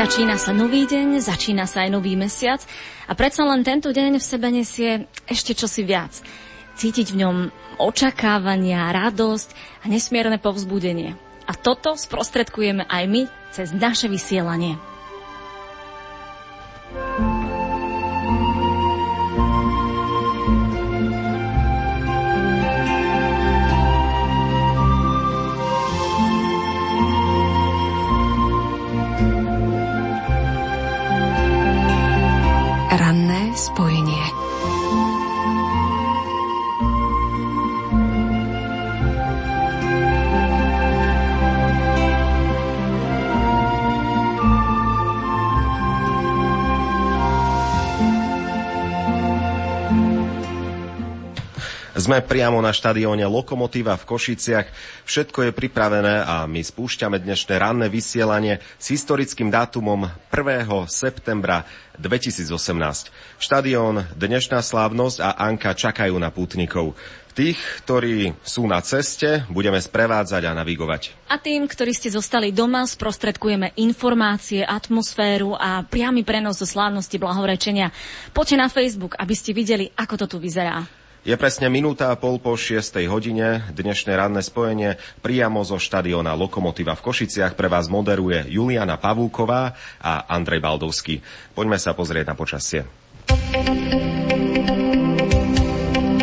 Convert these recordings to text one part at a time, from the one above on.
Začína sa nový deň, začína sa aj nový mesiac a predsa len tento deň v sebe nesie ešte čosi viac. Cítiť v ňom očakávania, radosť a nesmierne povzbudenie. A toto sprostredkujeme aj my cez naše vysielanie. Priamo na štadióne Lokomotíva v Košiciach. Všetko je pripravené a my spúšťame dnešné ranné vysielanie s historickým dátumom 1. septembra 2018. Štadión, dnešná slávnosť a Anka čakajú na pútnikov. Tých, ktorí sú na ceste, budeme sprevádzať a navigovať. A tým, ktorí ste zostali doma, sprostredkujeme informácie, atmosféru a priamy prenos zo slávnosti blahorečenia. Poďte na Facebook, aby ste videli, ako to tu vyzerá. Je presne minúta a pol po 6. hodine. Dnešné ranné spojenie priamo zo štadiona Lokomotiva v Košiciach pre vás moderuje Juliana Pavúková a Andrej Baldovský. Poďme sa pozrieť na počasie.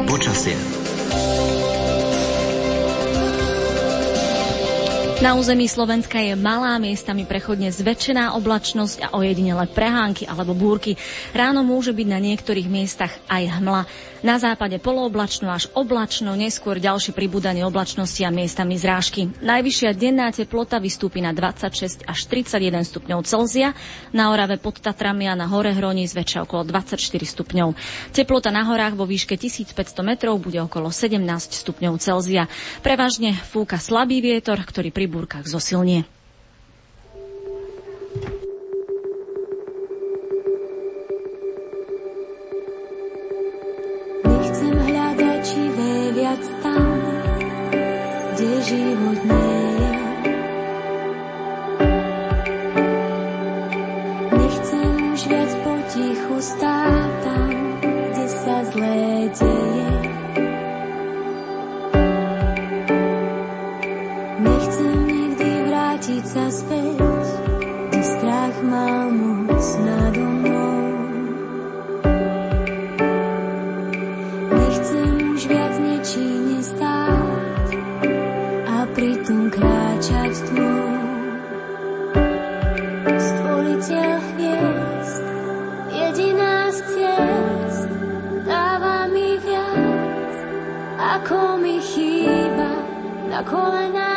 Počasie. Na území Slovenska je malá miestami prechodne zväčšená oblačnosť a ojedinele prehánky alebo búrky. Ráno môže byť na niektorých miestach aj hmla. Na západe polooblačno až oblačno, neskôr ďalšie pribúdanie oblačnosti a miestami zrážky. Najvyššia denná teplota vystúpi na 26 až 31 stupňov Celzia, na Orave pod Tatrami a na hore Hroni zväčša okolo 24 stupňov. Teplota na horách vo výške 1500 metrov bude okolo 17 stupňov Celzia. Prevažne fúka slabý vietor, ktorý pri búrkach zosilnie. Viac tam, kde život nie je. Nechcem už viac potichu stáť na kolenách vie,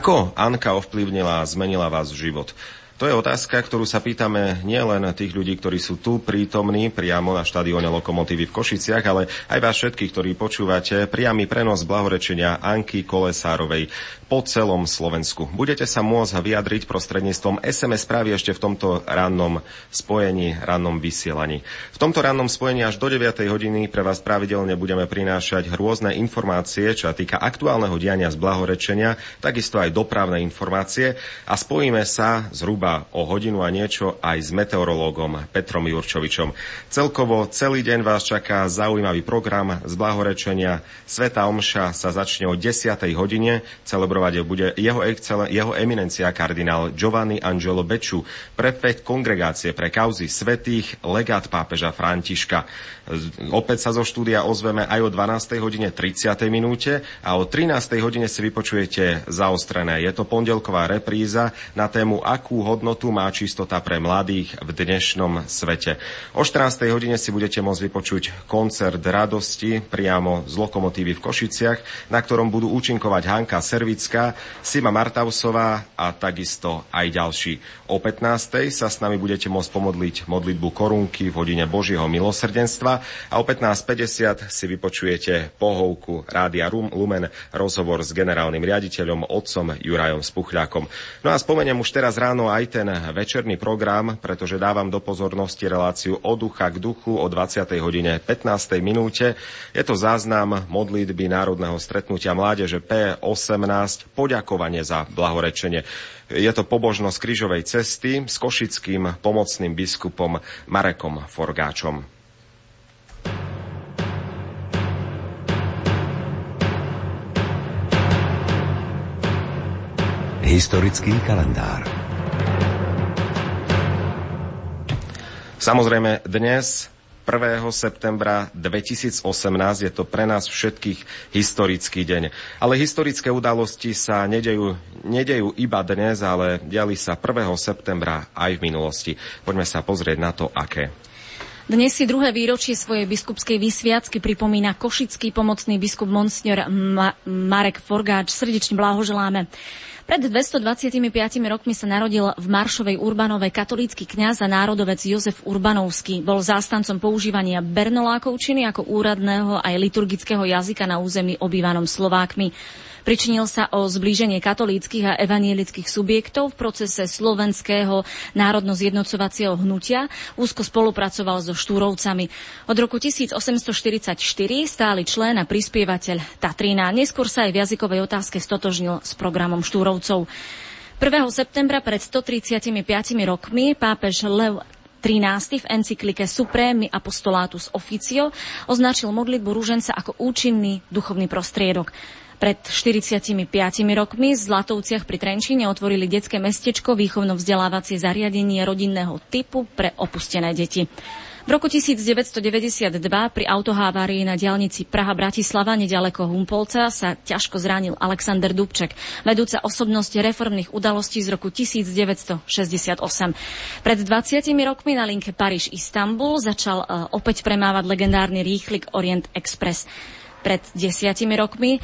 Ako Anka ovplyvnila a zmenila vás život? To je otázka, ktorú sa pýtame nielen tých ľudí, ktorí sú tu prítomní priamo na štadióne Lokomotívy v Košiciach, ale aj vás všetkých, ktorí počúvate priamy prenos blahorečenia Anky Kolesárovej po celom Slovensku. Budete sa môcť vyjadriť prostredníctvom SMS správy ešte v tomto rannom spojení, rannom vysielaní. V tomto rannom spojení až do 9. hodiny pre vás pravidelne budeme prinášať rôzne informácie, čo sa týka aktuálneho diania z blahorečenia, takisto aj dopravné informácie a spojíme sa zhruba o hodinu a niečo aj s meteorológom Petrom Jurčovičom. Celkovo celý deň vás čaká zaujímavý program z blahorečenia. Sveta Omša sa začne o 10. hodine celebrovať bude jeho, excel, jeho eminencia kardinál Giovanni Angelo Beču, prefekt kongregácie pre kauzy svetých, legát pápeža Františka. Opäť sa zo štúdia ozveme aj o 12. hodine 30. minúte a o 13. hodine si vypočujete zaostrené. Je to pondelková repríza na tému, akú hodnotu má čistota pre mladých v dnešnom svete. O 14. hodine si budete môcť vypočuť koncert radosti priamo z lokomotívy v Košiciach, na ktorom budú účinkovať Hanka Servická, Sima Martausová a takisto aj ďalší. O 15. sa s nami budete môcť pomodliť modlitbu korunky v hodine Božieho milosrdenstva a o 15.50 si vypočujete pohovku Rádia Lumen, rozhovor s generálnym riaditeľom, otcom Jurajom Spuchľákom. No a spomeniem už teraz ráno aj ten večerný program, pretože dávam do pozornosti reláciu od ducha k duchu o 20. hodine 15. minúte. Je to záznam modlitby Národného stretnutia mládeže P18 poďakovanie za blahorečenie. Je to pobožnosť krížovej cesty s košickým pomocným biskupom Marekom Forgáčom. Historický kalendár Samozrejme, dnes 1. septembra 2018. Je to pre nás všetkých historický deň. Ale historické udalosti sa nedejú, nedejú iba dnes, ale diali sa 1. septembra aj v minulosti. Poďme sa pozrieť na to, aké. Dnes si druhé výročie svojej biskupskej vysviacky pripomína košický pomocný biskup Monsignor Ma- Marek Forgáč. Srdečne blahoželáme. Pred 225 rokmi sa narodil v Maršovej Urbanovej katolícky kňaz a národovec Jozef Urbanovský. Bol zástancom používania bernolákovčiny ako úradného aj liturgického jazyka na území obývanom Slovákmi. Pričinil sa o zblíženie katolíckých a evanielických subjektov v procese slovenského národno-zjednocovacieho hnutia. Úzko spolupracoval so Štúrovcami. Od roku 1844 stály člen a prispievateľ Tatrina. Neskôr sa aj v jazykovej otázke stotožnil s programom Štúrovcov. 1. septembra pred 135 rokmi pápež Lev 13. v encyklike Supremi Apostolatus Officio označil modlitbu rúženca ako účinný duchovný prostriedok. Pred 45 rokmi v Zlatovciach pri Trenčíne otvorili detské mestečko výchovno-vzdelávacie zariadenie rodinného typu pre opustené deti. V roku 1992 pri autohávárii na diálnici Praha-Bratislava nedaleko Humpolca sa ťažko zranil Alexander Dubček, vedúca osobnosť reformných udalostí z roku 1968. Pred 20 rokmi na linke Paríž-Istanbul začal uh, opäť premávať legendárny rýchlik Orient Express. Pred desiatimi rokmi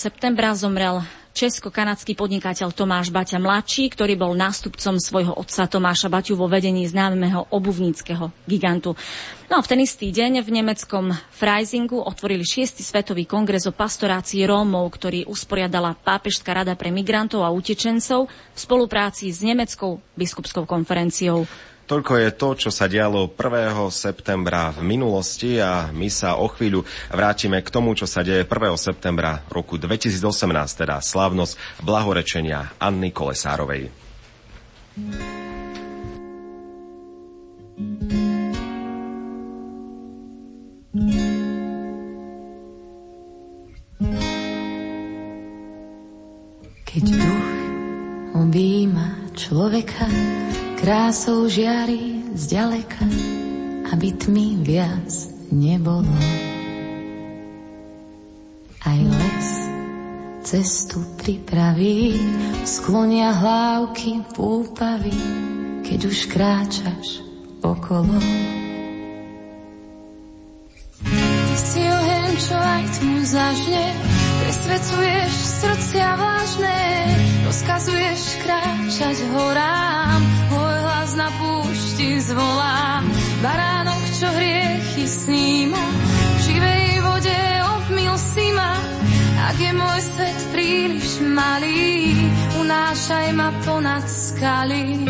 septembra zomrel česko-kanadský podnikateľ Tomáš Baťa mladší, ktorý bol nástupcom svojho otca Tomáša Baťu vo vedení známeho obuvníckého gigantu. No a v ten istý deň v nemeckom Freisingu otvorili 6. svetový kongres o pastorácii Rómov, ktorý usporiadala Pápežská rada pre migrantov a utečencov v spolupráci s Nemeckou biskupskou konferenciou. Toľko je to, čo sa dialo 1. septembra v minulosti a my sa o chvíľu vrátime k tomu, čo sa deje 1. septembra roku 2018, teda slávnosť blahorečenia Anny Kolesárovej. Keď duch objíma človeka, krásou žiari zďaleka, aby tmy viac nebolo. Aj les cestu pripraví, sklonia hlávky púpavy, keď už kráčaš okolo. Ty si oheň, čo aj tmu zažne, presvedcuješ srdcia púšti zvolá, baránok, čo hriechy sníma, v živej vode obmil si ma, ak je môj svet príliš malý, unášaj ma ponad skaly.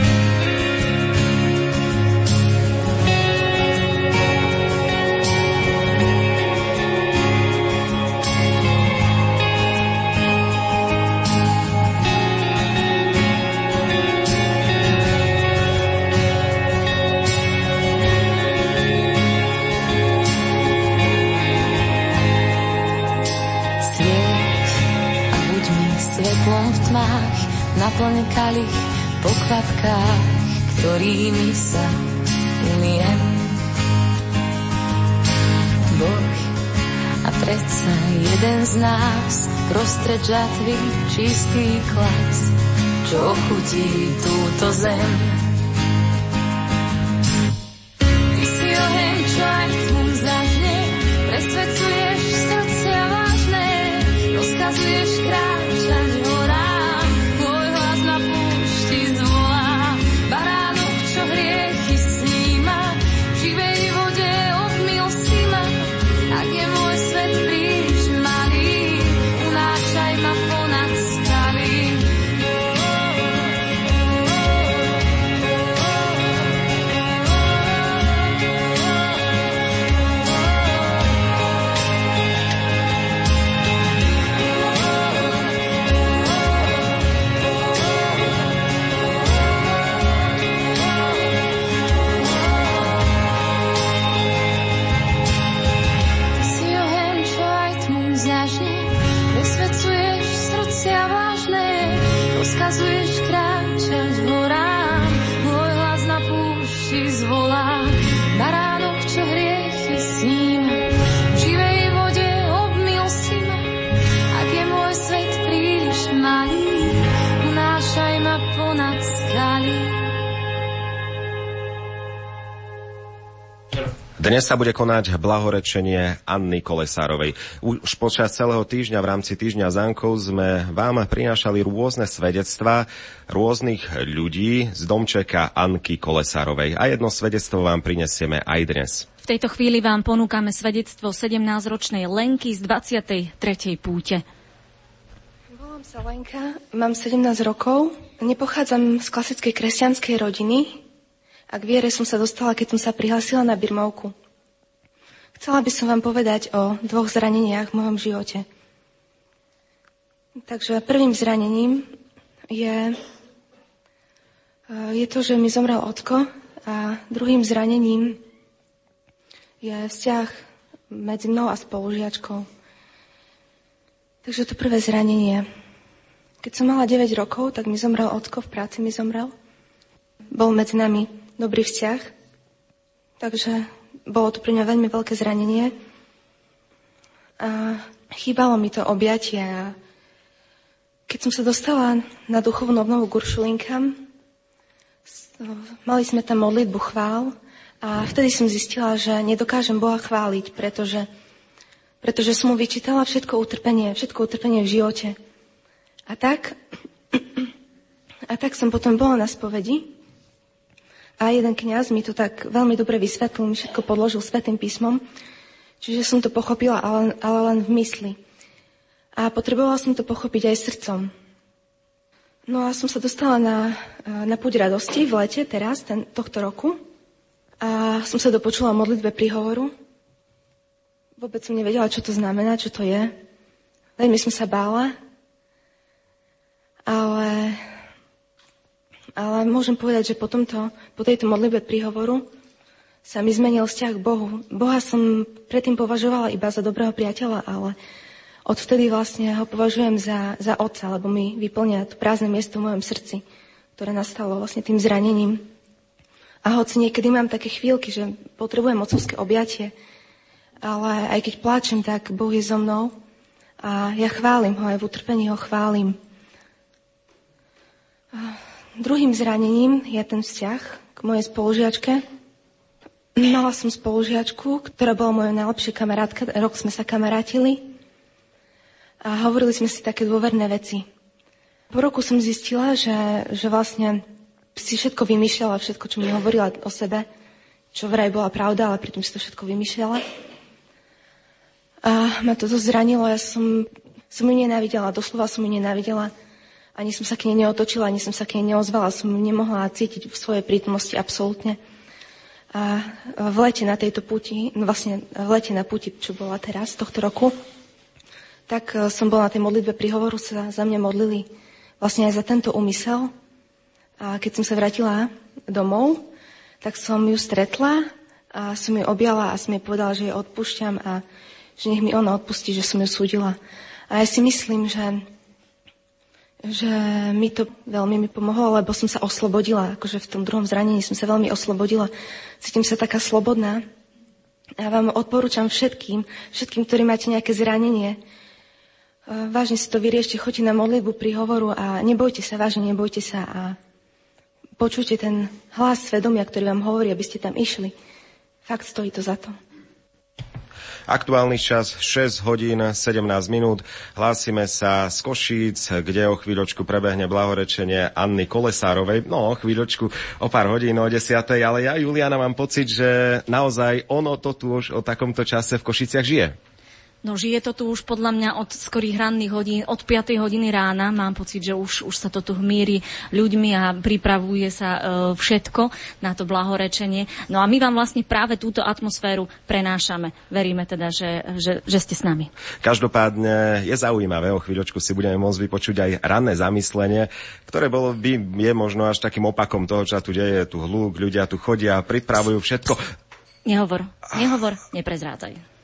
Naplň kalich po kvapkách, ktorými sa umiem. Boh a predsa jeden z nás prostred žatvy čistý klas, čo chutí túto zem. Dnes sa bude konať blahorečenie Anny Kolesárovej. Už počas celého týždňa v rámci týždňa zánkov sme vám prinášali rôzne svedectvá rôznych ľudí z domčeka Anky Kolesárovej. A jedno svedectvo vám prinesieme aj dnes. V tejto chvíli vám ponúkame svedectvo 17-ročnej Lenky z 23. púte. Volám sa Lenka, mám 17 rokov, nepochádzam z klasickej kresťanskej rodiny, a k viere som sa dostala, keď som sa prihlásila na Birmovku. Chcela by som vám povedať o dvoch zraneniach v mojom živote. Takže prvým zranením je, je to, že mi zomrel otko a druhým zranením je vzťah medzi mnou a spolužiačkou. Takže to prvé zranenie. Keď som mala 9 rokov, tak mi zomrel otko, v práci mi zomrel. Bol medzi nami dobrý vzťah. Takže bolo to pre mňa veľmi veľké zranenie. A chýbalo mi to objatie. keď som sa dostala na duchovnú obnovu Guršulinkam, mali sme tam modlitbu chvál a vtedy som zistila, že nedokážem Boha chváliť, pretože pretože som mu vyčítala všetko utrpenie, všetko utrpenie v živote. A tak, a tak som potom bola na spovedi a jeden kňaz mi to tak veľmi dobre vysvetlil, mi všetko podložil svetým písmom, čiže som to pochopila, ale, ale len v mysli. A potrebovala som to pochopiť aj srdcom. No a som sa dostala na, na púť radosti v lete teraz, ten, tohto roku. A som sa dopočula o modlitbe príhovoru. Vôbec som nevedela, čo to znamená, čo to je. Veľmi som sa bála. Ale, ale môžem povedať, že po, tomto, po tejto modlitbe príhovoru sa mi zmenil vzťah k Bohu. Boha som predtým považovala iba za dobrého priateľa, ale odvtedy vlastne ho považujem za, za otca, lebo mi vyplňa to prázdne miesto v mojom srdci, ktoré nastalo vlastne tým zranením. A hoci niekedy mám také chvíľky, že potrebujem otcovské objatie, ale aj keď pláčem, tak Boh je so mnou a ja chválim ho, aj v utrpení ho chválim. Druhým zranením je ten vzťah k mojej spolužiačke. Mala som spolužiačku, ktorá bola mojou najlepšia kamarátka, rok sme sa kamarátili a hovorili sme si také dôverné veci. Po roku som zistila, že, že vlastne si všetko vymýšľala, všetko, čo mi hovorila o sebe, čo vraj bola pravda, ale pritom si to všetko vymýšľala. A ma to dosť zranilo, ja som, som ju nenávidela, doslova som ju nenávidela. Ani som sa k nej neotočila, ani som sa k nej neozvala, som nemohla cítiť v svojej prítomnosti absolútne. A v lete na tejto puti, no vlastne v lete na puti, čo bola teraz, tohto roku, tak e, som bola na tej modlitbe prihovoru, sa za mňa modlili vlastne aj za tento úmysel. A keď som sa vrátila domov, tak som ju stretla a som ju objala a som jej povedala, že jej odpúšťam a že nech mi ona odpustí, že som ju súdila. A ja si myslím, že, že mi to veľmi mi pomohlo, lebo som sa oslobodila. Akože v tom druhom zranení som sa veľmi oslobodila. Cítim sa taká slobodná. Ja vám odporúčam všetkým, všetkým, ktorí máte nejaké zranenie, vážne si to vyriešte, choďte na modlitbu pri hovoru a nebojte sa, vážne nebojte sa a počujte ten hlas svedomia, ktorý vám hovorí, aby ste tam išli. Fakt stojí to za to. Aktuálny čas 6 hodín 17 minút. Hlásime sa z Košíc, kde o chvíľočku prebehne blahorečenie Anny Kolesárovej. No, o chvíľočku, o pár hodín, o 10. Ale ja, Juliana, mám pocit, že naozaj ono to tu už o takomto čase v Košiciach žije. No žije to tu už podľa mňa od skorých ranných hodín, od 5. hodiny rána. Mám pocit, že už, už sa to tu hmíri ľuďmi a pripravuje sa e, všetko na to blahorečenie. No a my vám vlastne práve túto atmosféru prenášame. Veríme teda, že, že, že ste s nami. Každopádne je zaujímavé, o chvíľočku si budeme môcť vypočuť aj ranné zamyslenie, ktoré bolo by, je možno až takým opakom toho, čo tu deje, tu hluk, ľudia tu chodia, pripravujú všetko. Nehovor, nehovor, neprezrádzaj.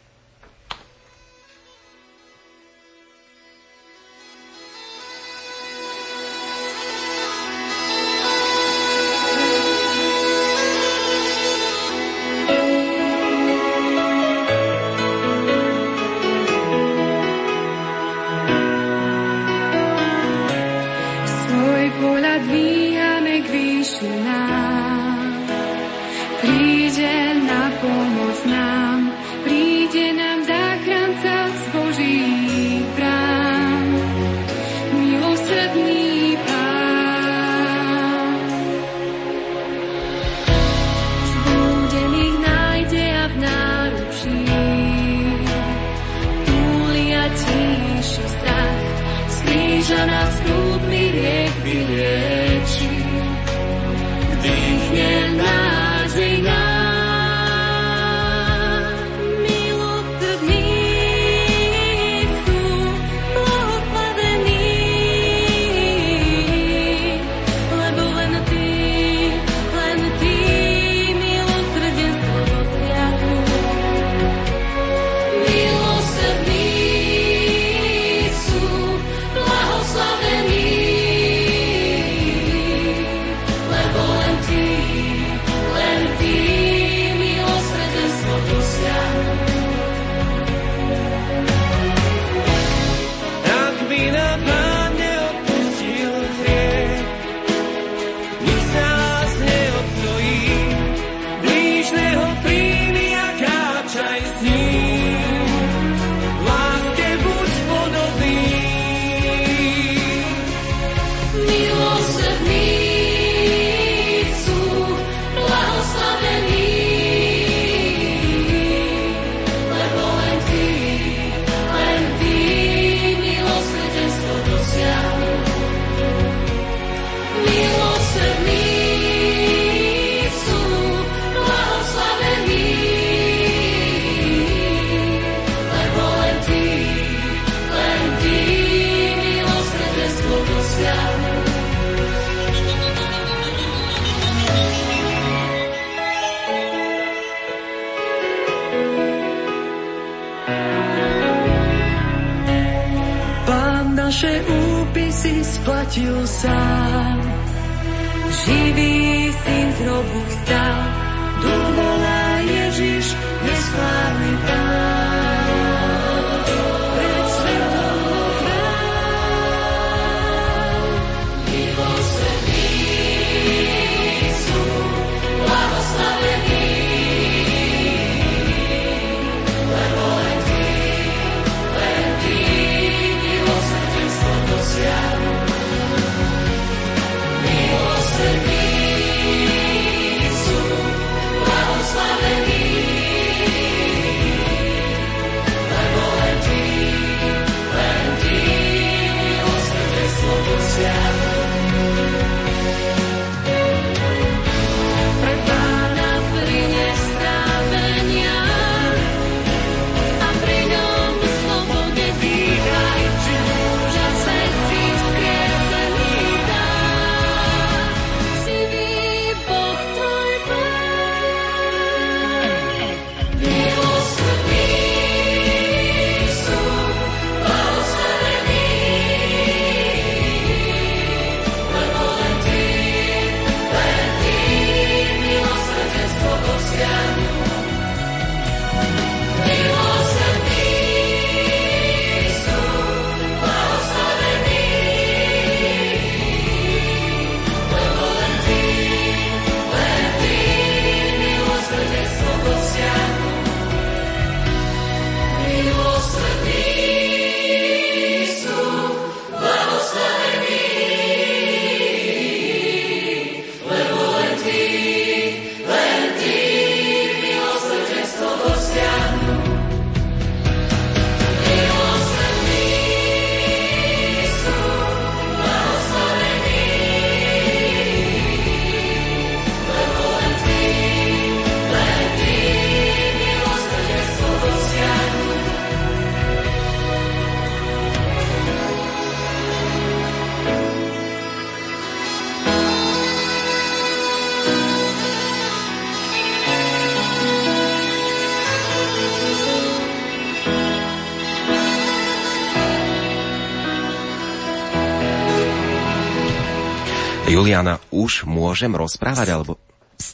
Juliana, už môžem rozprávať, alebo...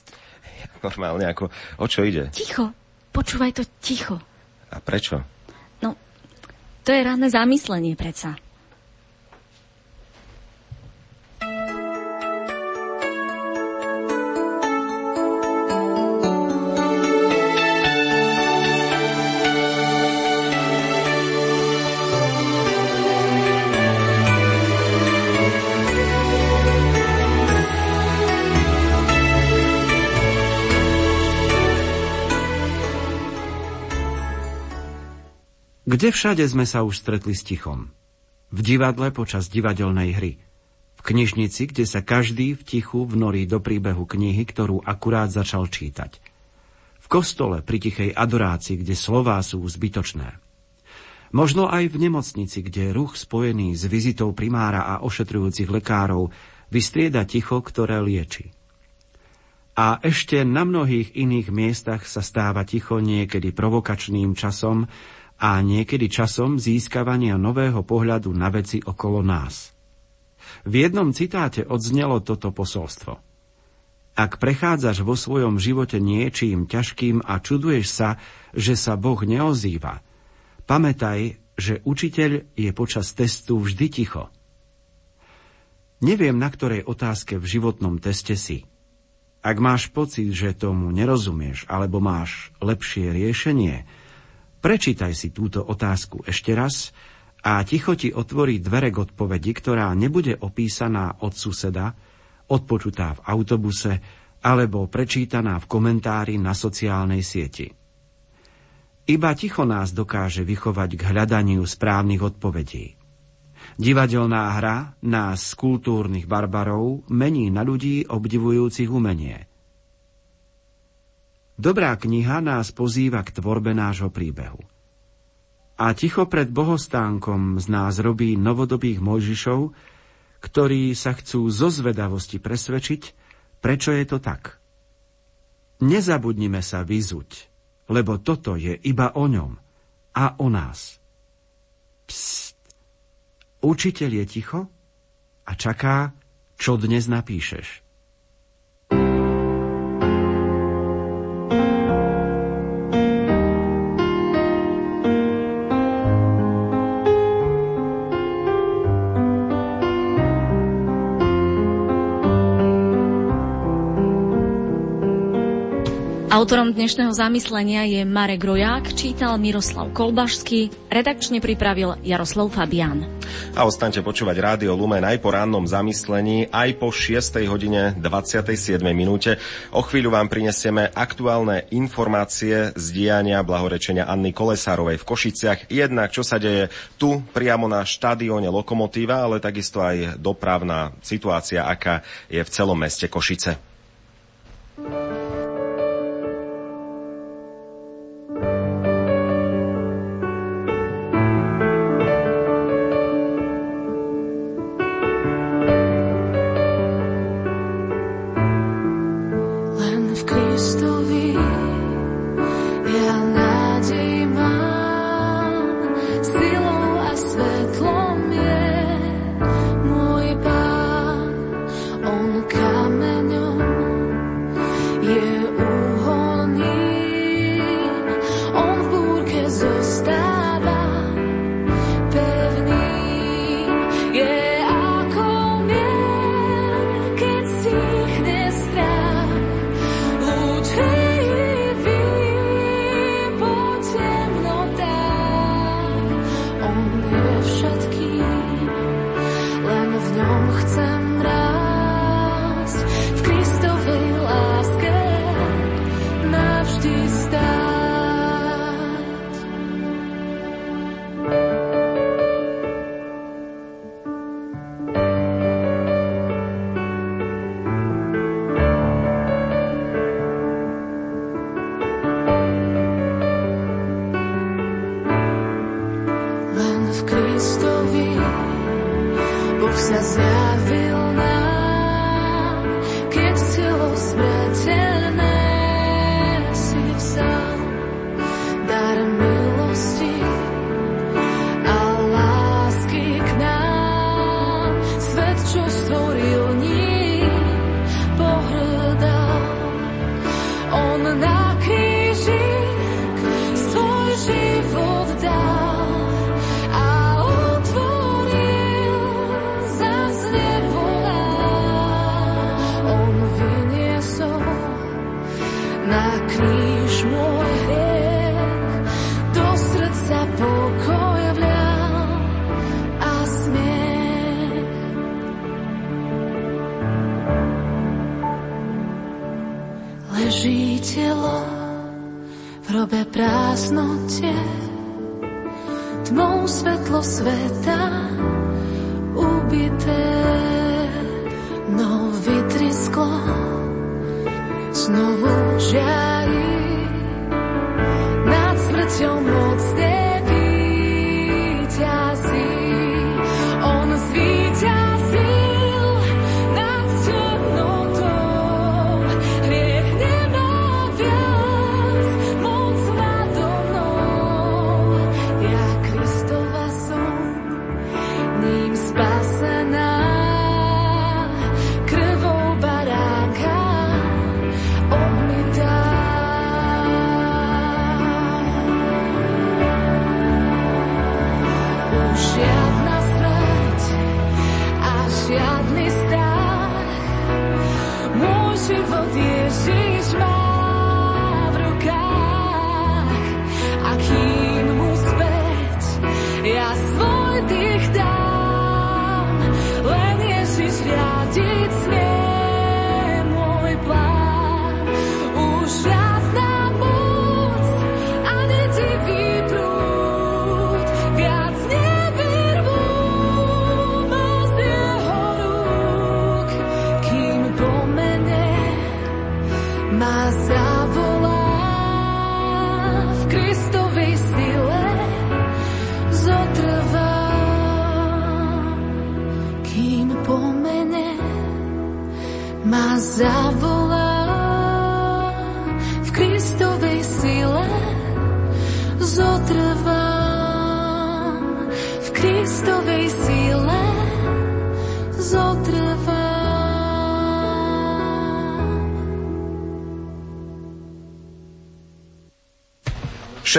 Normálne, ako, o čo ide? Ticho, počúvaj to ticho. A prečo? No, to je ranné zamyslenie predsa. Kde všade sme sa už stretli s tichom? V divadle počas divadelnej hry. V knižnici, kde sa každý v tichu vnorí do príbehu knihy, ktorú akurát začal čítať. V kostole pri tichej adorácii, kde slová sú zbytočné. Možno aj v nemocnici, kde ruch spojený s vizitou primára a ošetrujúcich lekárov vystrieda ticho, ktoré lieči. A ešte na mnohých iných miestach sa stáva ticho niekedy provokačným časom a niekedy časom získavania nového pohľadu na veci okolo nás. V jednom citáte odznelo toto posolstvo. Ak prechádzaš vo svojom živote niečím ťažkým a čuduješ sa, že sa Boh neozýva, pamätaj, že učiteľ je počas testu vždy ticho. Neviem, na ktorej otázke v životnom teste si. Ak máš pocit, že tomu nerozumieš, alebo máš lepšie riešenie, prečítaj si túto otázku ešte raz a ticho ti otvorí dvere k odpovedi, ktorá nebude opísaná od suseda, odpočutá v autobuse alebo prečítaná v komentári na sociálnej sieti. Iba ticho nás dokáže vychovať k hľadaniu správnych odpovedí. Divadelná hra nás z kultúrnych barbarov mení na ľudí obdivujúcich umenie. Dobrá kniha nás pozýva k tvorbe nášho príbehu. A ticho pred bohostánkom z nás robí novodobých Mojžišov, ktorí sa chcú zo zvedavosti presvedčiť, prečo je to tak. Nezabudnime sa vyzuť, lebo toto je iba o ňom a o nás. Psst. Učiteľ je ticho a čaká, čo dnes napíšeš. Autorom dnešného zamyslenia je Marek Roják, čítal Miroslav Kolbašský, redakčne pripravil Jaroslav Fabian. A ostaňte počúvať Rádio Lumen aj po rannom zamyslení, aj po 6. hodine 27. minúte. O chvíľu vám prinesieme aktuálne informácie z diania blahorečenia Anny Kolesárovej v Košiciach. Jednak, čo sa deje tu, priamo na štadióne Lokomotíva, ale takisto aj dopravná situácia, aká je v celom meste Košice. zotrvá.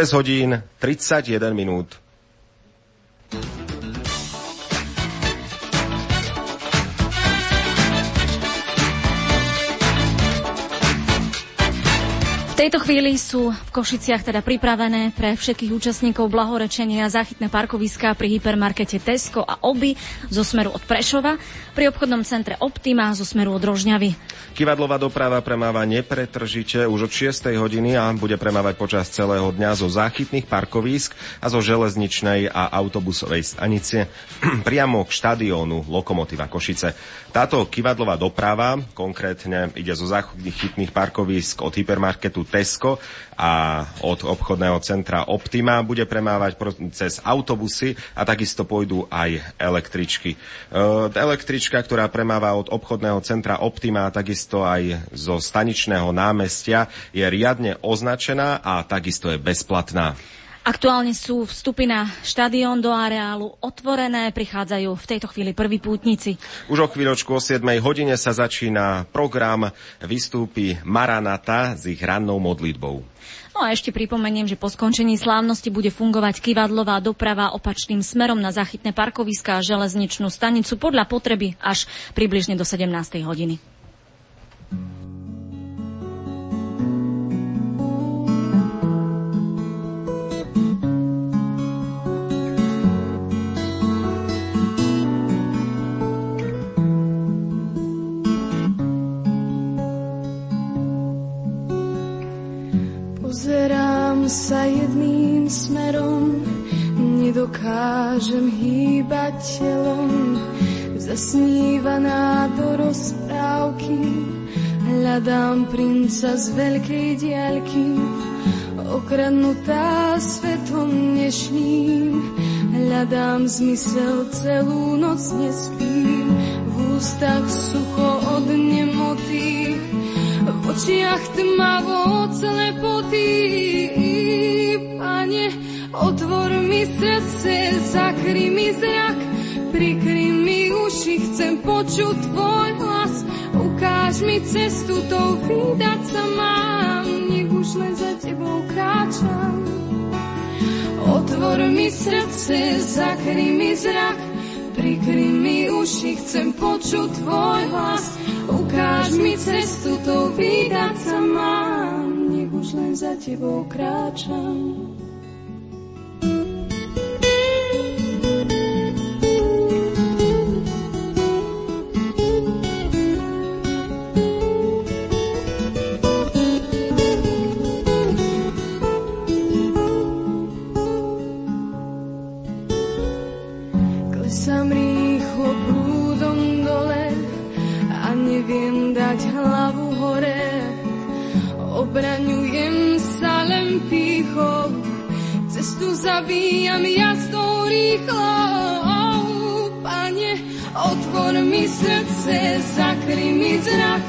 6 hodín 31 minút. tejto chvíli sú v Košiciach teda pripravené pre všetkých účastníkov blahorečenia záchytné parkoviská pri hypermarkete Tesco a Oby zo smeru od Prešova, pri obchodnom centre Optima zo smeru od Rožňavy. Kivadlová doprava premáva nepretržite už od 6. hodiny a bude premávať počas celého dňa zo záchytných parkovísk a zo železničnej a autobusovej stanice priamo k štadiónu Lokomotiva Košice. Táto kivadlová doprava, konkrétne ide zo záchytných parkovísk od hypermarketu Tesco a od obchodného centra Optima bude premávať cez autobusy a takisto pôjdu aj električky. E, električka, ktorá premáva od obchodného centra Optima a takisto aj zo staničného námestia je riadne označená a takisto je bezplatná. Aktuálne sú vstupy na štadión do areálu otvorené, prichádzajú v tejto chvíli prví pútnici. Už o chvíľočku o 7 hodine sa začína program, vystúpi Maranata s ich rannou modlitbou. No a ešte pripomeniem, že po skončení slávnosti bude fungovať kivadlová doprava opačným smerom na zachytné parkoviská a železničnú stanicu podľa potreby až približne do 17. hodiny. Sa jedným smerom, nedokážem hýbať telom, zasnívaná do rozprávky, hľadám princa z veľkej diaľky, okradnutá svetom dnešným, hľadám zmysel celú noc nespím, v ústach sucho od nemotých, v očiach tmavo slepoty. Pane, otvor mi srdce, zakry mi zrak, prikry mi uši, chcem počuť tvoj hlas. Ukáž mi cestu, to vydať sa mám, nech už len za tebou kráčam. Otvor mi srdce, zakry mi zrak, prikry mi uši, chcem počuť tvoj hlas. Ukáž mi cestu, to vydať sa mám, nech už len za tebou kráčam. Zakry mi zrak,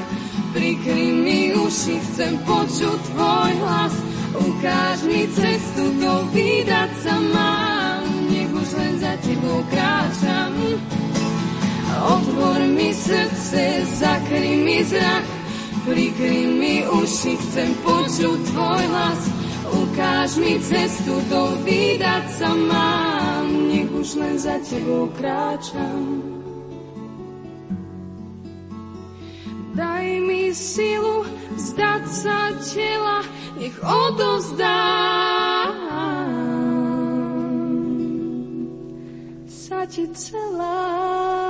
prikry mi uši, chcem počuť tvoj hlas. Ukáž mi cestu, to vydať sa mám, nech už len za tebou kráčam. Otvor mi srdce, zakry mi zrak, prikry mi uši, chcem počuť tvoj hlas. Ukáž mi cestu, to vydať sa mám, nech už len za tebou kráčam. Daj mi silu vzdať sa tela, nech odozdám sa ti celá.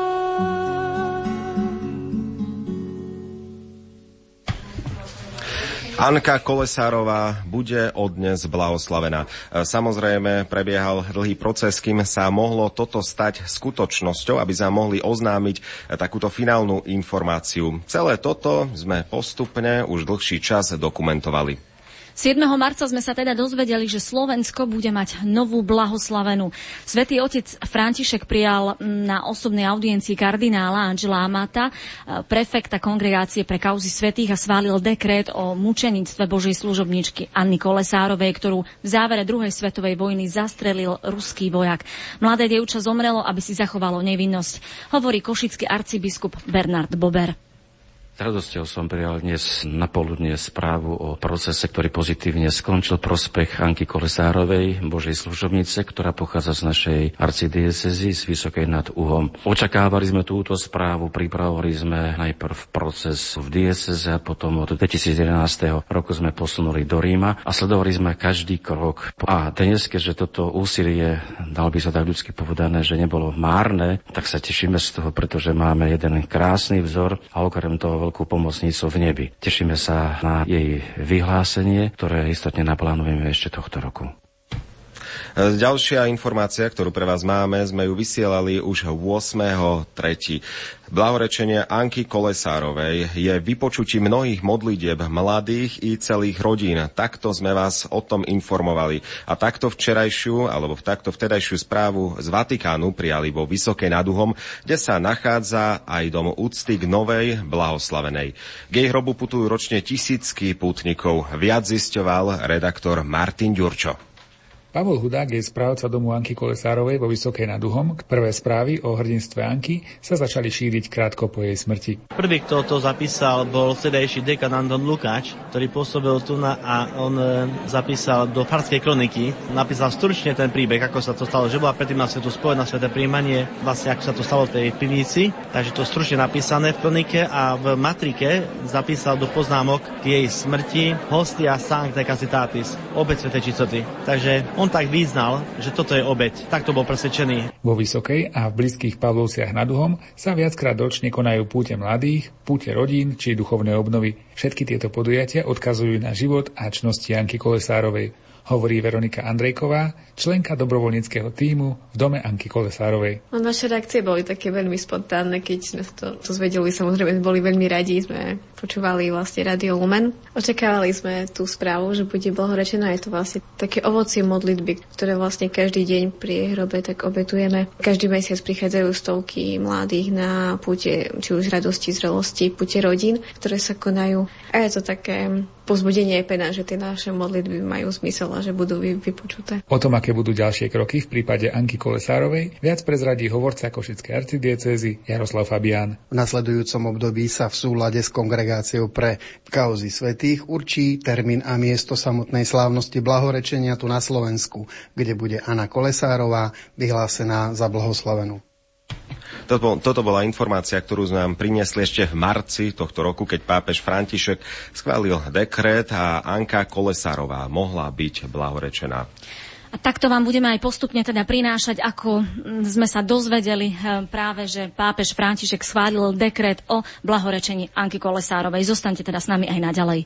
Anka Kolesárová bude od dnes blahoslavená. E, samozrejme, prebiehal dlhý proces, kým sa mohlo toto stať skutočnosťou, aby sa mohli oznámiť e, takúto finálnu informáciu. Celé toto sme postupne už dlhší čas dokumentovali. 7. marca sme sa teda dozvedeli, že Slovensko bude mať novú blahoslavenú. Svetý otec František prijal na osobnej audiencii kardinála Angela Amata, e, prefekta kongregácie pre kauzy svetých a sválil dekret o mučenictve Božej služobničky Anny Kolesárovej, ktorú v závere druhej svetovej vojny zastrelil ruský vojak. Mladé dievča zomrelo, aby si zachovalo nevinnosť, hovorí košický arcibiskup Bernard Bober. S radosťou som prijal dnes na poludne správu o procese, ktorý pozitívne skončil prospech Anky Kolesárovej, Božej služobnice, ktorá pochádza z našej arcidiecezy z Vysokej nad Uhom. Očakávali sme túto správu, pripravovali sme najprv proces v dieceze a potom od 2011. roku sme posunuli do Ríma a sledovali sme každý krok. A dnes, keďže toto úsilie, dal by sa tak ľudsky povedané, že nebolo márne, tak sa tešíme z toho, pretože máme jeden krásny vzor a okrem toho veľkú pomocnicu v nebi. Tešíme sa na jej vyhlásenie, ktoré istotne naplánujeme ešte tohto roku. Ďalšia informácia, ktorú pre vás máme, sme ju vysielali už 8.3. Blahorečenie Anky Kolesárovej je vypočutí mnohých modlitieb mladých i celých rodín. Takto sme vás o tom informovali. A takto včerajšiu, alebo takto vtedajšiu správu z Vatikánu prijali vo Vysokej naduhom, kde sa nachádza aj dom úcty k novej blahoslavenej. K jej hrobu putujú ročne tisícky pútnikov. Viac zisťoval redaktor Martin Ďurčo. Pavol Hudák je správca domu Anky Kolesárovej vo Vysokej nad Uhom. Prvé správy o hrdinstve Anky sa začali šíriť krátko po jej smrti. Prvý, kto to zapísal, bol sedajší dekan Anton Lukáč, ktorý pôsobil tu na, a on e, zapísal do farskej kroniky. Napísal stručne ten príbeh, ako sa to stalo, že bola predtým na svetu spojená sveté príjmanie, vlastne ako sa to stalo v tej pivnici. Takže to stručne napísané v kronike a v matrike zapísal do poznámok k jej smrti hostia Sancte Casitatis, obec svetej čistoty. Takže on tak význal, že toto je obeď. Takto bol presvedčený. Vo Vysokej a v blízkych Pavlovciach nad Uhom sa viackrát ročne konajú púte mladých, púte rodín či duchovné obnovy. Všetky tieto podujatia odkazujú na život a čnosti Janky Kolesárovej hovorí Veronika Andrejková, členka dobrovoľníckého týmu v dome Anky Kolesárovej. No, naše reakcie boli také veľmi spontánne, keď sme to, to zvedeli, samozrejme boli veľmi radi, sme počúvali vlastne Radio Lumen. Očakávali sme tú správu, že bude blahorečená, je to vlastne také ovocie modlitby, ktoré vlastne každý deň pri hrobe tak obetujeme. Každý mesiac prichádzajú stovky mladých na púte, či už radosti, zrelosti, púte rodín, ktoré sa konajú. A je to také pozbudenie pre nás, že tie naše modlitby majú zmysel a že budú vypočuté. O tom, aké budú ďalšie kroky v prípade Anky Kolesárovej, viac prezradí hovorca Košickej arcidiecezy Jaroslav Fabián. V nasledujúcom období sa v súlade s kongregáciou pre kauzy svetých určí termín a miesto samotnej slávnosti blahorečenia tu na Slovensku, kde bude Anna Kolesárová vyhlásená za blahoslavenú. Toto, toto bola informácia, ktorú sme nám priniesli ešte v marci tohto roku, keď pápež František schválil dekret a Anka Kolesárová mohla byť blahorečená. A takto vám budeme aj postupne teda prinášať, ako sme sa dozvedeli eh, práve, že pápež František schválil dekret o blahorečení Anky Kolesárovej. Zostaňte teda s nami aj naďalej.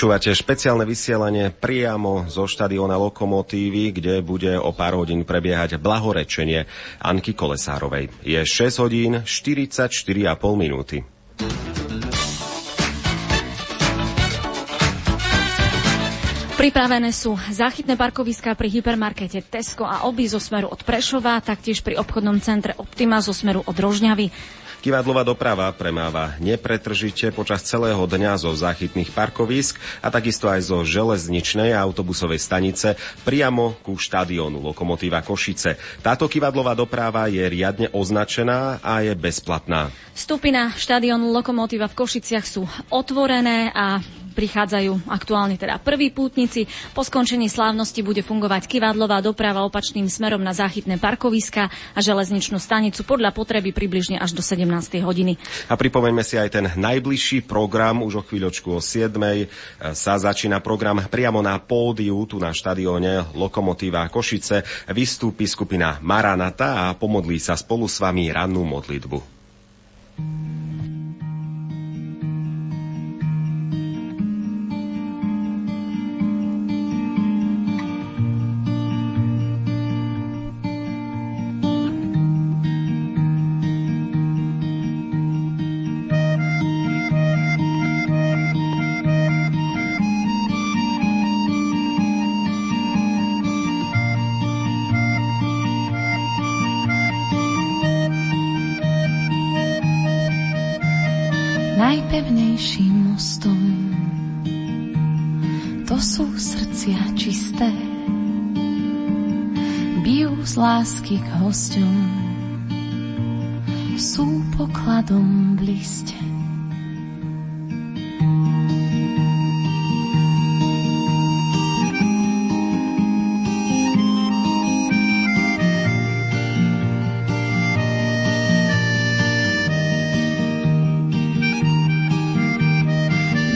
Počúvate špeciálne vysielanie priamo zo štadiona Lokomotívy, kde bude o pár hodín prebiehať blahorečenie Anky Kolesárovej. Je 6 hodín 44,5 minúty. Pripravené sú záchytné parkoviská pri hypermarkete Tesco a oby zo smeru od Prešova, taktiež pri obchodnom centre Optima zo smeru od Rožňavy. Kivadlová doprava premáva nepretržite počas celého dňa zo záchytných parkovisk a takisto aj zo železničnej a autobusovej stanice priamo ku štadiónu Lokomotíva Košice. Táto kivadlová doprava je riadne označená a je bezplatná. Vstupy na štadión Lokomotíva v Košiciach sú otvorené a prichádzajú aktuálne teda prví pútnici. Po skončení slávnosti bude fungovať kivadlová doprava opačným smerom na záchytné parkoviska a železničnú stanicu podľa potreby približne až do 17. hodiny. A pripomeňme si aj ten najbližší program, už o chvíľočku o 7. sa začína program priamo na pódiu, tu na štadióne Lokomotíva Košice. Vystúpi skupina Maranata a pomodlí sa spolu s vami rannú modlitbu. najpevnejším lásky k hosťom, sú pokladom v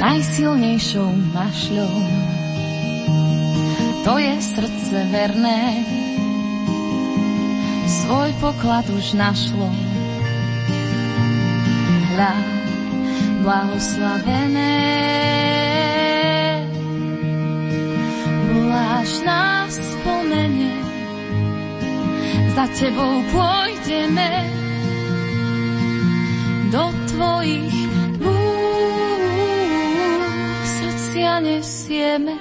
najsilnejšou mašľou. To je srdce verné, svoj poklad už našlo. Hľa, blahoslavené, voláš nás spomene, za tebou pôjdeme do tvojich nesieme.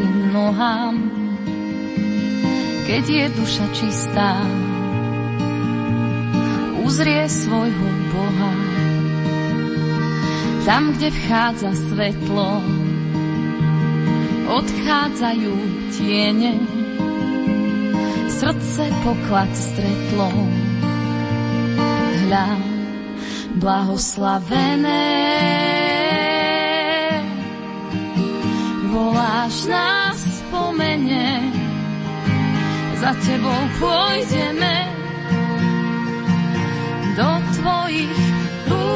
Našim nohám, keď je duša čistá uzrie svojho Boha. Tam, kde vchádza svetlo, odchádzajú tiene, srdce poklad stretlo. Hľa, blahoslavené, voláš nás spomene, za tebou pôjdeme, do tvojich rúk.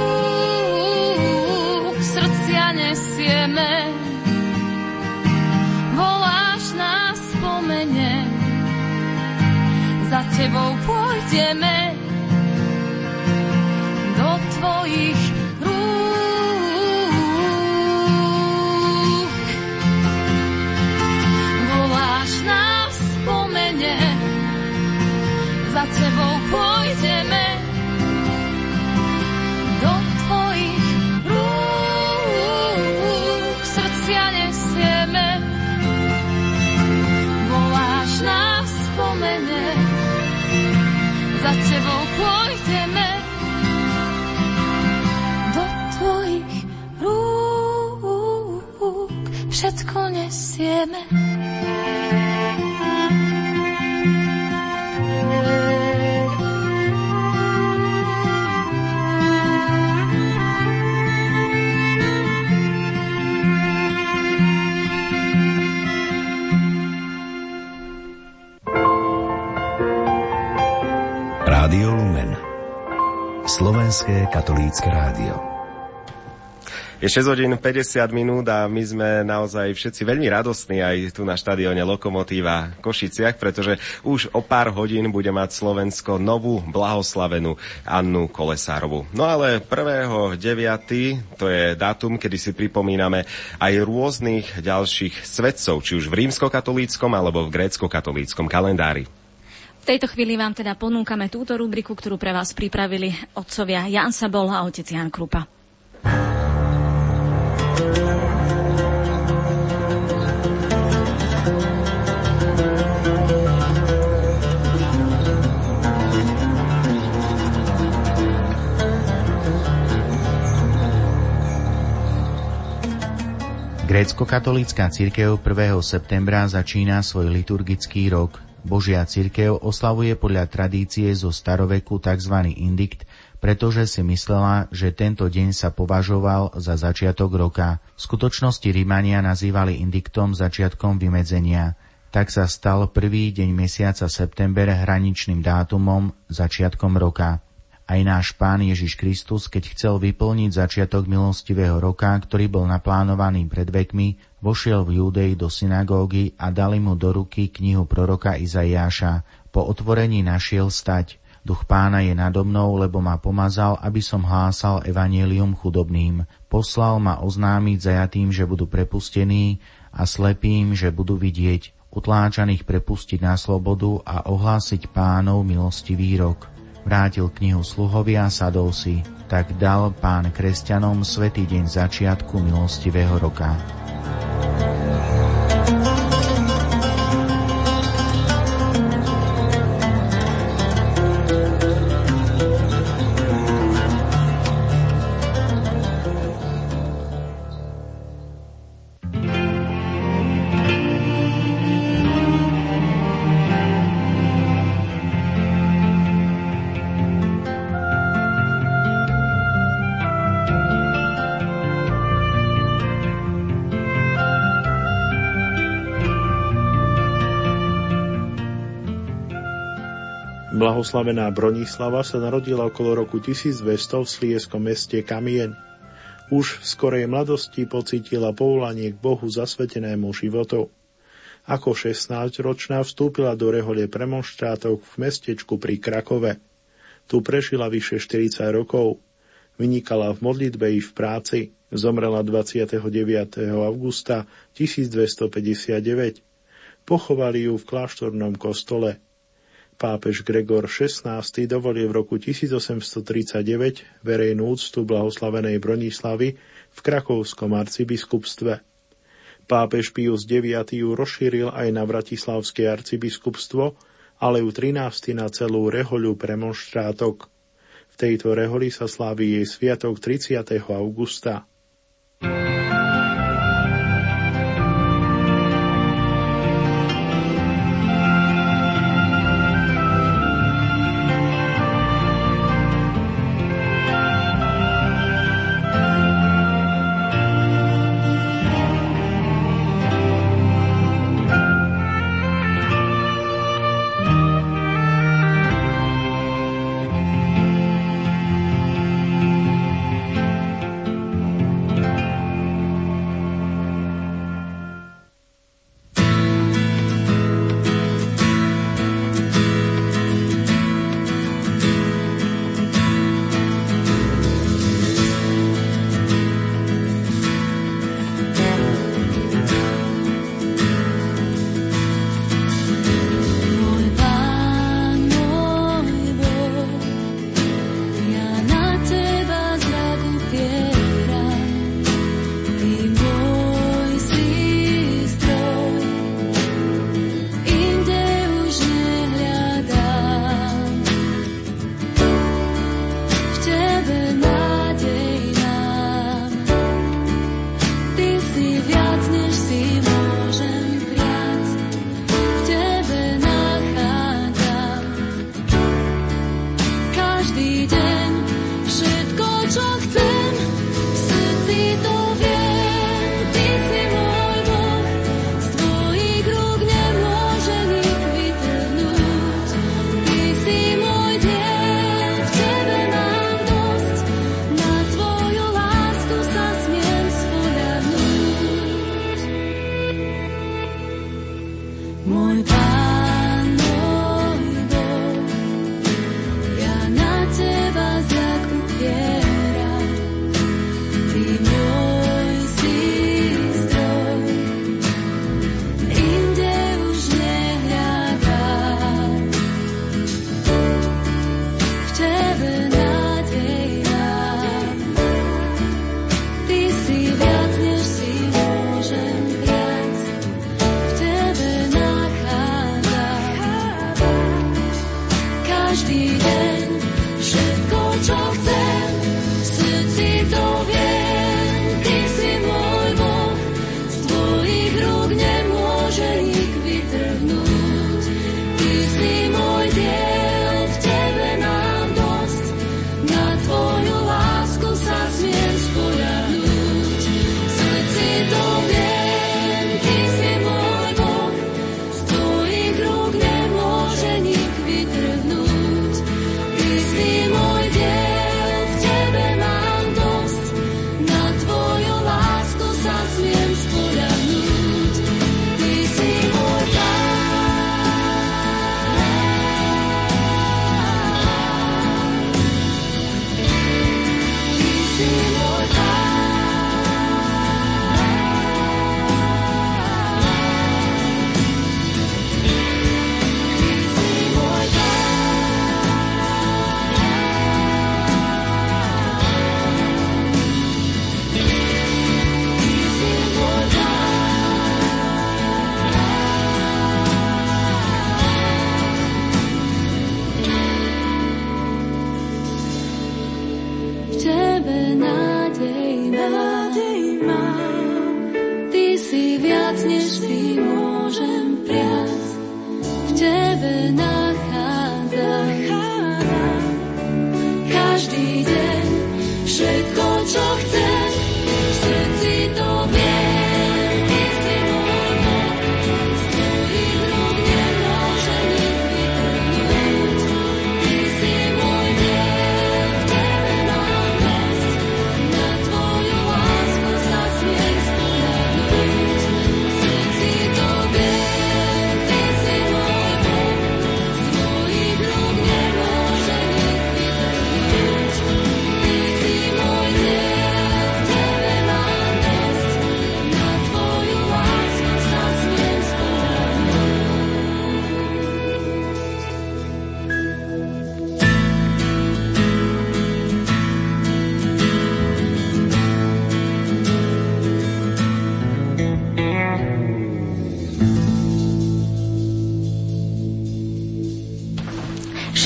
Srdcia nesieme. Voláš nás spomene, za tebou pôjdeme všetko nesieme. Rádio Lumen. Slovenské katolícke rádio. Je 6 hodín 50 minút a my sme naozaj všetci veľmi radostní aj tu na štadióne Lokomotíva Košiciach, pretože už o pár hodín bude mať Slovensko novú blahoslavenú Annu Kolesárovú. No ale 1.9. to je dátum, kedy si pripomíname aj rôznych ďalších svetcov, či už v rímskokatolíckom alebo v grécko-katolíckom kalendári. V tejto chvíli vám teda ponúkame túto rubriku, ktorú pre vás pripravili otcovia Jan Sabol a otec Jan Krupa. Grécko-katolícka církev 1. septembra začína svoj liturgický rok. Božia církev oslavuje podľa tradície zo staroveku tzv. indikt, pretože si myslela, že tento deň sa považoval za začiatok roka. V skutočnosti Rímania nazývali indiktom začiatkom vymedzenia. Tak sa stal prvý deň mesiaca september hraničným dátumom začiatkom roka. Aj náš Pán Ježiš Kristus, keď chcel vyplniť začiatok milostivého roka, ktorý bol naplánovaný pred vekmi, vošiel v Júdej do synagógy a dali mu do ruky knihu proroka Izaiáša. Po otvorení našiel stať. Duch pána je nado mnou, lebo ma pomazal, aby som hlásal evanielium chudobným. Poslal ma oznámiť zajatým, že budú prepustení a slepým, že budú vidieť, utláčaných prepustiť na slobodu a ohlásiť pánov milostivý rok. Vrátil knihu sluhovi a sadol si, tak dal pán kresťanom svetý deň začiatku milostivého roka. Blahoslavená Bronislava sa narodila okolo roku 1200 v slieskom meste Kamien. Už v skorej mladosti pocítila povolanie k Bohu zasvetenému životu. Ako 16-ročná vstúpila do rehole premonštrátov v mestečku pri Krakove. Tu prežila vyše 40 rokov. Vynikala v modlitbe i v práci. Zomrela 29. augusta 1259. Pochovali ju v kláštornom kostole. Pápež Gregor XVI dovolil v roku 1839 verejnú úctu blahoslavenej Bronislavy v krakovskom arcibiskupstve. Pápež Pius IX ju rozšíril aj na Bratislavské arcibiskupstvo, ale ju 13. na celú rehoľu premonštrátok. V tejto reholi sa sláví jej sviatok 30. augusta. si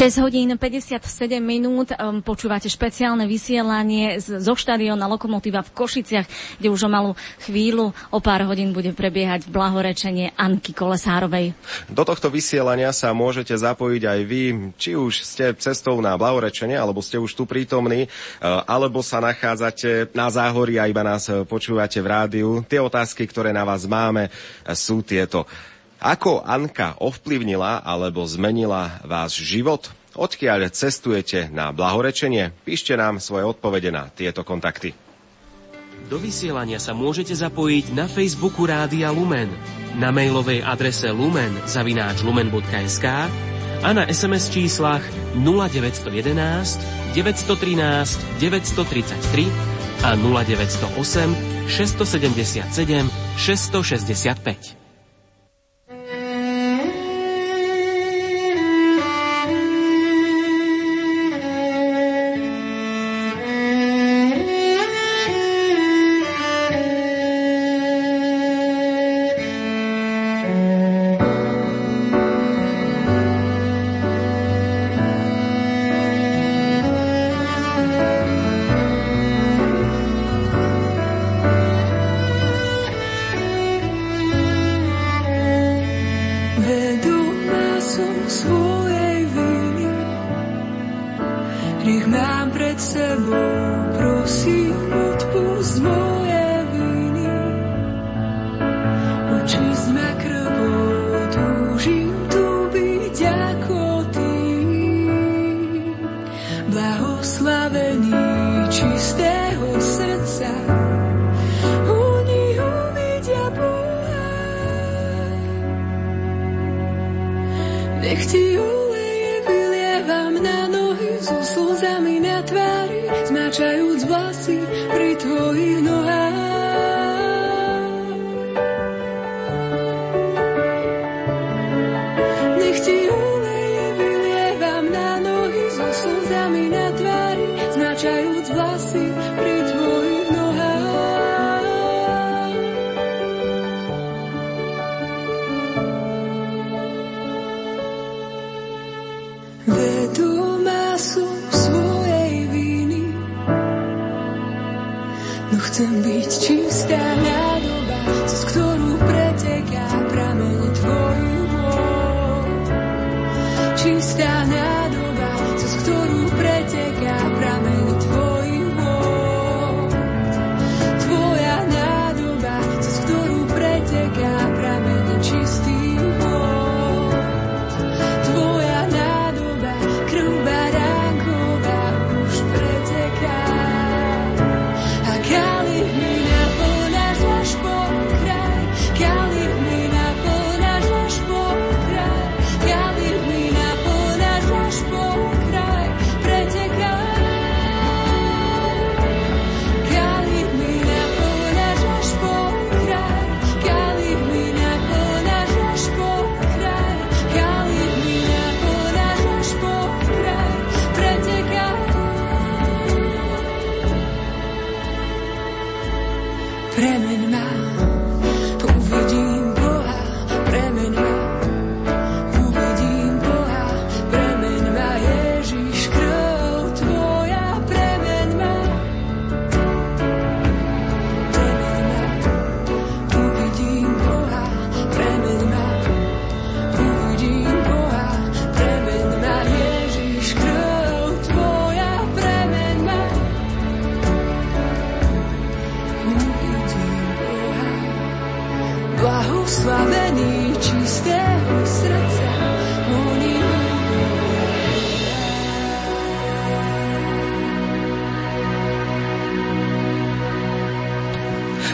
6 hodín 57 minút um, počúvate špeciálne vysielanie zo štadiona Lokomotíva v Košiciach, kde už o malú chvíľu, o pár hodín bude prebiehať blahorečenie Anky Kolesárovej. Do tohto vysielania sa môžete zapojiť aj vy, či už ste cestou na blahorečenie, alebo ste už tu prítomní, uh, alebo sa nachádzate na záhorí a iba nás uh, počúvate v rádiu. Tie otázky, ktoré na vás máme, uh, sú tieto. Ako Anka ovplyvnila alebo zmenila váš život? Odkiaľ cestujete na blahorečenie? Píšte nám svoje odpovede na tieto kontakty. Do vysielania sa môžete zapojiť na Facebooku Rádia Lumen, na mailovej adrese lumen zavináč lumen.sk a na SMS číslach 0911 913 933 a 0908 677 665.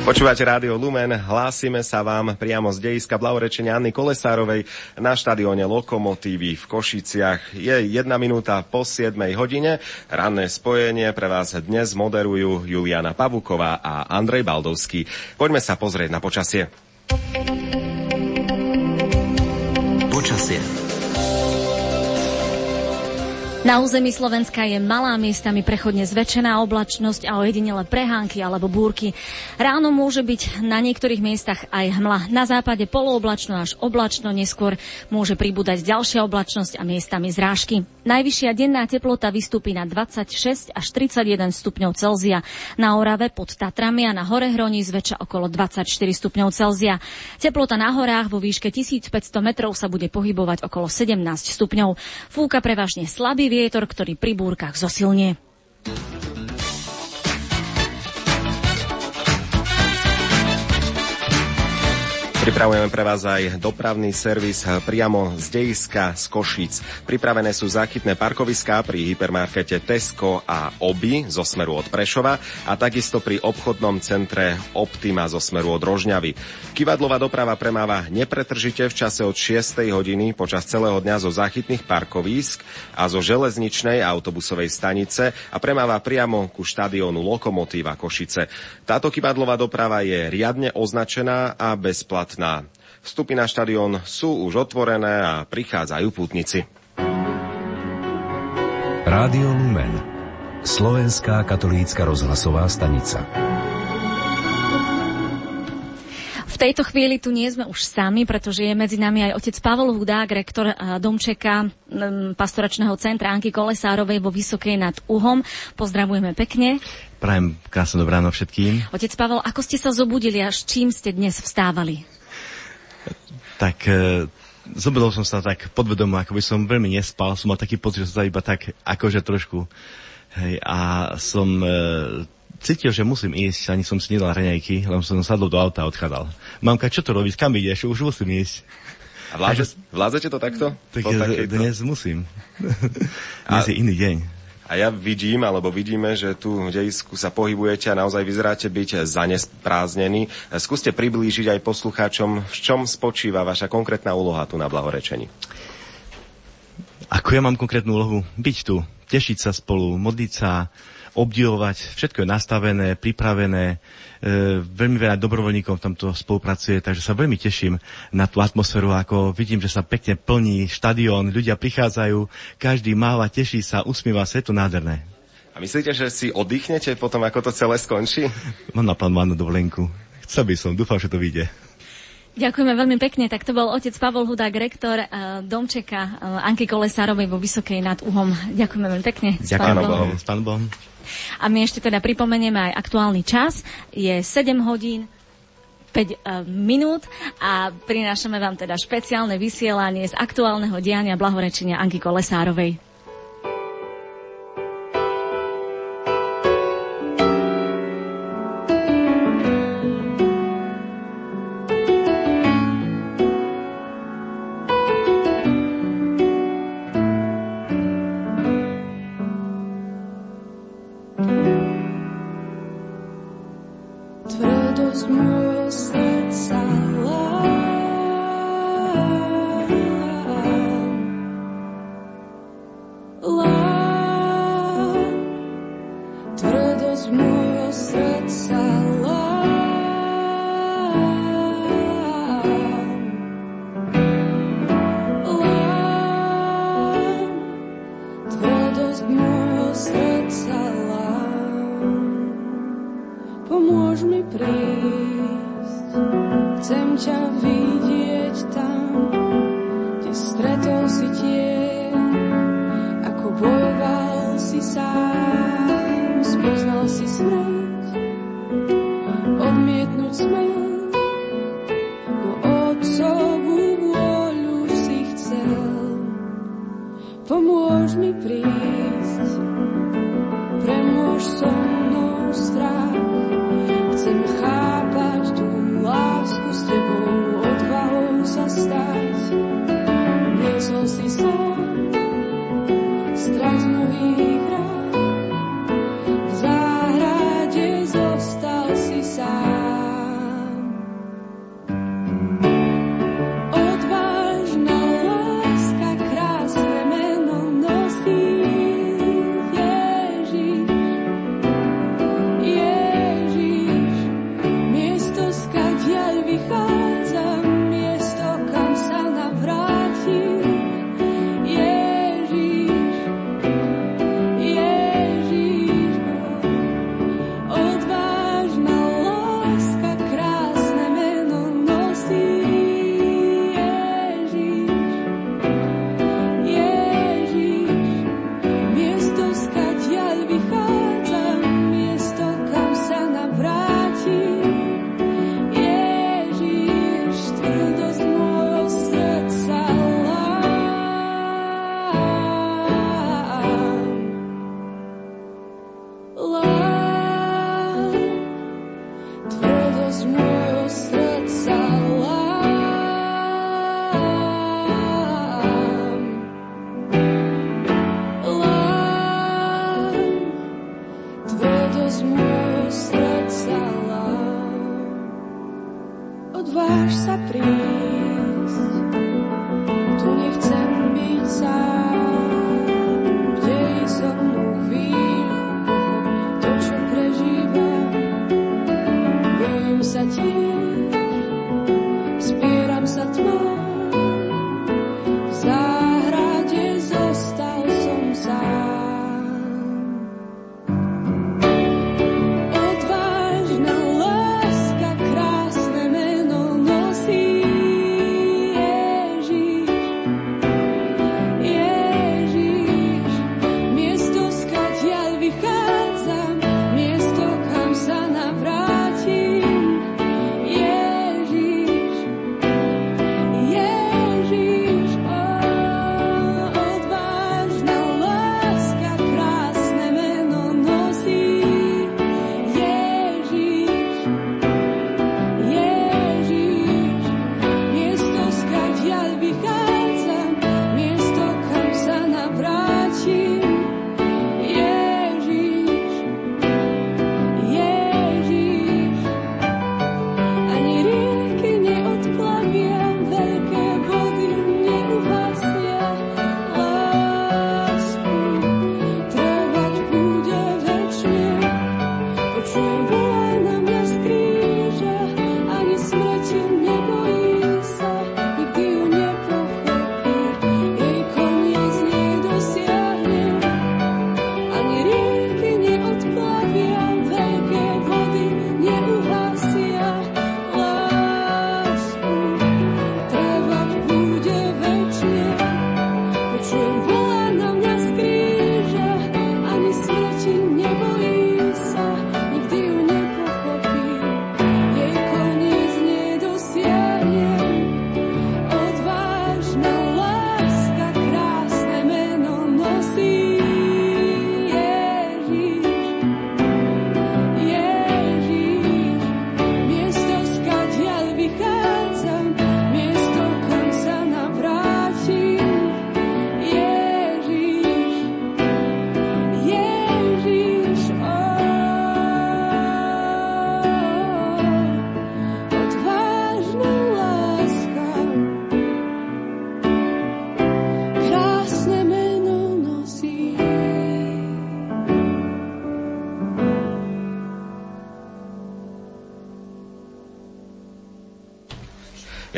Počúvate Rádio Lumen, hlásime sa vám priamo z dejiska blahorečenia Anny Kolesárovej na štadióne Lokomotívy v Košiciach. Je jedna minúta po 7 hodine. Ranné spojenie pre vás dnes moderujú Juliana Pavuková a Andrej Baldovský. Poďme sa pozrieť na počasie. Počasie. Na území Slovenska je malá miestami prechodne zväčšená oblačnosť a ojedinele prehánky alebo búrky. Ráno môže byť na niektorých miestach aj hmla. Na západe polooblačno až oblačno, neskôr môže pribúdať ďalšia oblačnosť a miestami zrážky. Najvyššia denná teplota vystúpi na 26 až 31 stupňov Celzia. Na Orave pod Tatrami a na hore Hroní zväčša okolo 24 stupňov Celzia. Teplota na horách vo výške 1500 metrov sa bude pohybovať okolo 17 stupňov. Fúka prevažne slabý vietor, ktorý pri búrkach zosilnie. Pripravujeme pre vás aj dopravný servis priamo z Dejiska z Košíc. Pripravené sú záchytné parkoviská pri hypermarkete Tesco a Oby zo smeru od Prešova a takisto pri obchodnom centre Optima zo smeru od Rožňavy. Kivadlová doprava premáva nepretržite v čase od 6. hodiny počas celého dňa zo záchytných parkovísk a zo železničnej autobusovej stanice a premáva priamo ku štadiónu Lokomotíva Košice. Táto kivadlová doprava je riadne označená a bezplatná. Vstupy na štadión sú už otvorené a prichádzajú pútnici. Rádio Lumen. Slovenská katolícka rozhlasová stanica. V tejto chvíli tu nie sme už sami, pretože je medzi nami aj otec Pavol Hudák, rektor Domčeka pastoračného centra Anky Kolesárovej vo Vysokej nad Uhom. Pozdravujeme pekne. Prajem krásne dobré ráno všetkým. Otec Pavel, ako ste sa zobudili a s čím ste dnes vstávali? Tak e, zobudol som sa tak podvedomo, ako by som veľmi nespal, som mal taký pocit, že som sa iba tak akože trošku hej, a som e, cítil, že musím ísť, ani som si nedal raňajky, len som sadol do auta a odchádzal. Mamka, čo to robíš, kam ideš, už musím ísť. A vládze, vládzete to takto? Tak ja, dnes musím. dnes je iný deň. A ja vidím, alebo vidíme, že tu v dejisku sa pohybujete a naozaj vyzeráte byť zanesprázdnení. Skúste priblížiť aj poslucháčom, v čom spočíva vaša konkrétna úloha tu na blahorečení. Ako ja mám konkrétnu úlohu? Byť tu, tešiť sa spolu, modliť sa, obdivovať, všetko je nastavené, pripravené, e, veľmi veľa dobrovoľníkov v tomto spolupracuje, takže sa veľmi teším na tú atmosféru, ako vidím, že sa pekne plní štadión, ľudia prichádzajú, každý máva, teší sa, usmieva sa, je to nádherné. A myslíte, že si oddychnete potom, ako to celé skončí? Mám naplánovanú dovolenku. Chcel by som, dúfam, že to vyjde. Ďakujeme veľmi pekne. Tak to bol otec Pavol Hudák, rektor eh, Domčeka eh, Anky Kolesárovej vo Vysokej nad Uhom. Ďakujeme veľmi pekne. S Ďakujem Pánom Bohom. S pánom Bohom. A my ešte teda pripomenieme aj aktuálny čas. Je 7 hodín 5 eh, minút a prinášame vám teda špeciálne vysielanie z aktuálneho diania blahorečenia Anky Kolesárovej.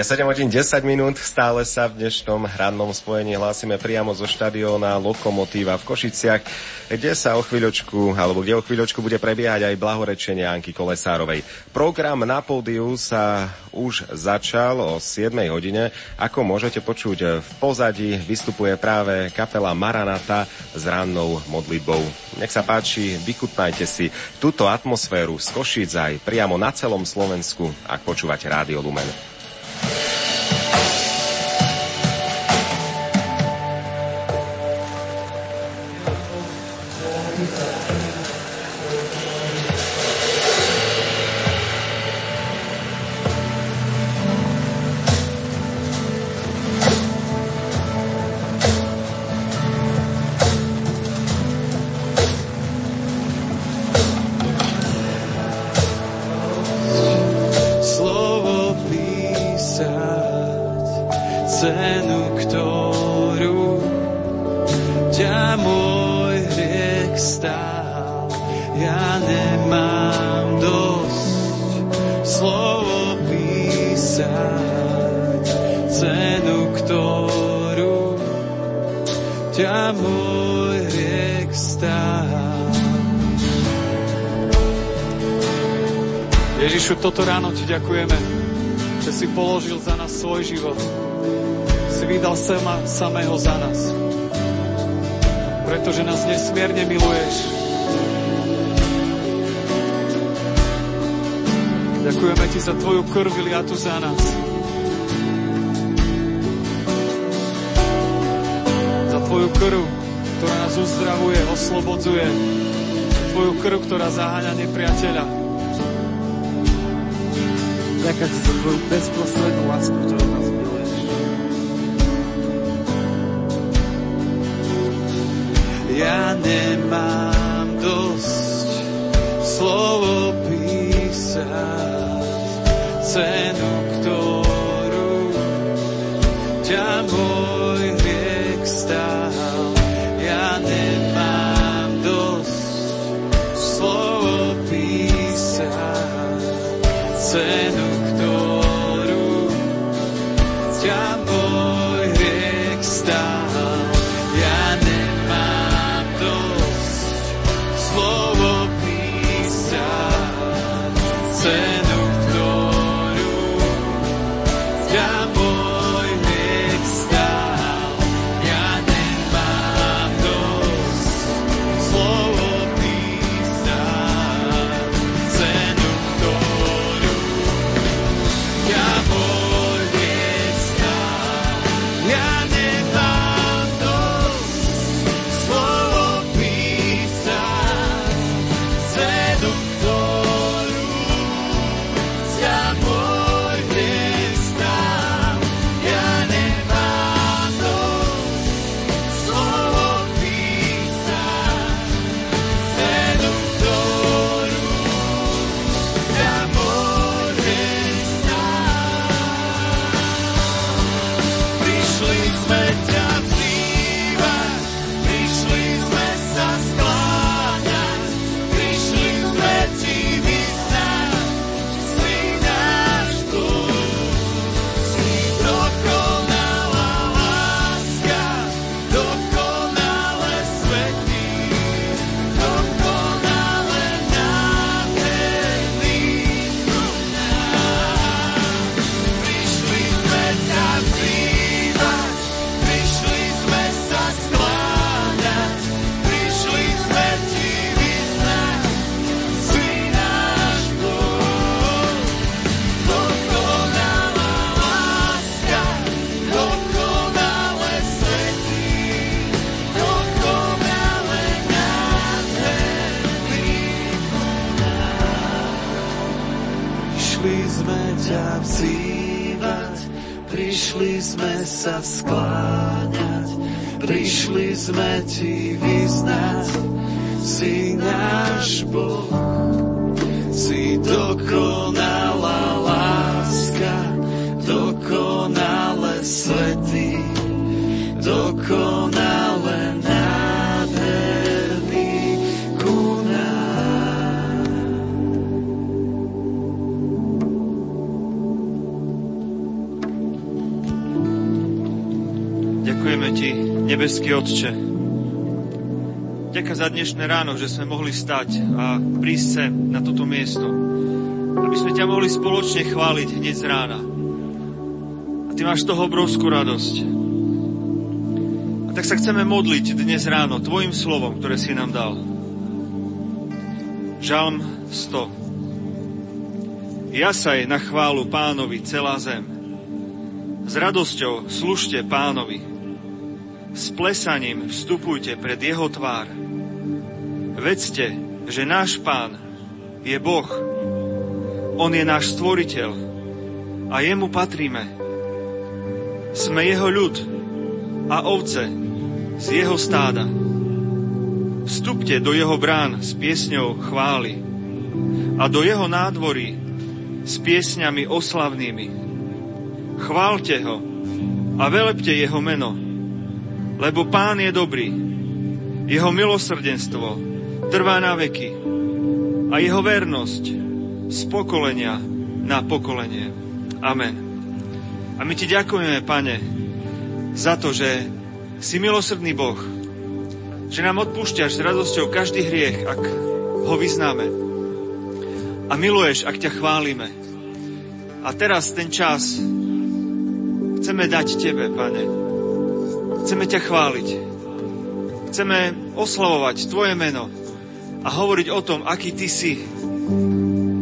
7 hodín 10 minút, stále sa v dnešnom hrannom spojení hlásime priamo zo štadióna Lokomotíva v Košiciach, kde sa o chvíľočku, alebo kde o chvíľočku bude prebiehať aj blahorečenie Anky Kolesárovej. Program na pódiu sa už začal o 7 hodine. Ako môžete počuť v pozadí, vystupuje práve kapela Maranata s rannou modlibou. Nech sa páči, vykutnajte si túto atmosféru z Košic aj priamo na celom Slovensku, ak počúvate Rádio Lumen. Za nás. Za Tvoju krv, ktorá nás uzdravuje, oslobodzuje. Tvoju krv, ktorá zaháňa nepriateľa. Ďakujem Ti za Tvoju bezprostrednú lásku, ktorú nás miluješ. Ja nemám nebeský Otče. Ďakujem za dnešné ráno, že sme mohli stať a prísť sem na toto miesto. Aby sme ťa mohli spoločne chváliť hneď z rána. A Ty máš toho obrovskú radosť. A tak sa chceme modliť dnes ráno Tvojim slovom, ktoré si nám dal. Žalm 100. Jasaj na chválu pánovi celá zem. S radosťou služte pánovi. Plesaním vstupujte pred jeho tvár. Vedzte, že náš pán je Boh. On je náš stvoriteľ a jemu patríme. Sme jeho ľud a ovce z jeho stáda. Vstupte do jeho brán s piesňou chvály a do jeho nádvorí s piesňami oslavnými. Chválte ho, a velepte jeho meno, lebo pán je dobrý. Jeho milosrdenstvo trvá na veky a jeho vernosť z pokolenia na pokolenie. Amen. A my ti ďakujeme, pane, za to, že si milosrdný Boh, že nám odpúšťaš s radosťou každý hriech, ak ho vyznáme. A miluješ, ak ťa chválime. A teraz ten čas chceme dať Tebe, Pane. Chceme ťa chváliť. Chceme oslavovať Tvoje meno a hovoriť o tom, aký Ty si.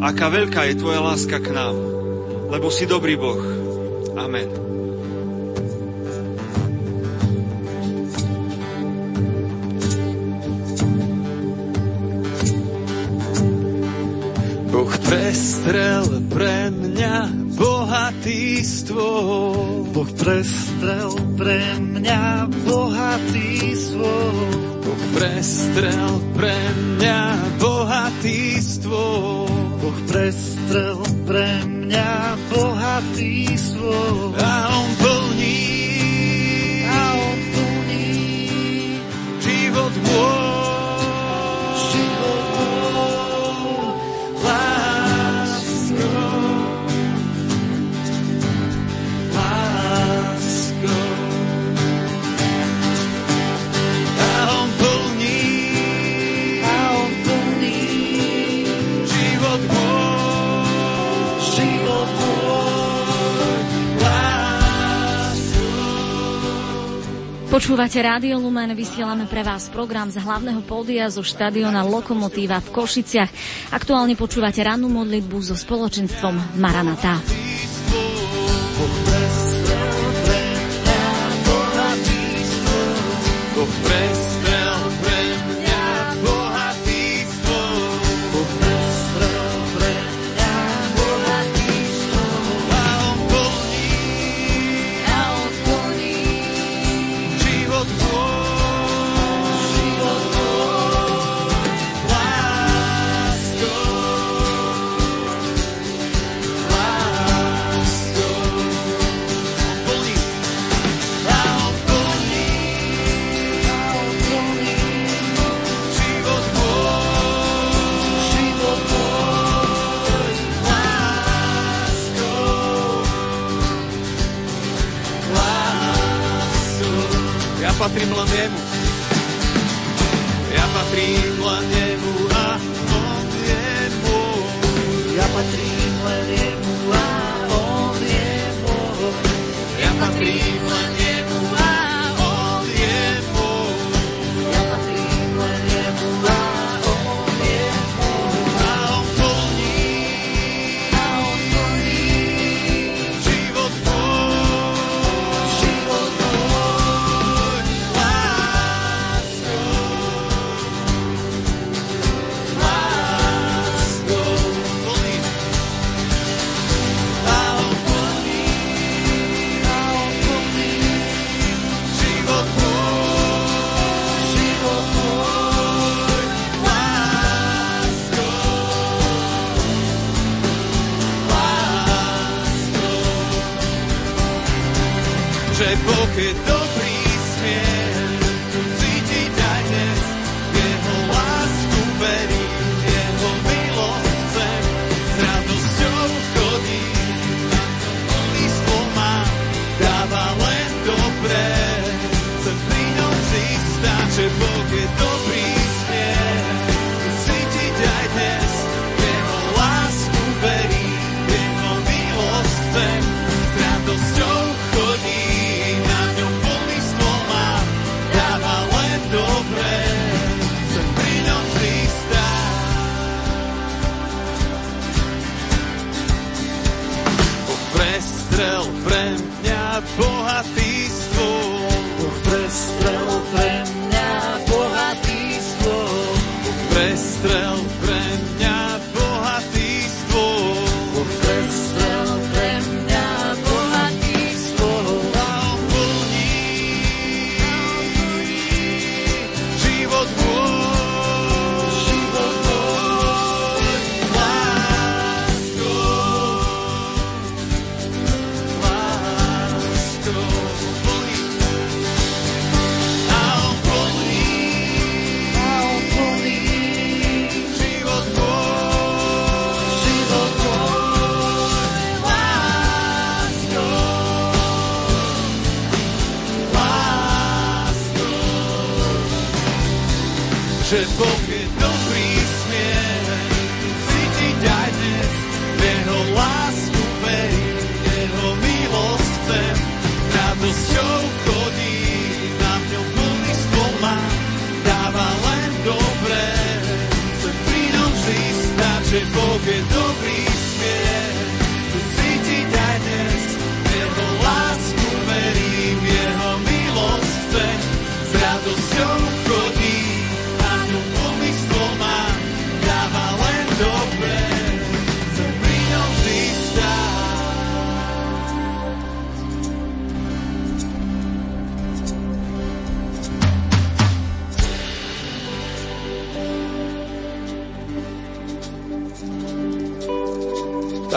Aká veľká je Tvoja láska k nám. Lebo si dobrý Boh. Amen. Boh prestrel pre mňa bohatý stôl. Boh prestrel pre mňa bohatý stôl. Boh prestrel pre mňa bohatý stôl. Boh prestrel pre mňa bohatý stôl. A on plní, a on plní život môj. Počúvate Rádio Lumen, vysielame pre vás program z hlavného pódia zo štadiona Lokomotíva v Košiciach. Aktuálne počúvate rannú modlitbu so spoločenstvom Maranatá.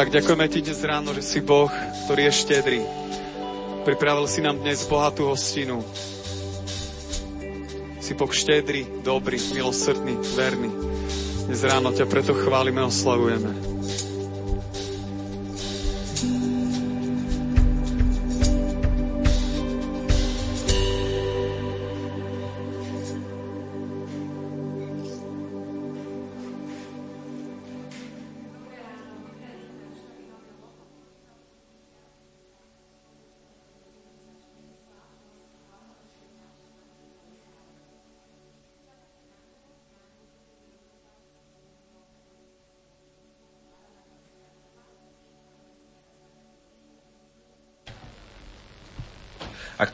Tak ďakujeme ti dnes ráno, že si Boh, ktorý je štedrý. Pripravil si nám dnes bohatú hostinu. Si Boh štedrý, dobrý, milosrdný, verný. Dnes ráno ťa preto chválime oslavujeme.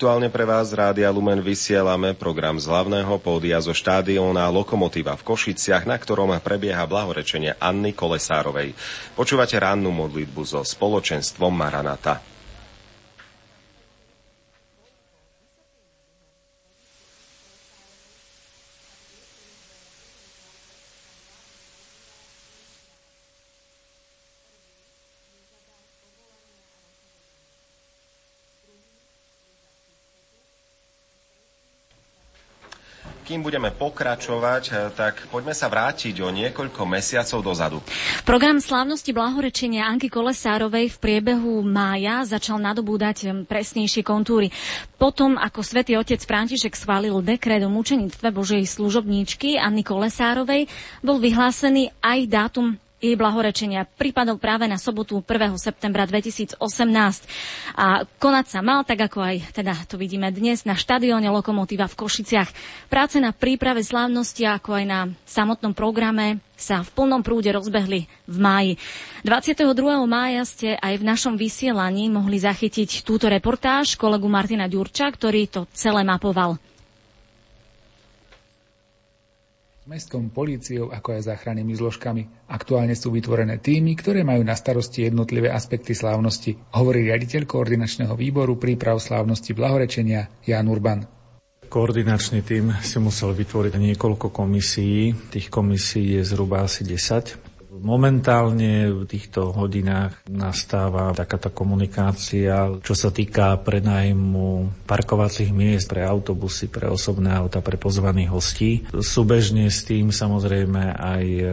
Aktuálne pre vás z Rádia Lumen vysielame program z hlavného pódia zo štádióna Lokomotíva v Košiciach, na ktorom prebieha blahorečenie Anny Kolesárovej. Počúvate rannú modlitbu so spoločenstvom Maranata. Kým budeme pokračovať, eh, tak poďme sa vrátiť o niekoľko mesiacov dozadu. Program slávnosti blahorečenia Anky Kolesárovej v priebehu mája začal nadobúdať em, presnejšie kontúry. Potom, ako svätý otec František schválil dekret o mučenictve Božej služobníčky Anny Kolesárovej, bol vyhlásený aj dátum jej blahorečenia pripadol práve na sobotu 1. septembra 2018. A konať sa mal, tak ako aj teda to vidíme dnes, na štadióne Lokomotíva v Košiciach. Práce na príprave slávnosti, ako aj na samotnom programe sa v plnom prúde rozbehli v máji. 22. mája ste aj v našom vysielaní mohli zachytiť túto reportáž kolegu Martina Ďurča, ktorý to celé mapoval. S mestskou políciou, ako aj záchrannými zložkami. Aktuálne sú vytvorené týmy, ktoré majú na starosti jednotlivé aspekty slávnosti, hovorí riaditeľ koordinačného výboru príprav slávnosti blahorečenia Jan Urban. Koordinačný tím si musel vytvoriť niekoľko komisií. Tých komisií je zhruba asi 10. Momentálne v týchto hodinách nastáva takáto komunikácia, čo sa týka prenajmu parkovacích miest pre autobusy, pre osobné auta, pre pozvaných hostí. Súbežne s tým samozrejme aj e,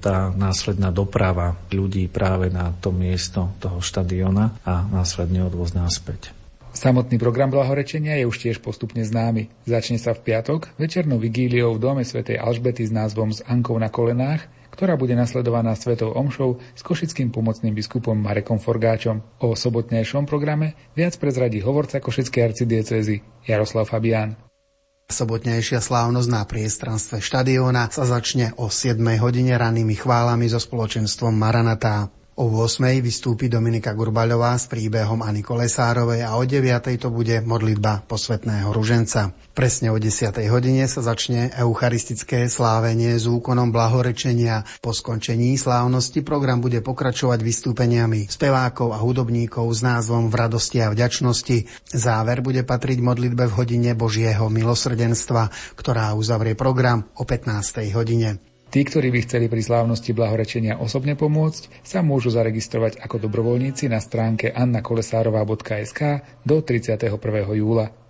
tá následná doprava ľudí práve na to miesto toho štadiona a následne odvoz naspäť. Samotný program blahorečenia je už tiež postupne známy. Začne sa v piatok večernou vigíliou v dome svätej Alžbety s názvom S Ankou na kolenách, ktorá bude nasledovaná svetou omšou s košickým pomocným biskupom Marekom Forgáčom. O sobotnejšom programe viac prezradí hovorca košickej arcidiecezy Jaroslav Fabián. Sobotnejšia slávnosť na priestranstve štadióna sa začne o 7 hodine rannými chválami so spoločenstvom Maranatá. O 8. vystúpi Dominika Gurbaľová s príbehom Ani Kolesárovej a o 9. to bude modlitba posvetného ruženca. Presne o 10. hodine sa začne eucharistické slávenie s úkonom blahorečenia. Po skončení slávnosti program bude pokračovať vystúpeniami spevákov a hudobníkov s názvom V radosti a vďačnosti. Záver bude patriť modlitbe v hodine Božieho milosrdenstva, ktorá uzavrie program o 15. hodine. Tí, ktorí by chceli pri slávnosti blahorečenia osobne pomôcť, sa môžu zaregistrovať ako dobrovoľníci na stránke annakolesárova.sk do 31. júla.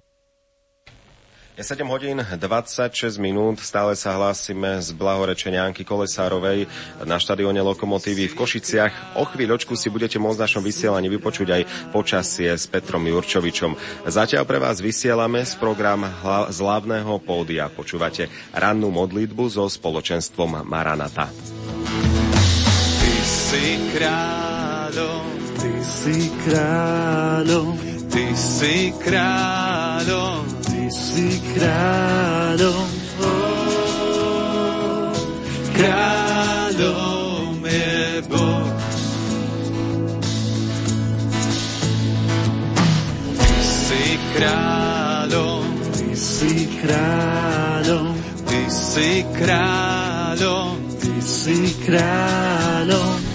Je 7 hodín 26 minút, stále sa hlásime z blahorečenia Anky Kolesárovej na štadióne Lokomotívy v Košiciach. O chvíľočku si budete môcť v našom vysielaní vypočuť aj počasie s Petrom Jurčovičom. Zatiaľ pre vás vysielame z program hla- z hlavného pódia. Počúvate rannú modlitbu so spoločenstvom Maranata. Ty si kráľom, ty si kráľom, ty si kráľom, ty si kráľom. Kráľom je Boh. Si kráľom, ty si kráľom, ty si kráľom, ty si kráľom.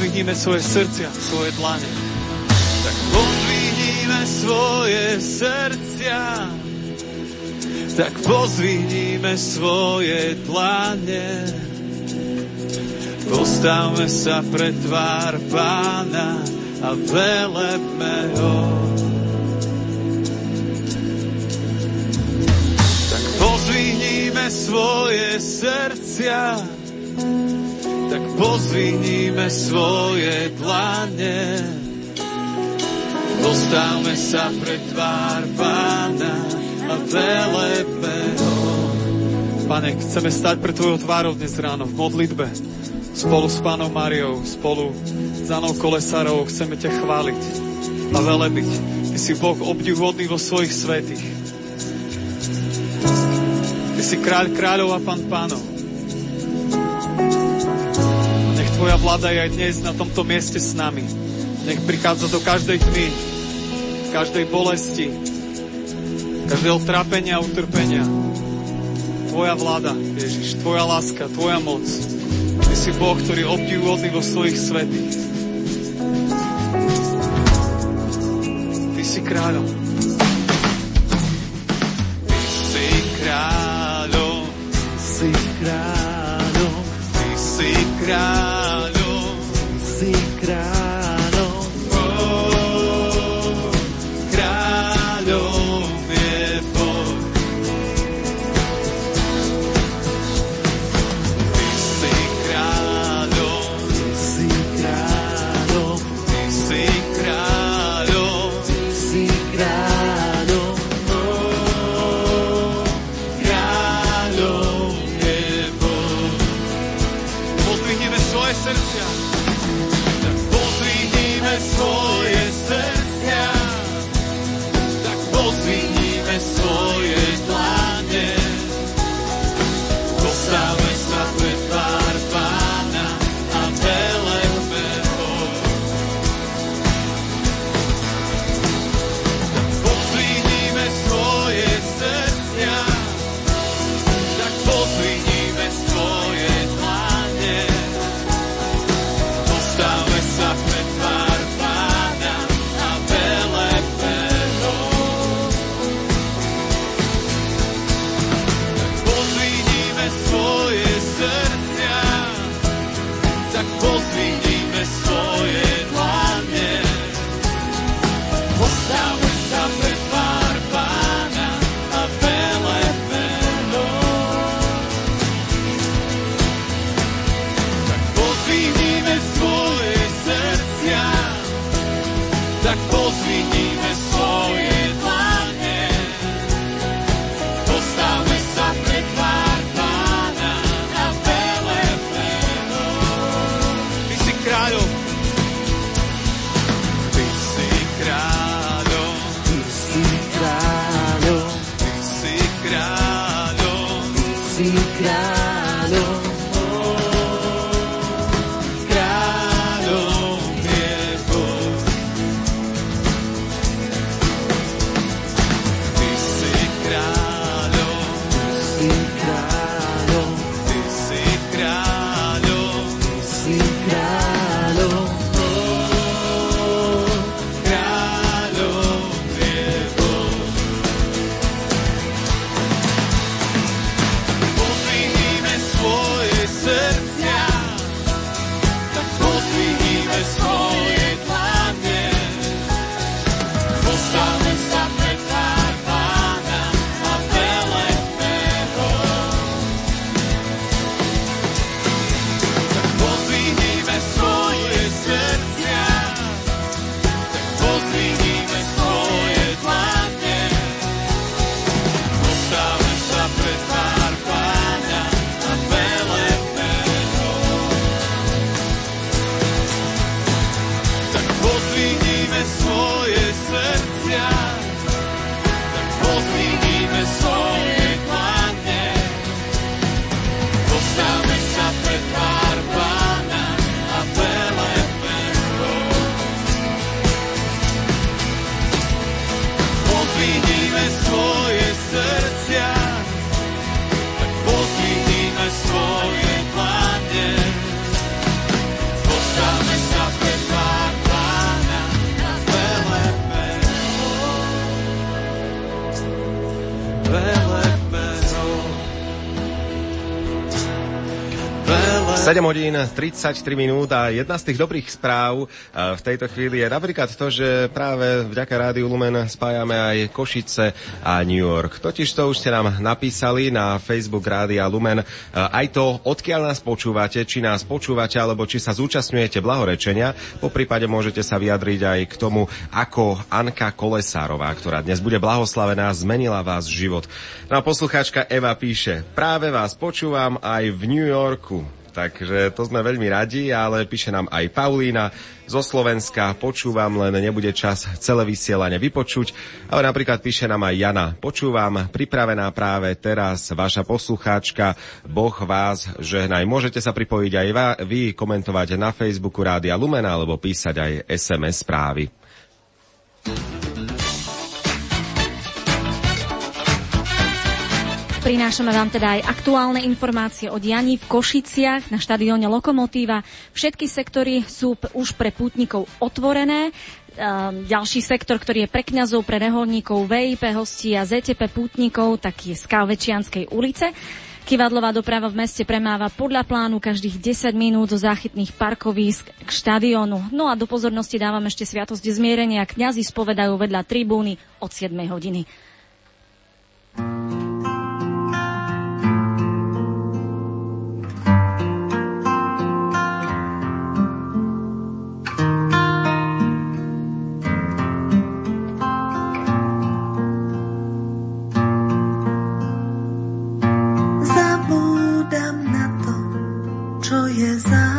Pozvihnime svoje srdcia, svoje dlane. Tak pozvihnime svoje srdcia, tak pozvihnime svoje dlane. Postavme sa pred tvár pána a velebme ho. Tak pozvihnime svoje srdcia, tak pozvihnime svoje dlane. Postavme sa pred tvár pána a velebme ho. Pane, chceme stať pred Tvojou tvárou dnes ráno v modlitbe. Spolu s Pánom Mariou, spolu s Anou Kolesárovou chceme ťa chváliť a velebiť. Ty si Boh obdivuhodný vo svojich svetých. Ty si kráľ kráľov a pán pánov. Tvoja vláda je aj dnes na tomto mieste s nami. Nech prichádza do každej tmy, každej bolesti, každého trápenia a utrpenia. Tvoja vláda, Ježiš, Tvoja láska, Tvoja moc. Ty si Boh, ktorý obdivuhodný vo svojich svetých. Ty si kráľom. si kráľom, si kráľom, ty si kráľom, si 7 hodín 33 minút a jedna z tých dobrých správ eh, v tejto chvíli je napríklad to, že práve vďaka Rádiu Lumen spájame aj Košice a New York. Totiž to už ste nám napísali na Facebook Rádia Lumen eh, aj to, odkiaľ nás počúvate, či nás počúvate, alebo či sa zúčastňujete blahorečenia. Po prípade môžete sa vyjadriť aj k tomu, ako Anka Kolesárová, ktorá dnes bude blahoslavená, zmenila vás život. No a poslucháčka Eva píše, práve vás počúvam aj v New Yorku. Takže to sme veľmi radi, ale píše nám aj Paulína zo Slovenska. Počúvam, len nebude čas celé vysielanie vypočuť. Ale napríklad píše nám aj Jana. Počúvam, pripravená práve teraz vaša poslucháčka. Boh vás žehnaj. Môžete sa pripojiť aj vy, komentovať na Facebooku Rádia Lumena alebo písať aj SMS správy. Prinášame vám teda aj aktuálne informácie o dianí v Košiciach na štadióne Lokomotíva. Všetky sektory sú už pre pútnikov otvorené. Ehm, ďalší sektor, ktorý je pre kňazov, pre reholníkov, VIP hostí a ZTP pútnikov, tak je z Kalvečianskej ulice. Kivadlová doprava v meste premáva podľa plánu každých 10 minút zo záchytných parkovísk k štadiónu. No a do pozornosti dávam ešte sviatosť zmierenia. Kňazi spovedajú vedľa tribúny od 7 hodiny. Čo je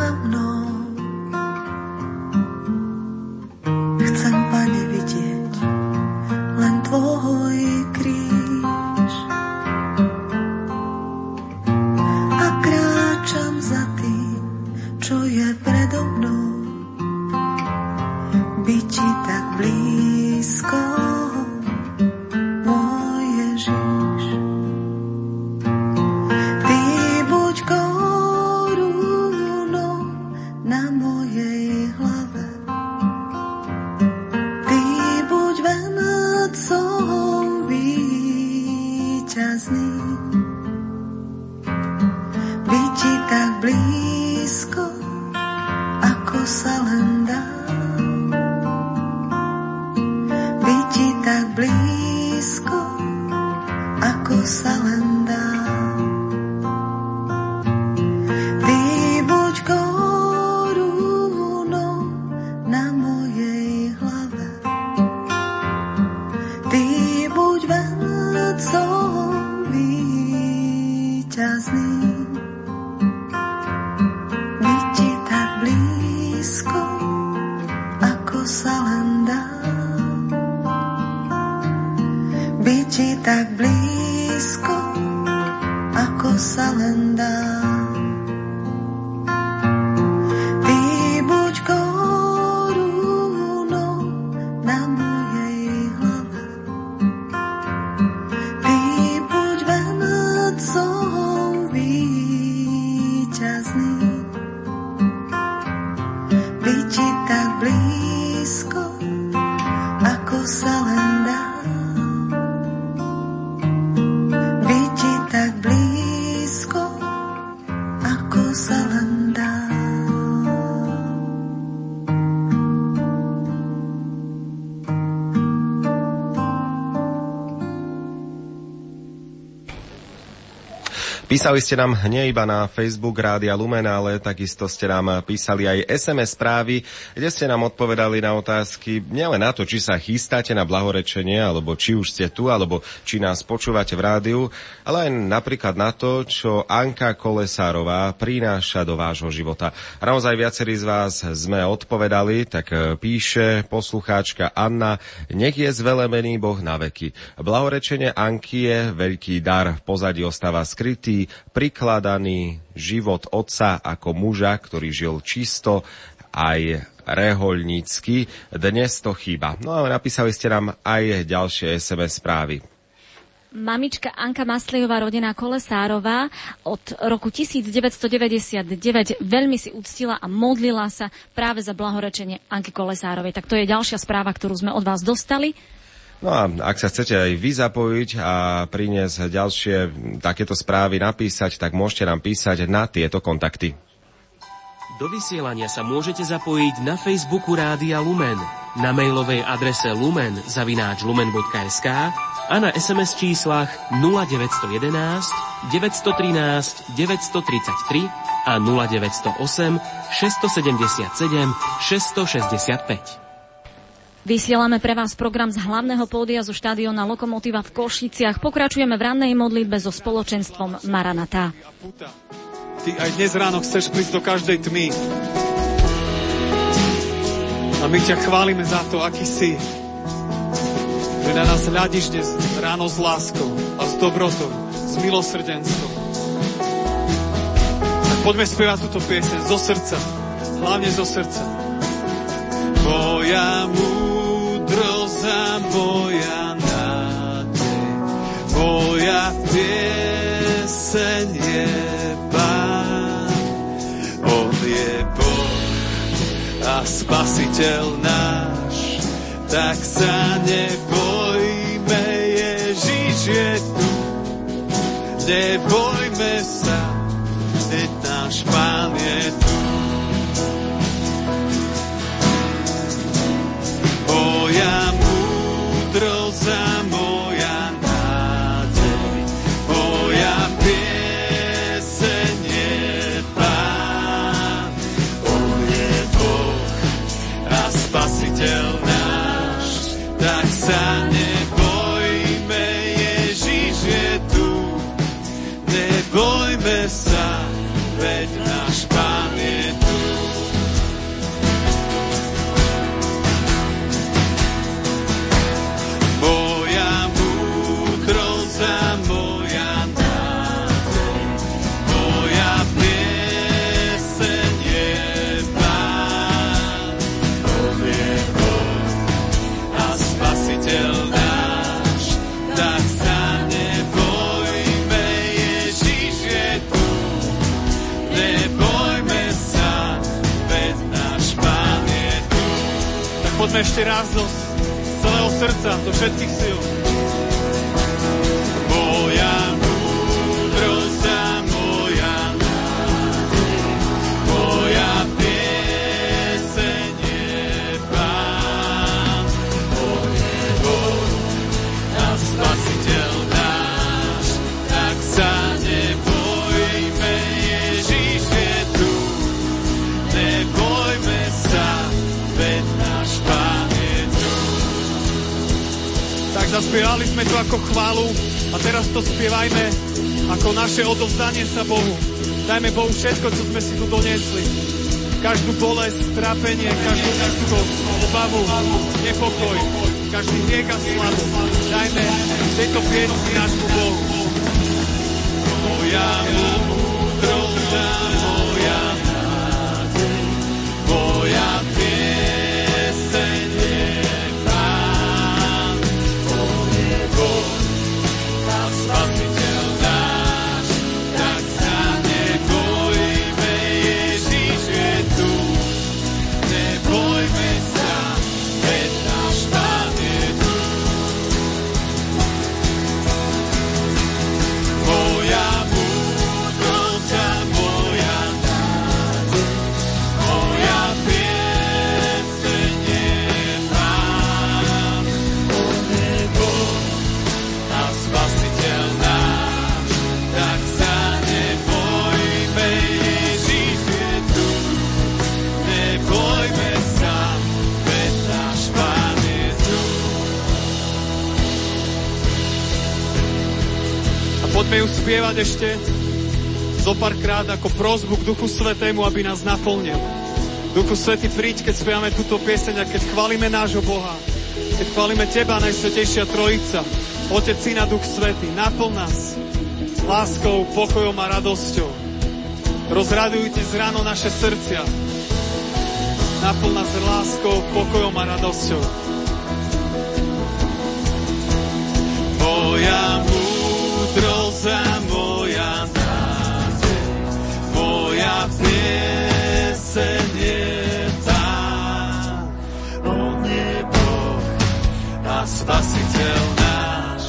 Písali ste nám nie iba na Facebook Rádia Lumen, ale takisto ste nám písali aj SMS správy, kde ste nám odpovedali na otázky nielen na to, či sa chystáte na blahorečenie, alebo či už ste tu, alebo či nás počúvate v rádiu, ale aj napríklad na to, čo Anka Kolesárová prináša do vášho života. A naozaj viacerí z vás sme odpovedali, tak píše poslucháčka Anna, nech je zvelemený Boh na veky. Blahorečenie Anky je veľký dar, v pozadí ostáva skrytý, prikladaný život otca ako muža, ktorý žil čisto, aj rehoľnícky. Dnes to chýba. No ale napísali ste nám aj ďalšie SMS správy. Mamička Anka Maslejová, rodená Kolesárová, od roku 1999 veľmi si uctila a modlila sa práve za blahorečenie Anky Kolesárovej. Tak to je ďalšia správa, ktorú sme od vás dostali. No a ak sa chcete aj vy zapojiť a priniesť ďalšie takéto správy napísať, tak môžete nám písať na tieto kontakty. Do vysielania sa môžete zapojiť na Facebooku Rádia Lumen, na mailovej adrese lumen zavináč lumen.sk a na SMS číslach 0911 913 933 a 0908 677 665. Vysielame pre vás program z hlavného pódia zo štadiona Lokomotiva v Košiciach. Pokračujeme v rannej modlitbe so spoločenstvom Maranatá. Ty aj dnes ráno chceš prísť do každej tmy. A my ťa chválime za to, aký si. Že na nás hľadíš dnes ráno s láskou a s dobrotou, s milosrdenstvom. Tak poďme spievať túto pieseň zo srdca. Hlavne zo srdca. Moja múdrosť a moja nádej, moja pieseň je Pán. On je Boh a Spasiteľ náš, tak sa nebojme, Ježiš je tu. Nebojme sa, veď náš Pán je tu. Moja poďme ešte raz do celého srdca, do všetkých síl. Tak zaspievali sme tu ako chválu a teraz to spievajme ako naše odovzdanie sa Bohu. Dajme Bohu všetko, čo sme si tu doniesli. Každú bolesť, trápenie, každú úzkosť, obavu, nepokoj, každý hriek a slabosť. Dajme tejto piesni nášmu Bohu. Moja múdrosť a moja spievať ešte zo párkrát ako prozbu k Duchu Svetému, aby nás naplnil. Duchu Svetý, príď, keď spievame túto pieseň a keď chválime nášho Boha. Keď chválime Teba, Najsvetejšia Trojica, Otec, Syna, Duch Svetý, naplň nás láskou, pokojom a radosťou. Rozradujte z ráno naše srdcia. Naplň nás láskou, pokojom a radosťou. Moja múdrosť Spasiteľ náš,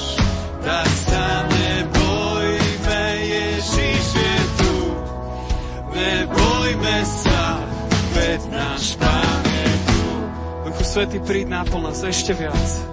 tak sa nebojme, je tu. Nebojme sa, veď náš Pán Svety, príď náplň nás ešte viac.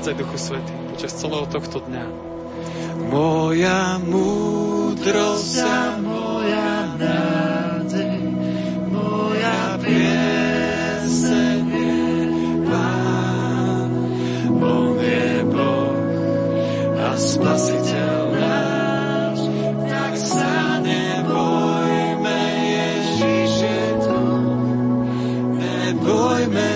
Prichádzaj, Duchu Svety, počas celého tohto dňa. Moja múdrosť a moja nádej, moja pieseň je Pán. On je Boh a Spasiteľ náš, tak sa nebojme, Ježiš je tu. Nebojme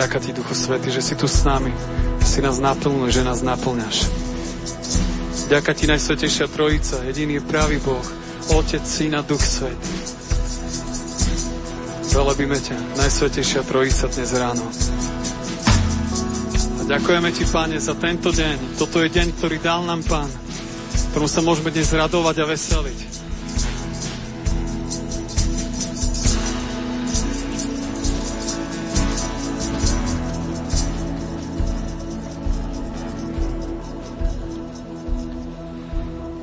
Ďaká Ti, Duchu Svety, že si tu s nami. Si nás naplňuje, že nás naplňaš. Ďaká Ti, Najsvetejšia Trojica, jediný pravý Boh, Otec, Syn a Duch Svetý. Velebíme ťa, Najsvetejšia Trojica dnes ráno. A ďakujeme Ti, Pane, za tento deň. Toto je deň, ktorý dal nám Pán, ktorom sa môžeme dnes radovať a veseliť.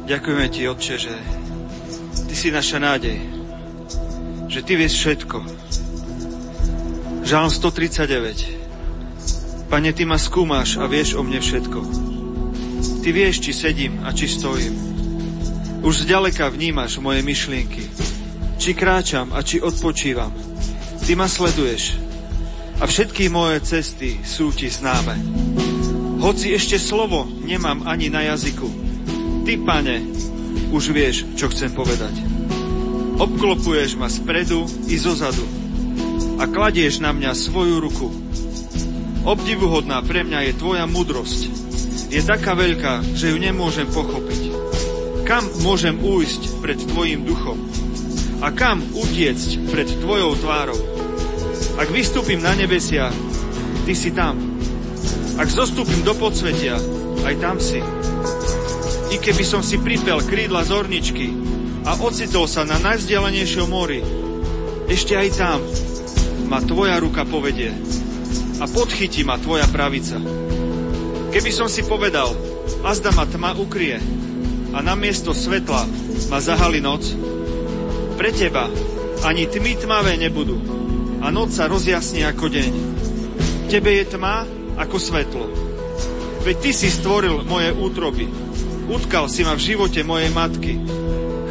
Ďakujeme Ti, Otče, že Ty si naša nádej. Že Ty vieš všetko. Žalm 139. Pane, Ty ma skúmaš a vieš o mne všetko. Ty vieš, či sedím a či stojím. Už zďaleka vnímaš moje myšlienky. Či kráčam a či odpočívam. Ty ma sleduješ. A všetky moje cesty sú Ti známe. Hoci ešte slovo nemám ani na jazyku, Ty, pane, už vieš, čo chcem povedať. Obklopuješ ma spredu i zozadu a kladieš na mňa svoju ruku. Obdivuhodná pre mňa je tvoja mudrosť. Je taká veľká, že ju nemôžem pochopiť. Kam môžem újsť pred tvojim duchom? A kam utiecť pred tvojou tvárou? Ak vystúpim na nebesia, ty si tam. Ak zostúpim do podsvetia, aj tam si. I keby som si pripel krídla zorničky a ocitol sa na najvzdialenejšom mori, ešte aj tam ma tvoja ruka povedie a podchytí ma tvoja pravica. Keby som si povedal, azda ma tma ukrie a namiesto svetla ma zahali noc, pre teba ani tmy tmavé nebudú a noc sa rozjasní ako deň. Tebe je tma ako svetlo. Veď ty si stvoril moje útroby Utkal si ma v živote mojej matky.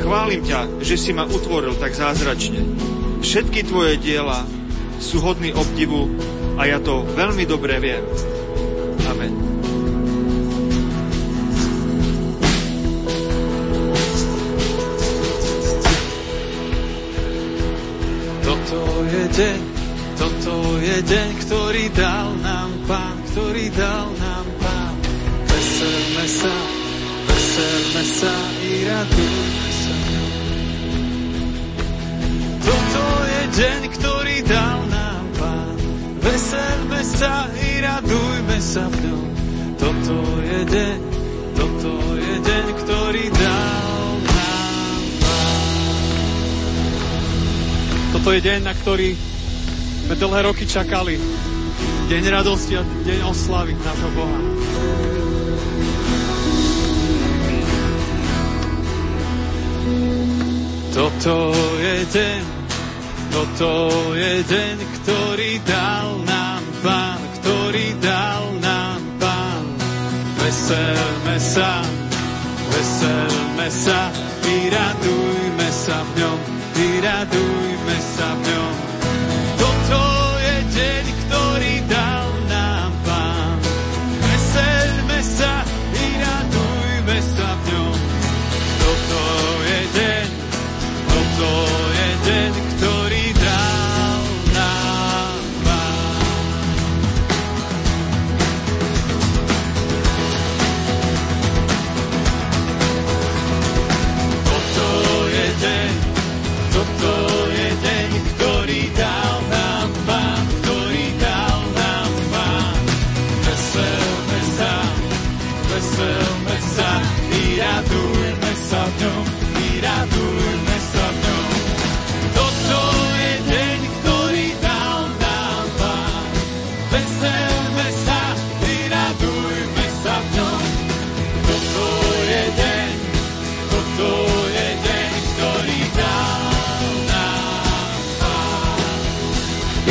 Chválim ťa, že si ma utvoril tak zázračne. Všetky tvoje diela sú hodný obdivu a ja to veľmi dobre viem. Amen. Toto je deň, toto je deň, ktorý dal nám Pán, ktorý dal nám Pán. Veselme sa, veselme sa i radujme sa. Toto je deň, ktorý dal nám Pán. Veselme sa i radujme sa v ňom. Toto je deň, toto je deň, ktorý dal nám Toto je deň, na ktorý sme dlhé roky čakali. Deň radosti a deň oslavy nášho Boha. Toto je deň, toto je deň, ktorý dal nám Pán, ktorý dal nám Pán. Veselme sa, veselme sa, vyradujme sa v ňom, vyradujme sa v ňom.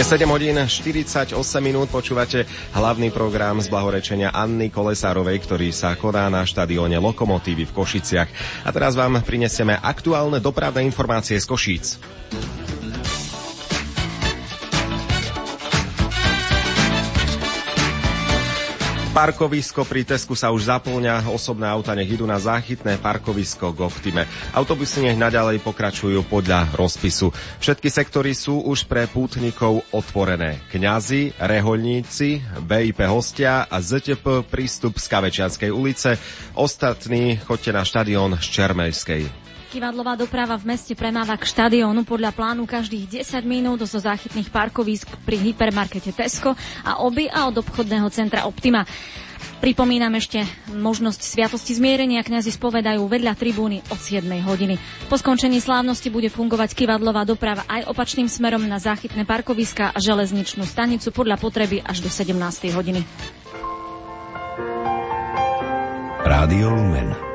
7 hodín 48 minút, počúvate hlavný program z blahorečenia Anny Kolesárovej, ktorý sa koná na štadióne Lokomotívy v Košiciach. A teraz vám prinesieme aktuálne dopravné informácie z Košíc. Parkovisko pri Tesku sa už zaplňa, osobné auta nech idú na záchytné parkovisko k Optime. Autobusy nech naďalej pokračujú podľa rozpisu. Všetky sektory sú už pre pútnikov otvorené. Kňazi, reholníci, BIP hostia a ZTP prístup z Kavečianskej ulice. Ostatní chodte na štadión z Čermejskej. Kivadlová doprava v meste premáva k štadiónu podľa plánu každých 10 minút zo záchytných parkovísk pri hypermarkete Tesco a oby a od obchodného centra Optima. Pripomínam ešte možnosť sviatosti zmierenia. Kňazi spovedajú vedľa tribúny od 7 hodiny. Po skončení slávnosti bude fungovať kivadlová doprava aj opačným smerom na záchytné parkoviska a železničnú stanicu podľa potreby až do 17 hodiny. Rádio Lumen.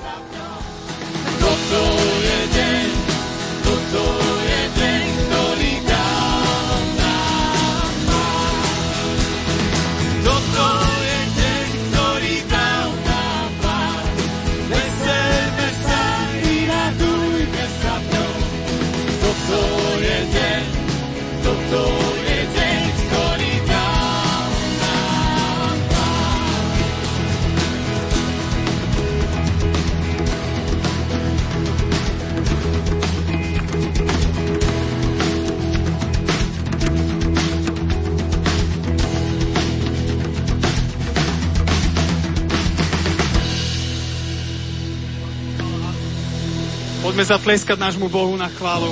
Poďme zatleskať nášmu Bohu na chválu.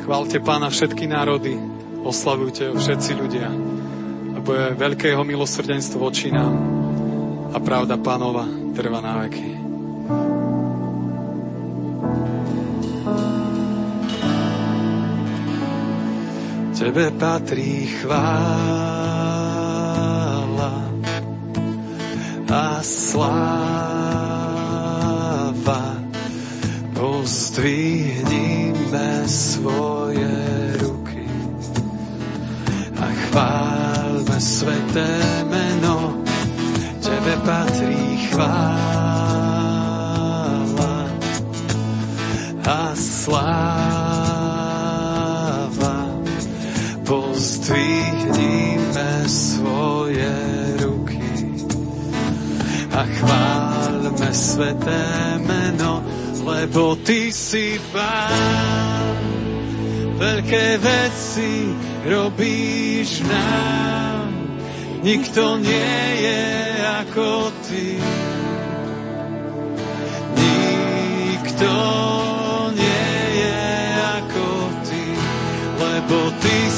Chválte Pána všetky národy, oslavujte ho všetci ľudia, lebo je veľké jeho milosrdenstvo voči nám a pravda Pánova trvá na veky. Tebe patrí chvála a sláva. Pozdvihnime svoje ruky a chválme sveté meno. Tebe patrí chvála a sláva pozdvihnime svoje ruky a chválme sveté meno, lebo Ty si Pán. Veľké veci robíš nám, nikto nie je ako Ty. Nikto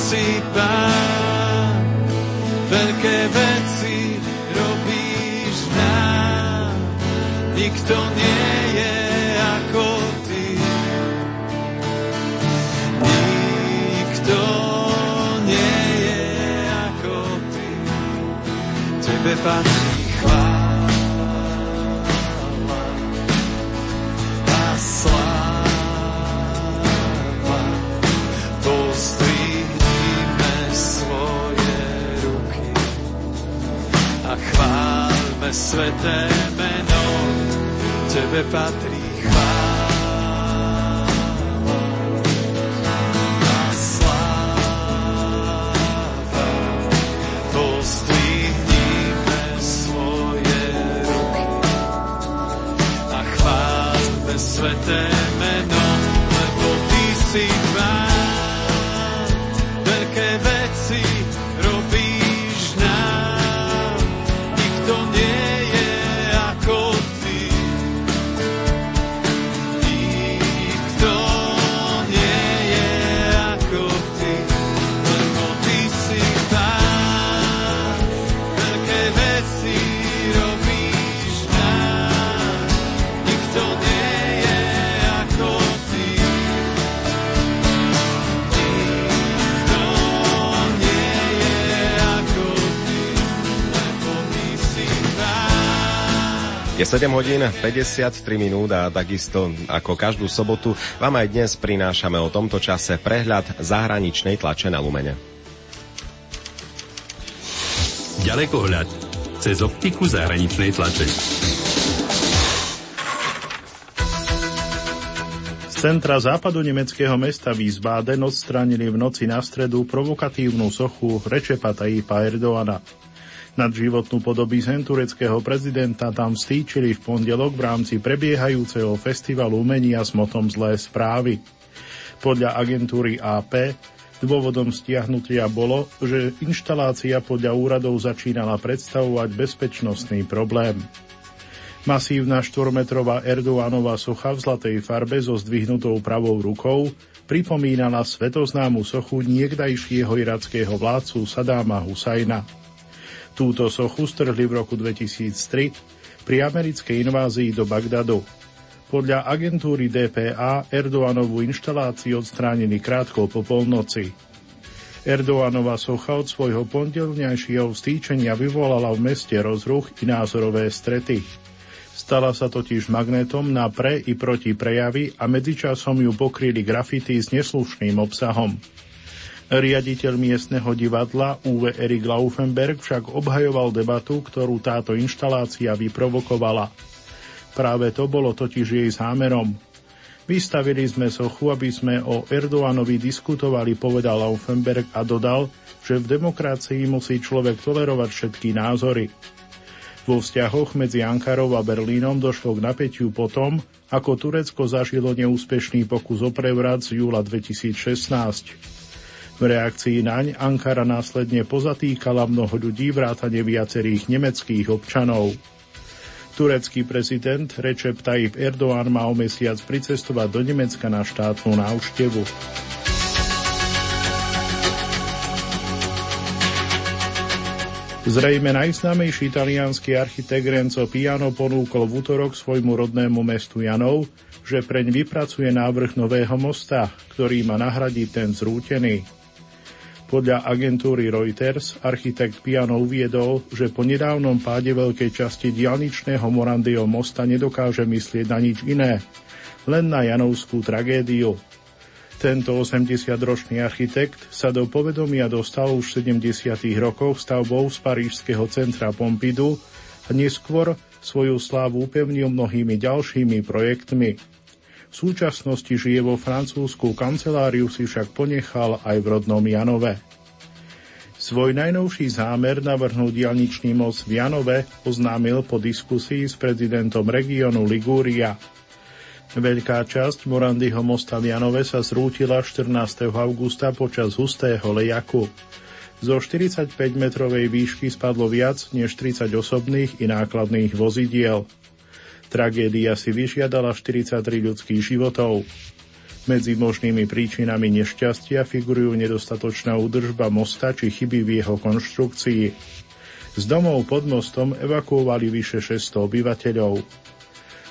si Pán. Veľké veci robíš nám, nikto nie je ako Ty. Nikto nie je ako Ty. Tebe patrí chválme sveté meno. Tebe patrí chvála a sláva. Pozdvihnime svoje ruky a chválme sveté meno, lebo Ty si Je 7 hodín 53 minút a takisto ako každú sobotu vám aj dnes prinášame o tomto čase prehľad zahraničnej tlače na Lumene. Ďalekohľad cez optiku zahraničnej tlače. Z centra západu nemeckého mesta Wiesbaden odstránili v noci na stredu provokatívnu sochu Rečepa Tayyipa Erdoana. Nadživotnú podobizeň tureckého prezidenta tam stýčili v pondelok v rámci prebiehajúceho festivalu umenia s motom Zlé správy. Podľa agentúry AP dôvodom stiahnutia bolo, že inštalácia podľa úradov začínala predstavovať bezpečnostný problém. Masívna štvormetrová Erdoánova socha v zlatej farbe so zdvihnutou pravou rukou pripomínala svetoznámu sochu niekdajšieho irackého vládcu Sadáma Husajna. Túto sochu strhli v roku 2003 pri americkej invázii do Bagdadu. Podľa agentúry DPA Erdoánovú inštaláciu odstránili krátko po polnoci. Erdoánova socha od svojho pondelňajšieho vstýčenia vyvolala v meste rozruch i názorové strety. Stala sa totiž magnetom na pre i proti prejavy a medzičasom ju pokryli grafity s neslušným obsahom. Riaditeľ miestneho divadla Uwe Erik Laufenberg však obhajoval debatu, ktorú táto inštalácia vyprovokovala. Práve to bolo totiž jej zámerom. Vystavili sme sochu, aby sme o Erdoánovi diskutovali, povedal Laufenberg a dodal, že v demokracii musí človek tolerovať všetky názory. Vo vzťahoch medzi Ankarou a Berlínom došlo k napätiu potom, ako Turecko zažilo neúspešný pokus o prevrat z júla 2016. V reakcii naň Ankara následne pozatýkala mnoho ľudí vrátane viacerých nemeckých občanov. Turecký prezident Recep Tayyip Erdoğan má o mesiac pricestovať do Nemecka na štátnu návštevu. Zrejme najznámejší italianský architekt Renzo Piano ponúkol v útorok svojmu rodnému mestu Janov, že preň vypracuje návrh nového mosta, ktorý má nahradiť ten zrútený. Podľa agentúry Reuters architekt Piano uviedol, že po nedávnom páde veľkej časti dialničného Morandio mosta nedokáže myslieť na nič iné, len na Janovskú tragédiu. Tento 80-ročný architekt sa do povedomia dostal už v 70. rokoch stavbou z parížského centra Pompidou a neskôr svoju slávu upevnil mnohými ďalšími projektmi. V súčasnosti žije vo Francúzsku, kanceláriu si však ponechal aj v rodnom Janove. Svoj najnovší zámer navrhnúť dialničný most v Janove oznámil po diskusii s prezidentom regiónu Ligúria. Veľká časť Morandyho mosta v Janove sa zrútila 14. augusta počas hustého lejaku. Zo 45-metrovej výšky spadlo viac než 30 osobných i nákladných vozidiel. Tragédia si vyžiadala 43 ľudských životov. Medzi možnými príčinami nešťastia figurujú nedostatočná údržba mosta či chyby v jeho konštrukcii. Z domov pod mostom evakuovali vyše 600 obyvateľov.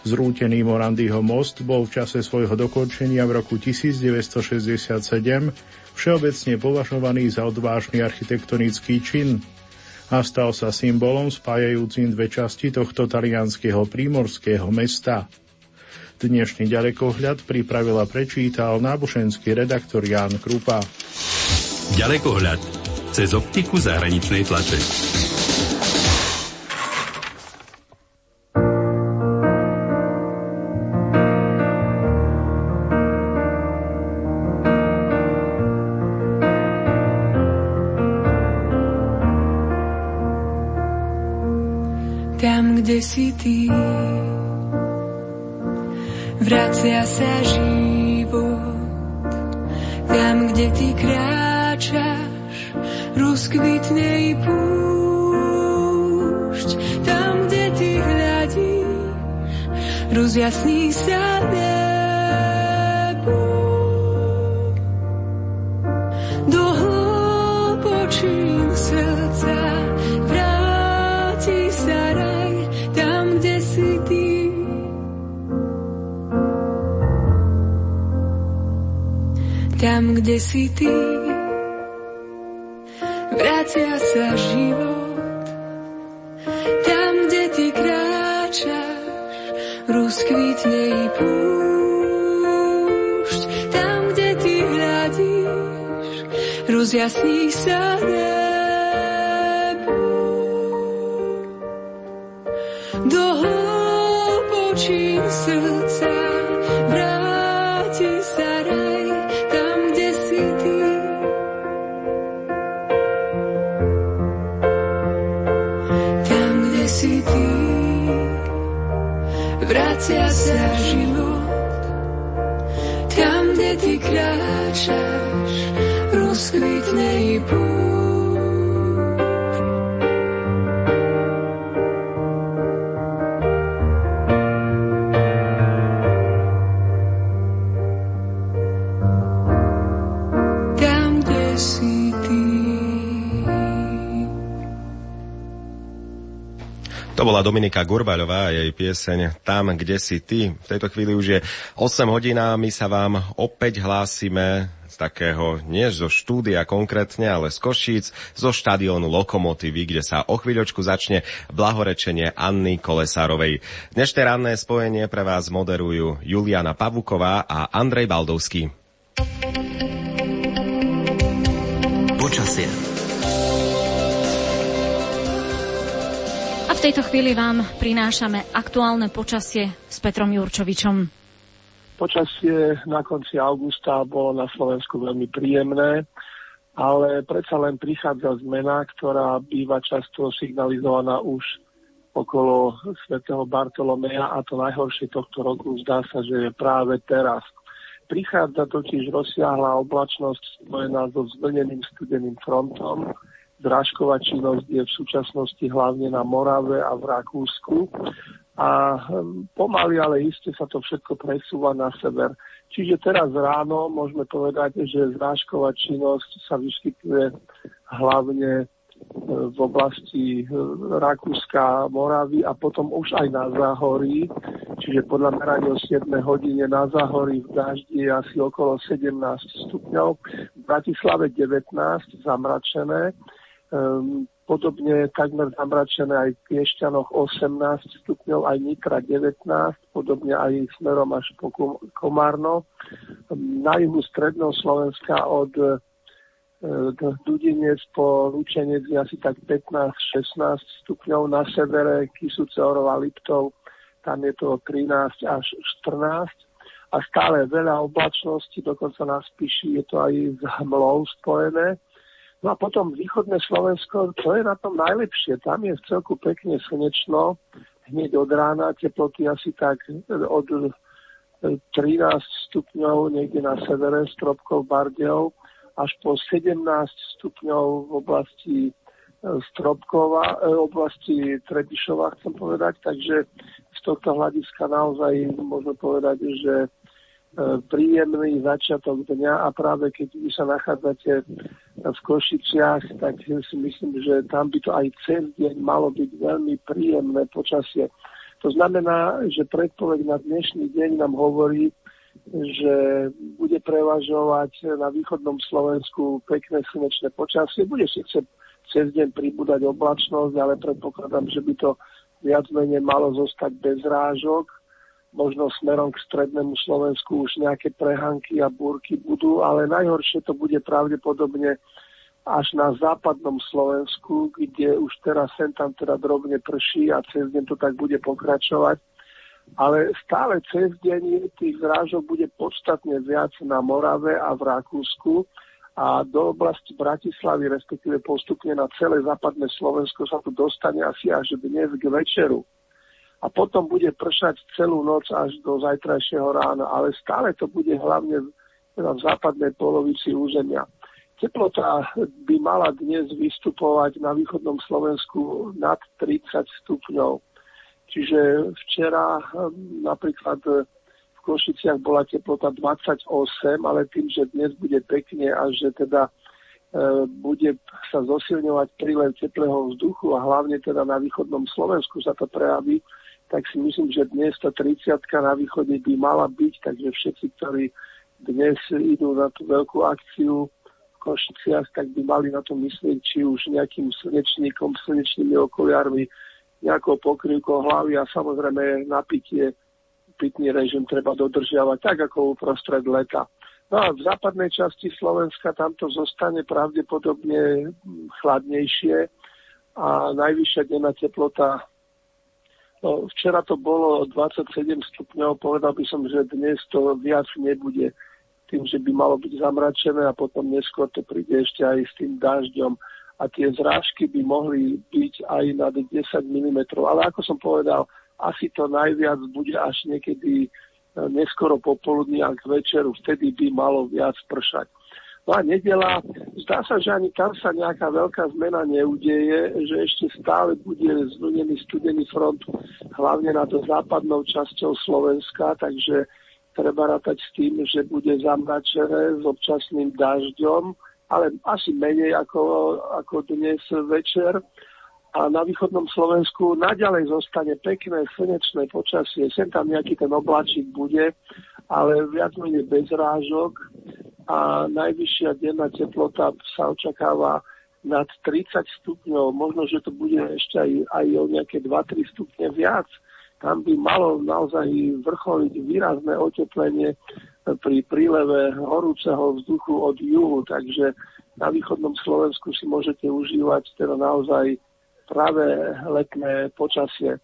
Zrútený Morandyho most bol v čase svojho dokončenia v roku 1967 všeobecne považovaný za odvážny architektonický čin a stal sa symbolom spájajúcim dve časti tohto talianského prímorského mesta. Dnešný ďalekohľad pripravil a prečítal náboženský redaktor Ján Krupa. Ďalekohľad cez optiku zahraničnej tlače. Kde si ty. Vracia sa život tam, kde ty kráčaš, rozkvitne i púšť. Tam, kde ty hľadíš, rozjasní sa nebo. Tam, kde si ty. Vracia sa život, tam, kde ty kráčaš, rozkvitne i púšť. Tam, kde ty hľadíš, rozjasní sa nebo. Dominika Gurbaľová a jej pieseň Tam, kde si ty. V tejto chvíli už je 8 hodín a my sa vám opäť hlásime z takého, nie zo štúdia konkrétne, ale z Košíc, zo štadiónu Lokomotívy, kde sa o chvíľočku začne blahorečenie Anny Kolesárovej. Dnešné ranné spojenie pre vás moderujú Juliana Pavuková a Andrej Baldovský. Počasie. V tejto chvíli vám prinášame aktuálne počasie s Petrom Jurčovičom. Počasie na konci augusta bolo na Slovensku veľmi príjemné, ale predsa len prichádza zmena, ktorá býva často signalizovaná už okolo svätého Bartolomeja a to najhoršie tohto roku zdá sa, že je práve teraz. Prichádza totiž rozsiahla oblačnosť spojená so zvlneným studeným frontom. Zrážková činnosť je v súčasnosti hlavne na Morave a v Rakúsku a hm, pomaly, ale iste sa to všetko presúva na sever. Čiže teraz ráno môžeme povedať, že zrážková činnosť sa vyskytuje hlavne e, v oblasti e, Rakúska, Moravy a potom už aj na Záhorí. Čiže podľa merania o 7 hodine na Záhorí v daždi je asi okolo 17 stupňov. V Bratislave 19 zamračené. Um, podobne takmer zamračené aj v Piešťanoch 18 stupňov, aj Nitra 19, podobne aj smerom až po Komárno. Na juhu stredného Slovenska od e, Dudinec po Lučenec je asi tak 15-16 stupňov, na severe Kisuce, Orova, Liptov, tam je to 13 až 14 a stále veľa oblačnosti, dokonca na Spiši je to aj s hmlou spojené. No a potom východné Slovensko, to je na tom najlepšie. Tam je celku pekne slnečno, hneď od rána, teploty asi tak od 13 stupňov niekde na severe, Stropkov, Bardejov, až po 17 stupňov v oblasti e, Stropkova, e, oblasti Trebišova, chcem povedať. Takže z tohto hľadiska naozaj môžeme povedať, že príjemný začiatok dňa a práve keď vy sa nachádzate v Košiciach, tak si myslím, že tam by to aj cez deň malo byť veľmi príjemné počasie. To znamená, že predpoveď na dnešný deň nám hovorí, že bude prevažovať na východnom Slovensku pekné slnečné počasie. Bude síce cez deň pribúdať oblačnosť, ale predpokladám, že by to viac menej malo zostať bez rážok možno smerom k strednému Slovensku už nejaké prehanky a búrky budú, ale najhoršie to bude pravdepodobne až na západnom Slovensku, kde už teraz sem tam teda drobne prší a cez deň to tak bude pokračovať. Ale stále cez deň tých zrážok bude podstatne viac na Morave a v Rakúsku a do oblasti Bratislavy, respektíve postupne na celé západné Slovensko sa tu dostane asi až dnes k večeru a potom bude pršať celú noc až do zajtrajšieho rána, ale stále to bude hlavne teda v západnej polovici územia. Teplota by mala dnes vystupovať na východnom Slovensku nad 30 stupňov. Čiže včera hm, napríklad v Košiciach bola teplota 28, ale tým, že dnes bude pekne a že teda e, bude sa zosilňovať prílev teplého vzduchu a hlavne teda na východnom Slovensku sa to prejaví, tak si myslím, že dnes tá 30 na východe by mala byť, takže všetci, ktorí dnes idú na tú veľkú akciu v Košiciach, tak by mali na to myslieť, či už nejakým slnečníkom, slnečnými okuliarmi, nejakou pokrývkou hlavy a samozrejme napitie pitný režim treba dodržiavať tak ako uprostred leta. No a v západnej časti Slovenska tamto zostane pravdepodobne chladnejšie a najvyššia denná teplota No, včera to bolo 27 stupňov, povedal by som, že dnes to viac nebude tým, že by malo byť zamračené a potom neskôr to príde ešte aj s tým dažďom a tie zrážky by mohli byť aj nad 10 mm. Ale ako som povedal, asi to najviac bude až niekedy e, neskoro popoludní a k večeru, vtedy by malo viac pršať. No a nedela, zdá sa, že ani tam sa nejaká veľká zmena neudeje, že ešte stále bude zvlnený studený front, hlavne nad západnou časťou Slovenska, takže treba rátať s tým, že bude zamračené s občasným dažďom, ale asi menej ako, ako dnes večer. A na východnom Slovensku naďalej zostane pekné slnečné počasie. Sem tam nejaký ten oblačík bude, ale viac menej bez rážok a najvyššia denná teplota sa očakáva nad 30 stupňov. Možno, že to bude ešte aj, aj o nejaké 2-3 stupne viac. Tam by malo naozaj vrcholiť výrazné oteplenie pri príleve horúceho vzduchu od juhu, takže na východnom Slovensku si môžete užívať teda naozaj práve letné počasie.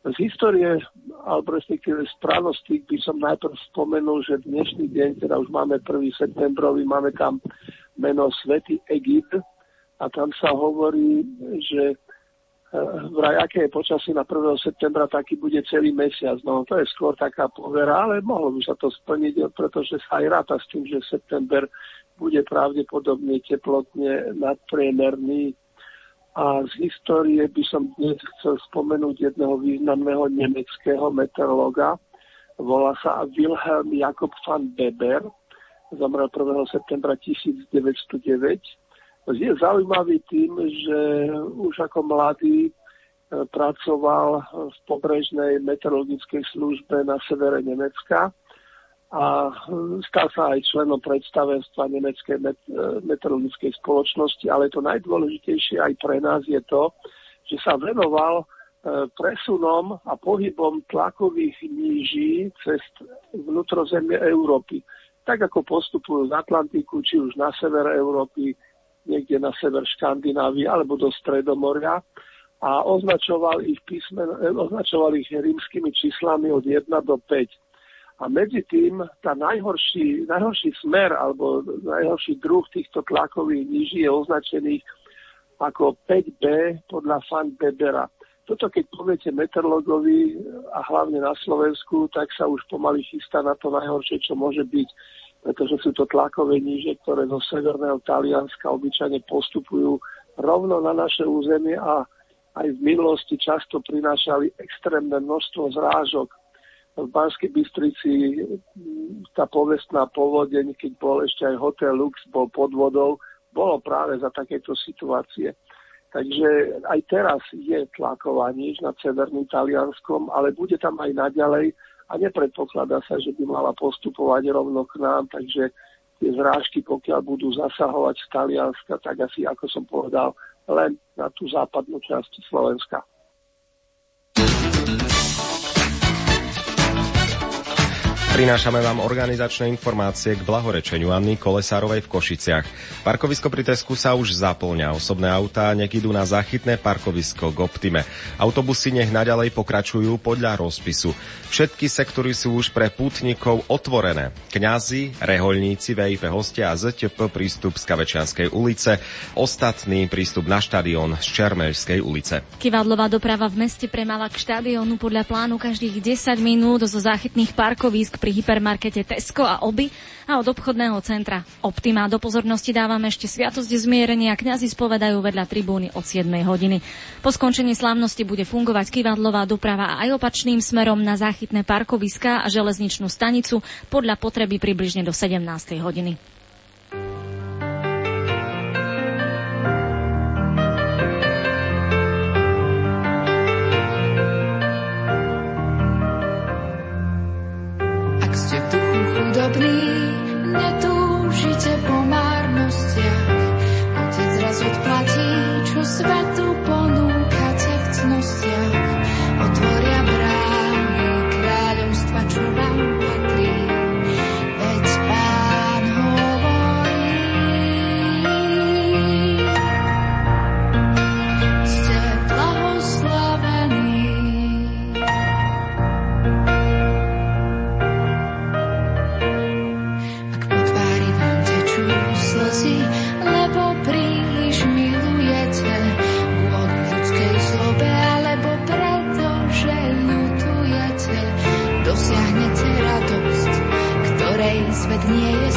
Z histórie, alebo respektíve z právosti by som najprv spomenul, že dnešný deň, teda už máme 1. septembrový, máme tam meno Svetý Egypt a tam sa hovorí, že eh, vraj aké je počasie na 1. septembra, taký bude celý mesiac. No to je skôr taká povera, ale mohlo by sa to splniť, pretože sa aj ráta s tým, že september bude pravdepodobne teplotne nadpriemerný a z histórie by som dnes chcel spomenúť jedného významného nemeckého meteorologa. Volá sa Wilhelm Jakob van Beber. Zomrel 1. septembra 1909. Je zaujímavý tým, že už ako mladý e, pracoval v pobrežnej meteorologickej službe na severe Nemecka a stal sa aj členom predstavenstva Nemeckej meteorologickej spoločnosti, ale to najdôležitejšie aj pre nás je to, že sa venoval e, presunom a pohybom tlakových níží cez vnútrozemie Európy. Tak ako postupujú z Atlantiku, či už na sever Európy, niekde na sever Škandinávie alebo do Stredomoria a označoval ich, písmen, e, označoval ich rímskymi číslami od 1 do 5 a medzi tým tá najhorší, najhorší smer alebo najhorší druh týchto tlakových níží je označený ako 5B podľa Fan Bebera. Toto keď poviete meteorologovi a hlavne na Slovensku, tak sa už pomaly chystá na to najhoršie, čo môže byť, pretože sú to tlakové níže, ktoré zo severného Talianska obyčajne postupujú rovno na naše územie a aj v minulosti často prinášali extrémne množstvo zrážok v Banskej Bystrici tá povestná povodeň, keď bol ešte aj Hotel Lux, bol pod vodou, bolo práve za takéto situácie. Takže aj teraz je tlaková niž nad Severným Talianskom, ale bude tam aj naďalej a nepredpokladá sa, že by mala postupovať rovno k nám, takže tie zrážky, pokiaľ budú zasahovať z Talianska, tak asi, ako som povedal, len na tú západnú časť Slovenska. Prinášame vám organizačné informácie k blahorečeniu Anny Kolesárovej v Košiciach. Parkovisko pri Tesku sa už zaplňa. Osobné autá nech idú na záchytné parkovisko k Optime. Autobusy nech naďalej pokračujú podľa rozpisu. Všetky sektory sú už pre pútnikov otvorené. Kňazi, reholníci, VIP hostia a ZTP prístup z Kavečianskej ulice, ostatný prístup na štadión z Čermeľskej ulice. Kivadlová doprava v meste premala k štadiónu podľa plánu každých 10 minút zo záchytných parkovisk pri hypermarkete Tesco a Oby a od obchodného centra Optima. Do pozornosti dávame ešte sviatosť zmierenia. Kňazi spovedajú vedľa tribúny od 7 hodiny. Po skončení slávnosti bude fungovať kivadlová doprava aj opačným smerom na záchytné parkoviská a železničnú stanicu podľa potreby približne do 17 hodiny. me. 年月。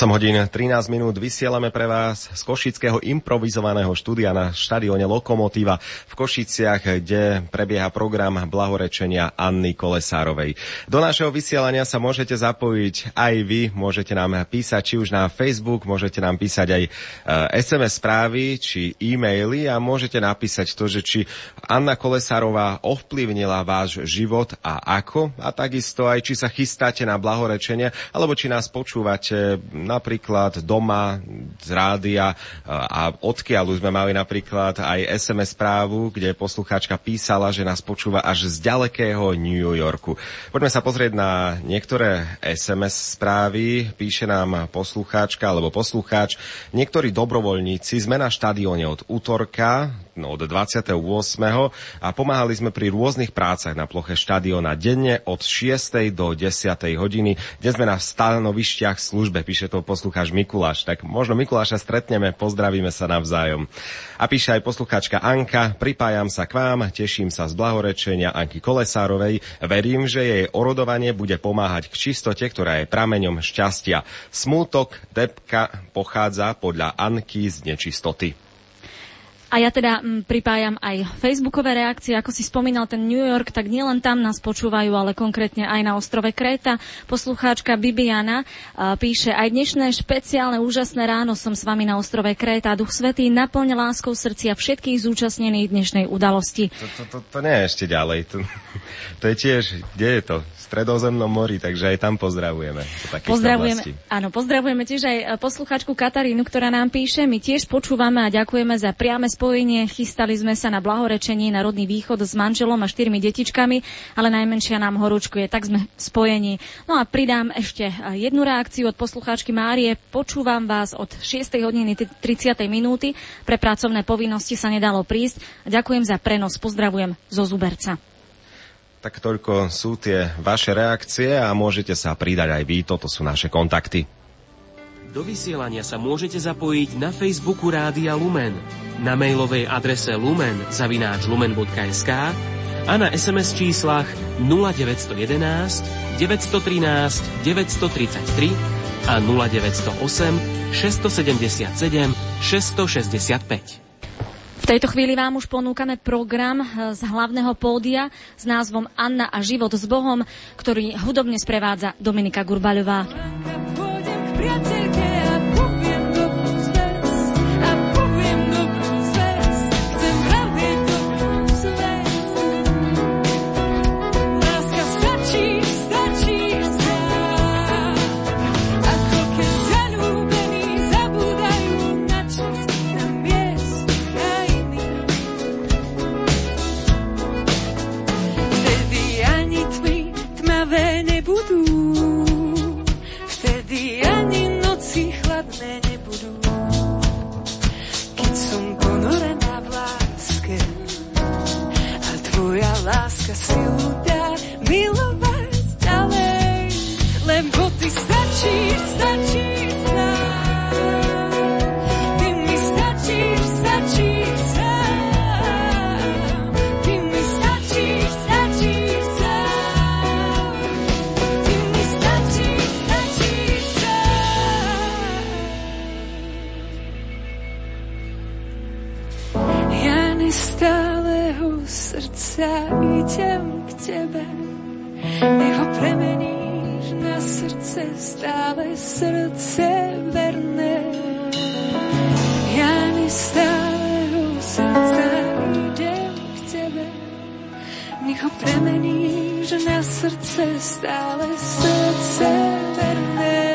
8 hodín 13 minút vysielame pre vás z Košického improvizovaného štúdia na štadióne Lokomotíva v Košiciach, kde prebieha program blahorečenia Anny Kolesárovej. Do našeho vysielania sa môžete zapojiť aj vy, môžete nám písať či už na Facebook, môžete nám písať aj eh, SMS správy či e-maily a môžete napísať to, že či Anna Kolesárová ovplyvnila váš život ako a takisto aj či sa chystáte na blahorečenie, alebo či nás počúvate eh, napríklad doma z rádia eh, a odkiaľ už sme mali napríklad aj SMS správu, kde poslucháčka písala, že nás počúva až z ďalekého New Yorku. Poďme sa pozrieť na niektoré SMS správy. Píše nám poslucháčka alebo poslucháč. Niektorí dobrovoľníci sme na štadióne od útorka, no, od 28. a pomáhali sme pri rôznych prácach na ploche štadióna denne od 6. do 10. hodiny. Dnes sme na stanovišťach službe, píše to poslucháč Mikuláš. Tak možno Mikuláša stretneme, pozdravíme sa navzájom. A píše aj poslucháčka Anka, pripájam sa k vám, teším sa z blahorečenia Anky Kolesárovej, verím, že jej orodovanie bude pomáhať k čistote, ktorá je prameňom šťastia. Smútok, depka pochádza podľa Anky z nečistoty. A ja teda m, pripájam aj facebookové reakcie, ako si spomínal ten New York, tak nielen tam nás počúvajú, ale konkrétne aj na ostrove Kréta. Poslucháčka Bibiana a, píše, aj dnešné špeciálne úžasné ráno som s vami na ostrove Kréta. Duch Svetý naplň láskou srdcia všetkých zúčastnených dnešnej udalosti. To, to, to, to nie je ešte ďalej. To, to je tiež, kde je to? Stredozemnom mori, takže aj tam pozdravujeme. Pozdravujeme, áno, pozdravujeme tiež aj e, poslucháčku Katarínu, ktorá nám píše. My tiež počúvame a ďakujeme za priame spojenie. Chystali sme sa na blahorečení na rodný východ s manželom a štyrmi detičkami, ale najmenšia nám horúčkuje, tak sme spojení. No a pridám ešte e, jednu reakciu od poslucháčky Márie. Počúvam vás od 6. hodiny 30. minúty. Pre pracovné povinnosti sa nedalo prísť. Ďakujem za prenos. Pozdravujem zo Zuberca. Tak toľko sú tie vaše reakcie a môžete sa pridať aj vy, toto sú naše kontakty. Do vysielania sa môžete zapojiť na Facebooku Rádia Lumen, na mailovej adrese lumen zavináč lumen.sk a na SMS číslach 0911 913 933 a 0908 677 665. V tejto chvíli vám už ponúkame program eh, z hlavného pódia s názvom Anna a život s Bohom, ktorý hudobne sprevádza Dominika Gurbaľová. Láska silu srdca idem k tebe, nech ho premeníš na srdce stále srdce verné. Ja nestáleho srdca idem k tebe, nech ho premeníš na srdce stále srdce verné.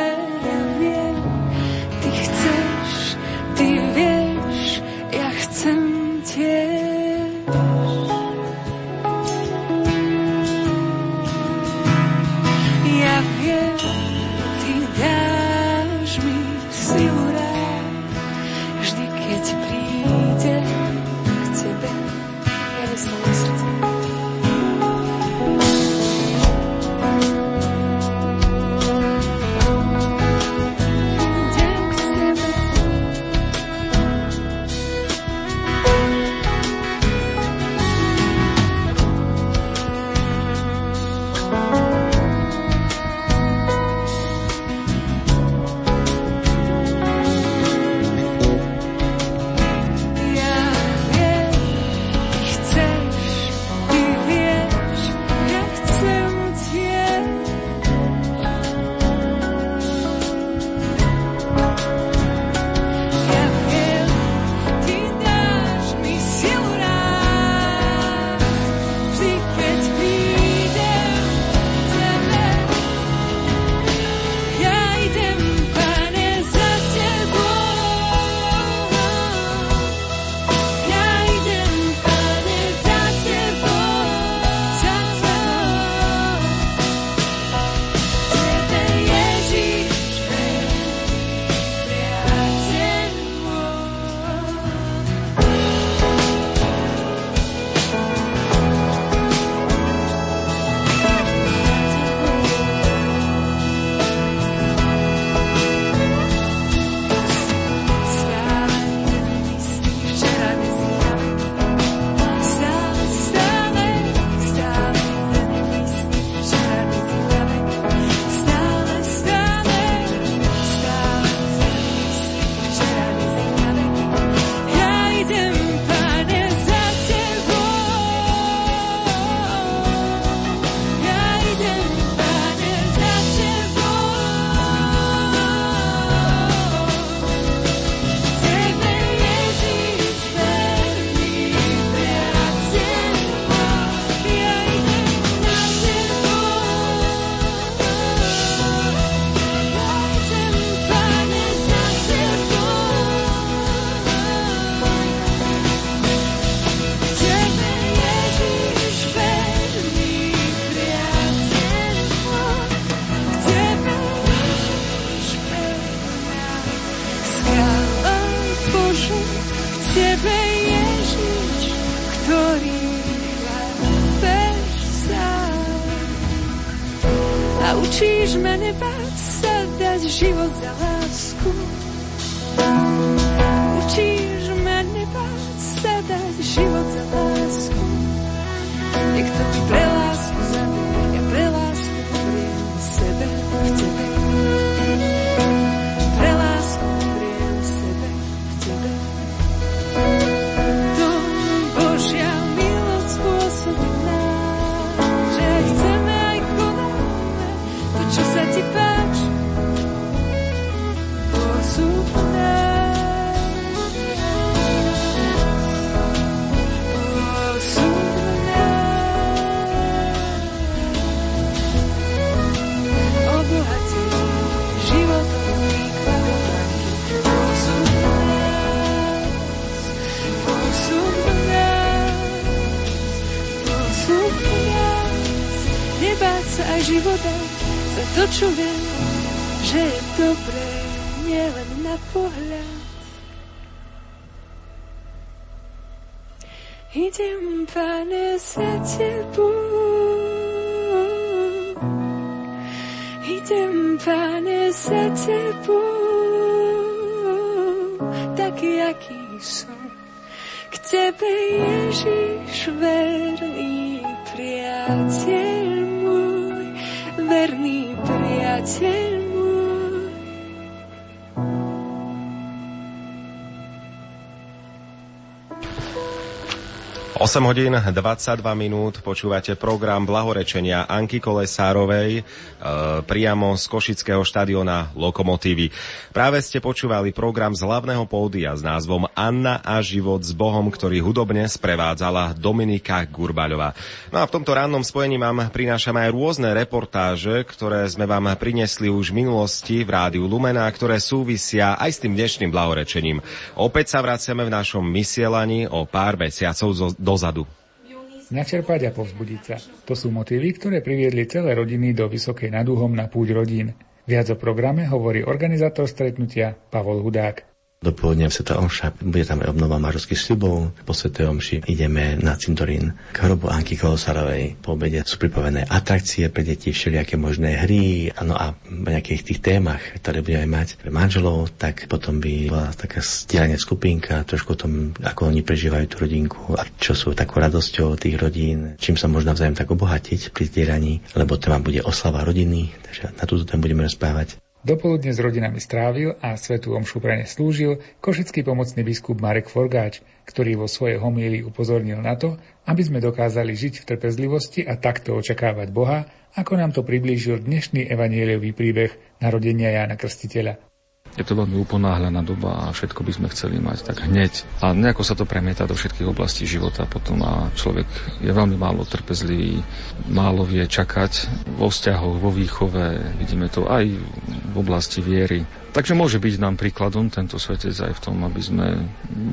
8 hodín 22 minút počúvate program Blahorečenia Anky Kolesárovej e, priamo z Košického štadiona Lokomotívy. Práve ste počúvali program z hlavného pódia s názvom Anna a život s Bohom, ktorý hudobne sprevádzala Dominika Gurbaľová. No a v tomto rannom spojení vám prinášame aj rôzne reportáže, ktoré sme vám prinesli už v minulosti v rádiu Lumena, ktoré súvisia aj s tým dnešným blahorečením. Opäť sa vraciame v našom mysielaní o pár mesiacov zo, dozadu. Načerpať a povzbudiť sa. To sú motívy, ktoré priviedli celé rodiny do Vysokej nad Uhom na púť rodín. Viac o programe hovorí organizátor stretnutia Pavol Hudák. Dopoludne Sveta Omša, bude tam aj obnova mážovských sľubov. Po Svetej Omši ideme na cintorín k hrobu Anky Kolosarovej. Po obede sú pripravené atrakcie pre deti, všelijaké možné hry. No a v nejakých tých témach, ktoré budeme mať pre manželov, tak potom by bola taká stielania skupinka, trošku o tom, ako oni prežívajú tú rodinku a čo sú takou radosťou tých rodín, čím sa možno navzájom tak obohatiť pri zdieraní, lebo téma bude oslava rodiny, takže na túto tému budeme rozprávať. Dopoludne s rodinami strávil a svetú omšu pre ne slúžil košický pomocný biskup Marek Forgáč, ktorý vo svojej homílii upozornil na to, aby sme dokázali žiť v trpezlivosti a takto očakávať Boha, ako nám to priblížil dnešný evanieliový príbeh narodenia Jána Krstiteľa. Je to veľmi uponáhľaná doba a všetko by sme chceli mať tak hneď. A nejako sa to premieta do všetkých oblastí života potom a človek je veľmi málo trpezlivý, málo vie čakať vo vzťahoch, vo výchove. Vidíme to aj v oblasti viery. Takže môže byť nám príkladom tento svetec aj v tom, aby sme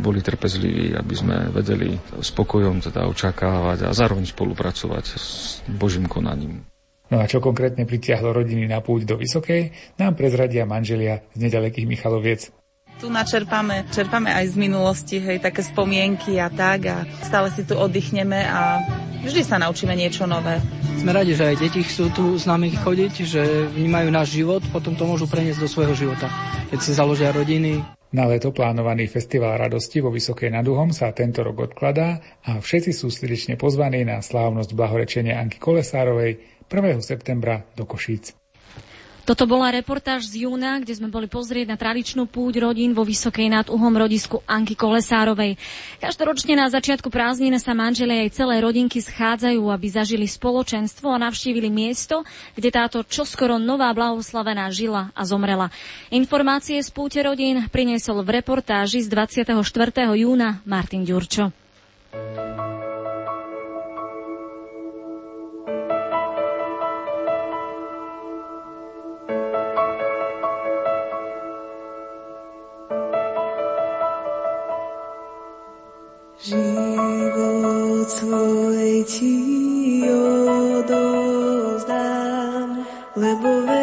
boli trpezliví, aby sme vedeli spokojom teda očakávať a zároveň spolupracovať s Božím konaním. No a čo konkrétne pritiahlo rodiny na púť do Vysokej, nám prezradia manželia z nedalekých Michaloviec. Tu načerpáme, čerpáme aj z minulosti, hej, také spomienky a tak a stále si tu oddychneme a vždy sa naučíme niečo nové. Sme radi, že aj deti chcú tu s nami chodiť, že vnímajú náš život, potom to môžu preniesť do svojho života. Keď si založia rodiny, na leto plánovaný festival radosti vo Vysokej nad Uhom sa tento rok odkladá a všetci sú srdečne pozvaní na slávnosť blahorečenia Anky Kolesárovej 1. septembra do Košíc. Toto bola reportáž z júna, kde sme boli pozrieť na tradičnú púť rodín vo Vysokej nad Uhom rodisku Anky Kolesárovej. Každoročne na začiatku prázdnin sa manželia aj celé rodinky schádzajú, aby zažili spoločenstvo a navštívili miesto, kde táto čoskoro nová blahoslavená žila a zomrela. Informácie z púte rodín priniesol v reportáži z 24. júna Martin Ďurčo. Život svoj ti odozdám, lebo väčšiu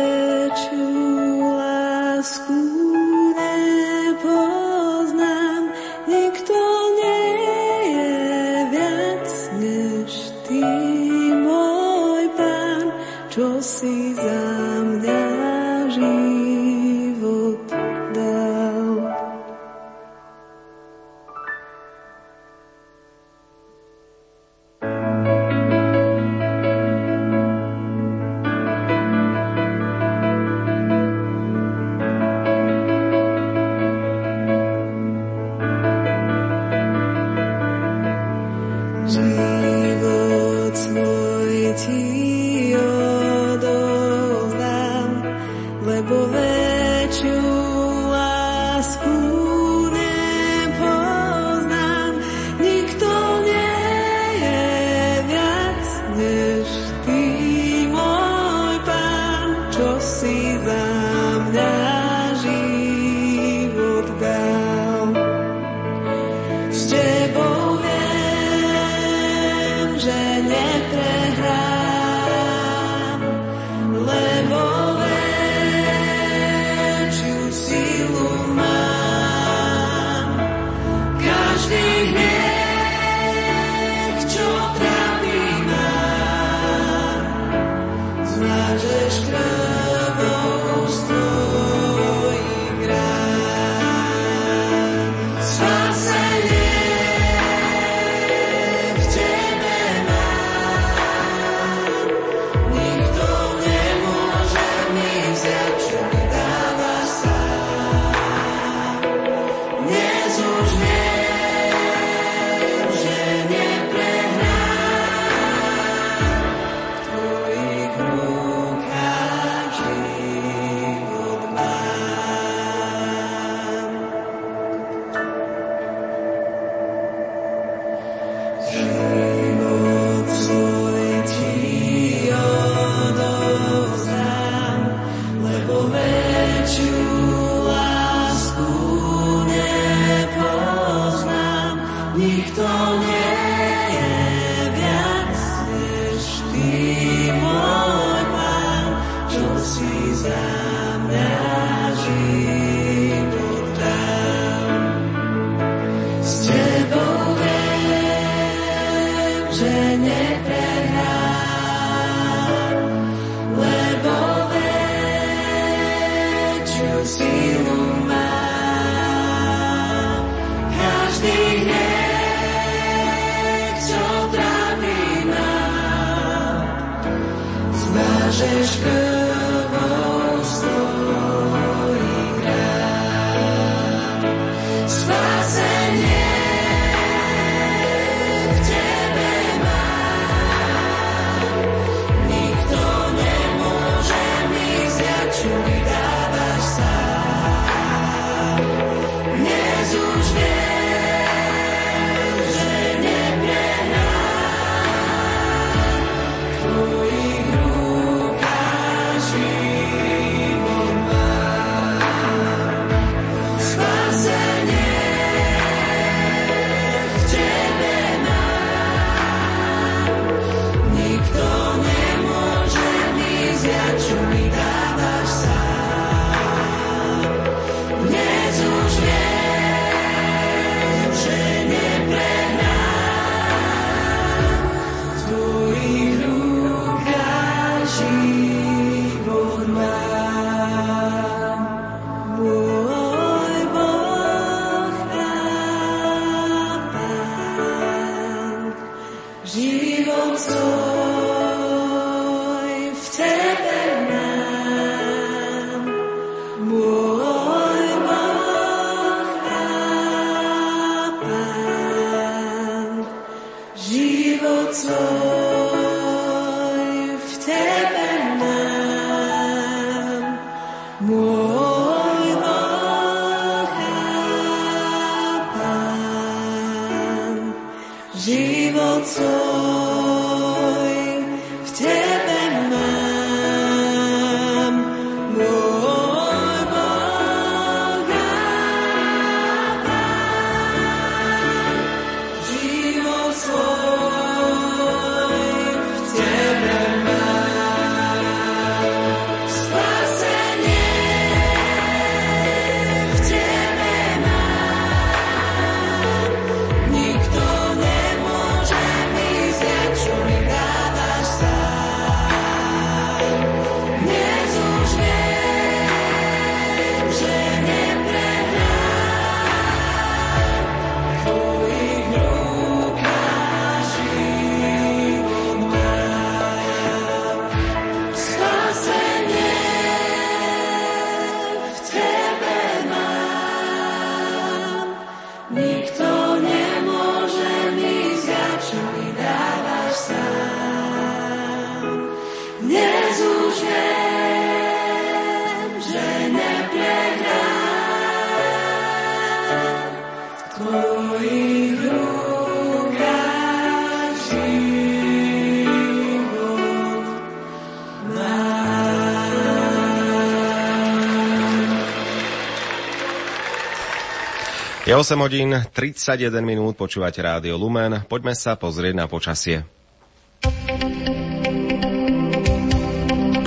8 hodín 31 minút, počúvate Rádio Lumen. Poďme sa pozrieť na počasie.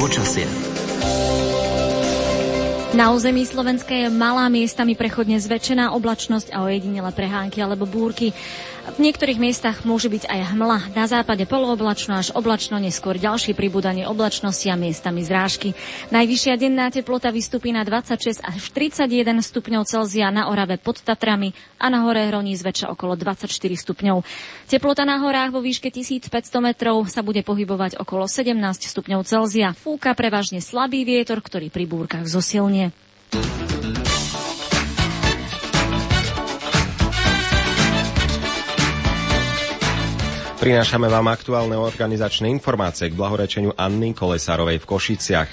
Počasie. Na území Slovenska je malá miestami prechodne zväčšená oblačnosť a ojedinele prehánky alebo búrky. V niektorých miestach môže byť aj hmla. Na západe polooblačno až oblačno, neskôr ďalšie pribúdanie oblačnosti a miestami zrážky. Najvyššia denná teplota vystupí na 26 až 31 stupňov Celzia na Orave pod Tatrami a na hore Hroní zväčša okolo 24 stupňov. Teplota na horách vo výške 1500 metrov sa bude pohybovať okolo 17 stupňov Celzia. Fúka prevažne slabý vietor, ktorý pri búrkach zosilnie. Prinášame vám aktuálne organizačné informácie k blahorečeniu Anny Kolesárovej v Košiciach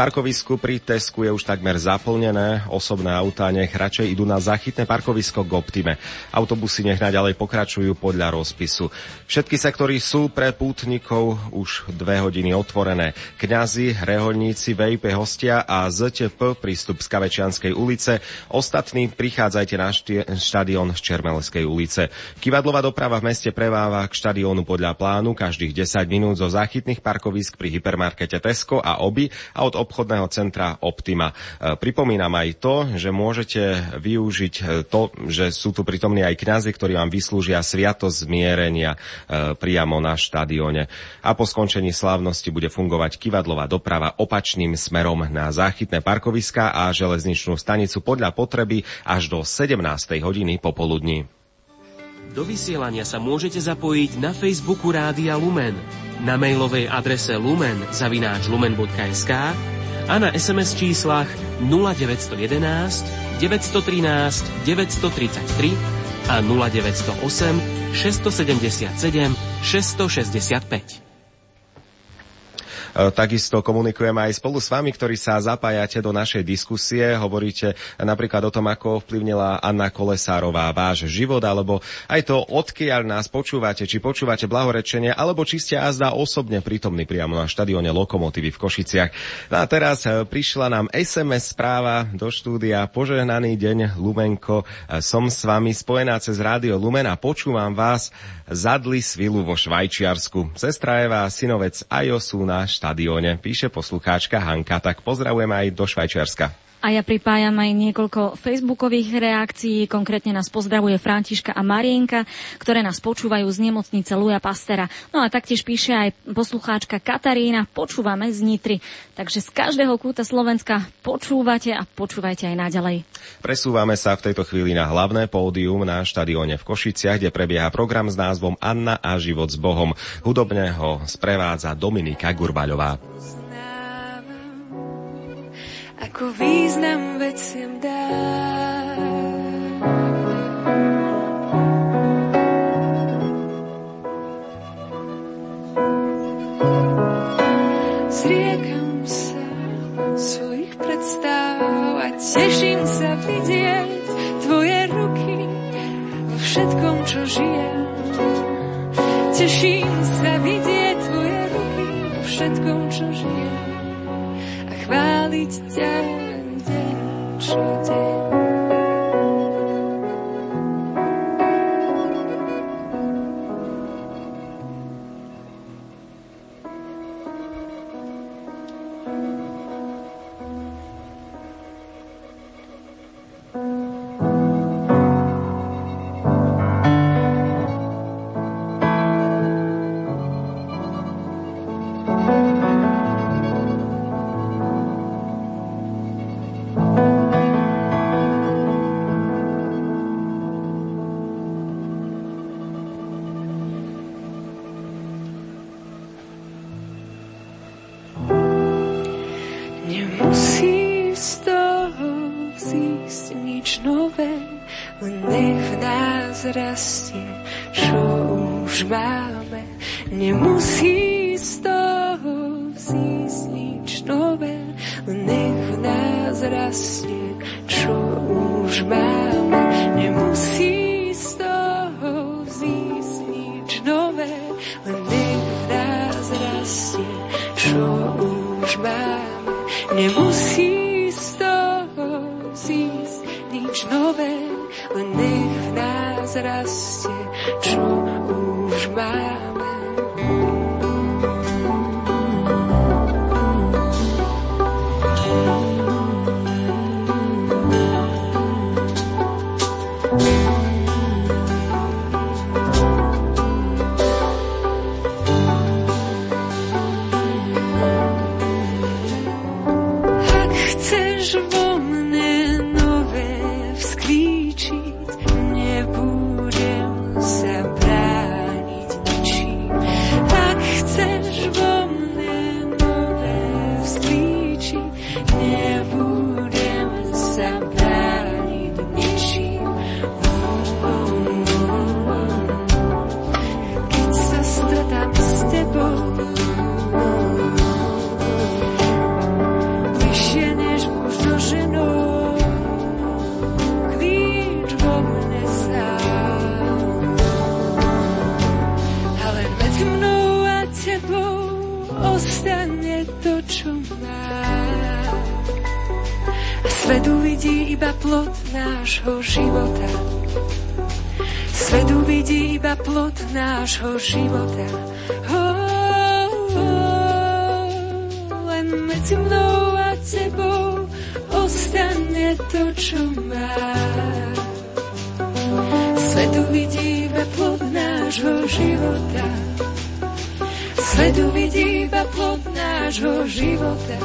parkovisku pri Tesku je už takmer zaplnené. Osobné autá nech radšej idú na zachytné parkovisko k Optime. Autobusy nech naďalej pokračujú podľa rozpisu. Všetky sektory sú pre pútnikov už dve hodiny otvorené. Kňazi, reholníci, VIP hostia a ZTP prístup z Kavečianskej ulice. Ostatní prichádzajte na štadión z Čermelskej ulice. Kivadlová doprava v meste preváva k štadiónu podľa plánu každých 10 minút zo záchytných parkovisk pri hypermarkete Tesco a Oby a od obchodného centra Optima. E, pripomínam aj to, že môžete využiť e, to, že sú tu prítomní aj kňazi, ktorí vám vyslúžia sviatosť zmierenia e, priamo na štadióne. A po skončení slávnosti bude fungovať kivadlová doprava opačným smerom na záchytné parkoviska a železničnú stanicu podľa potreby až do 17. hodiny popoludní. Do vysielania sa môžete zapojiť na Facebooku Rádia Lumen, na mailovej adrese lumen zavináč lumen.sk a na SMS číslach 0911 913 933 a 0908 677 665. E, takisto komunikujeme aj spolu s vami, ktorí sa zapájate do našej diskusie. Hovoríte napríklad o tom, ako ovplyvnila Anna Kolesárová váš život, alebo aj to, odkiaľ nás počúvate, či počúvate blahorečenie, alebo či ste azda osobne prítomní priamo na štadióne Lokomotívy v Košiciach. No a teraz e, prišla nám SMS správa do štúdia. Požehnaný deň, Lumenko. E, som s vami spojená cez rádio Lumen a počúvam vás zadli svilu vo Švajčiarsku. Sestra Eva a synovec Ajo sú na štadióne, píše poslucháčka Hanka, tak pozdravujem aj do Švajčiarska. A ja pripájam aj niekoľko facebookových reakcií, konkrétne nás pozdravuje Františka a Marienka, ktoré nás počúvajú z nemocnice Luja Pastera. No a taktiež píše aj poslucháčka Katarína, počúvame z Nitry. Takže z každého kúta Slovenska počúvate a počúvajte aj naďalej. Presúvame sa v tejto chvíli na hlavné pódium na štadióne v Košiciach, kde prebieha program s názvom Anna a život s Bohom. Hudobne ho sprevádza Dominika Gurbaľová ako význam veciam dá. Zriekam sa svojich predstav a teším sa vidieť tvoje ruky vo všetkom, čo žijem. Teším sa vidieť tvoje ruky vo všetkom, čo žijem chváliť ťa deň čo deň. nášho života. Oh, oh, len medzi mnou a tebou ostane to, čo má. Svet uvidí iba plod nášho života. Svet uvidí iba plod nášho života.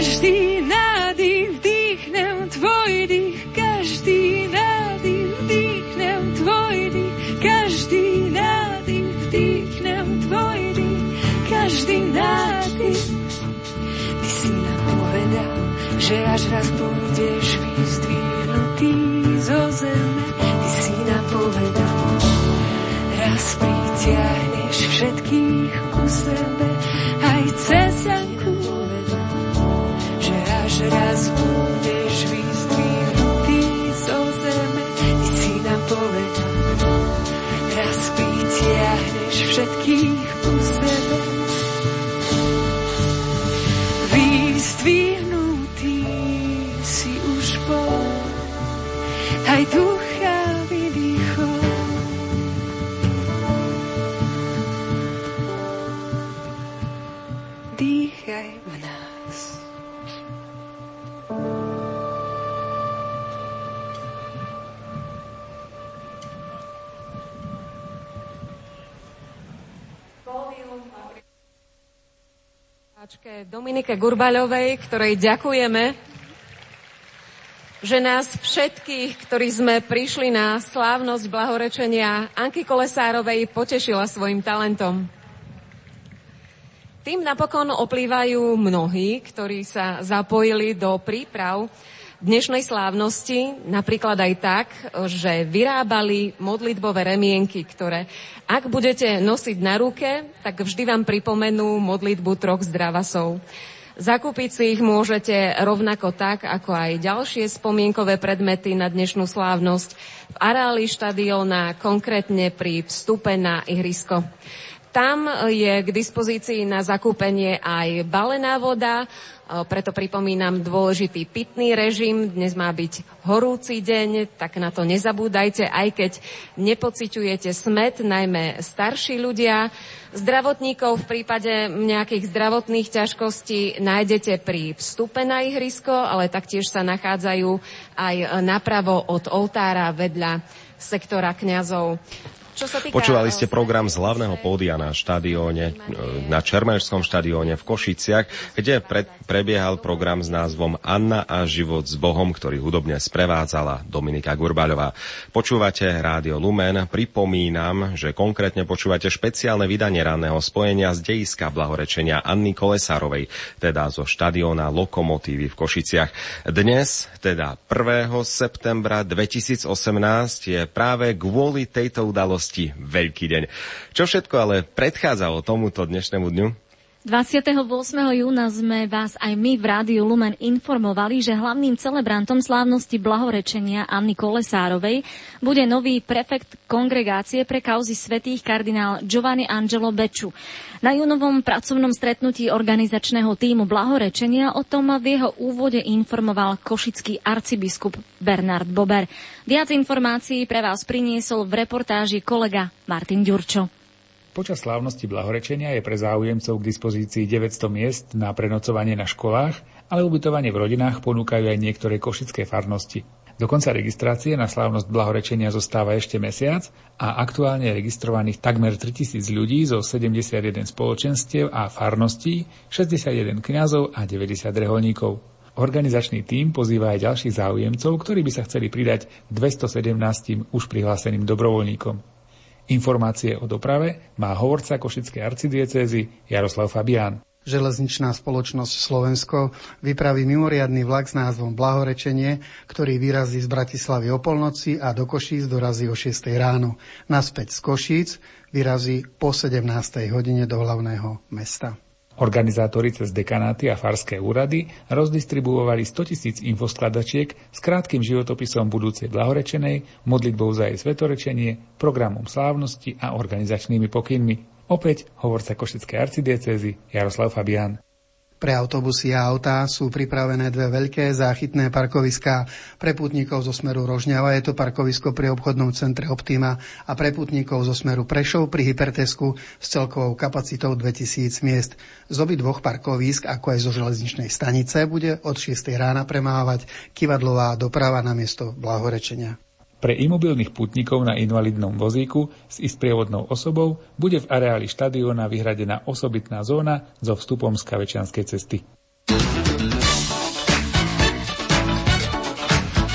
Každý nádych vdýchnem tvoj dých, každý nádych vdýchnem tvoj dých, každý nádych vdýchnem tvoj dých, každý nádych. Ty si nám povedal, že až raz budeš vyzdvihnutý zo zeme. Ty si nám povedal, raz pritiahneš všetkých ku sebe, aj cez Páčke Dominike Gurbaľovej, ktorej ďakujeme, že nás všetkých, ktorí sme prišli na slávnosť blahorečenia Anky Kolesárovej, potešila svojim talentom. Tým napokon oplývajú mnohí, ktorí sa zapojili do príprav dnešnej slávnosti, napríklad aj tak, že vyrábali modlitbové remienky, ktoré ak budete nosiť na ruke, tak vždy vám pripomenú modlitbu troch zdravasov. Zakúpiť si ich môžete rovnako tak, ako aj ďalšie spomienkové predmety na dnešnú slávnosť v areáli štadióna, konkrétne pri vstupe na ihrisko. Tam je k dispozícii na zakúpenie aj balená voda, preto pripomínam dôležitý pitný režim. Dnes má byť horúci deň, tak na to nezabúdajte, aj keď nepociťujete smet, najmä starší ľudia. Zdravotníkov v prípade nejakých zdravotných ťažkostí nájdete pri vstupe na ihrisko, ale taktiež sa nachádzajú aj napravo od oltára vedľa sektora kňazov. Týka... Počúvali ste program z hlavného pódia na štadióne, na Čermežskom štadióne v Košiciach, kde pre, prebiehal program s názvom Anna a život s Bohom, ktorý hudobne sprevádzala Dominika Gurbaľová. Počúvate Rádio Lumen, pripomínam, že konkrétne počúvate špeciálne vydanie ranného spojenia z dejiska blahorečenia Anny Kolesárovej, teda zo štadióna Lokomotívy v Košiciach. Dnes, teda 1. septembra 2018, je práve kvôli tejto udalosti veľký deň. Čo všetko ale predchádzalo tomuto dnešnému dňu? 28. júna sme vás aj my v Rádiu Lumen informovali, že hlavným celebrantom slávnosti blahorečenia Anny Kolesárovej bude nový prefekt kongregácie pre kauzy svetých kardinál Giovanni Angelo Beču. Na júnovom pracovnom stretnutí organizačného týmu blahorečenia o tom v jeho úvode informoval košický arcibiskup Bernard Bober. Viac informácií pre vás priniesol v reportáži kolega Martin Ďurčo. Počas slávnosti blahorečenia je pre záujemcov k dispozícii 900 miest na prenocovanie na školách, ale ubytovanie v rodinách ponúkajú aj niektoré košické farnosti. Do konca registrácie na slávnosť blahorečenia zostáva ešte mesiac a aktuálne registrovaných takmer 3000 ľudí zo 71 spoločenstiev a farností, 61 kňazov a 90 reholníkov. Organizačný tím pozýva aj ďalších záujemcov, ktorí by sa chceli pridať 217 už prihláseným dobrovoľníkom. Informácie o doprave má hovorca Košickej arcidiecézy Jaroslav Fabián. Železničná spoločnosť Slovensko vypraví mimoriadný vlak s názvom Blahorečenie, ktorý vyrazí z Bratislavy o polnoci a do Košíc dorazí o 6 ráno. Naspäť z Košíc vyrazí po 17. hodine do hlavného mesta. Organizátori cez dekanáty a farské úrady rozdistribuovali 100 tisíc infoskladačiek s krátkým životopisom budúcej blahorečenej, modlitbou za jej svetorečenie, programom slávnosti a organizačnými pokynmi. Opäť hovorca Košickej arcidiecezy Jaroslav Fabián. Pre autobusy a autá sú pripravené dve veľké záchytné parkoviská. Pre putníkov zo smeru Rožňava je to parkovisko pri obchodnom centre Optima a pre putníkov zo smeru Prešov pri Hypertesku s celkovou kapacitou 2000 miest. Z obi dvoch parkovisk, ako aj zo železničnej stanice, bude od 6. rána premávať kivadlová doprava na miesto blahorečenia. Pre imobilných putníkov na invalidnom vozíku s isprievodnou osobou bude v areáli štadióna vyhradená osobitná zóna so vstupom z Kavečianskej cesty.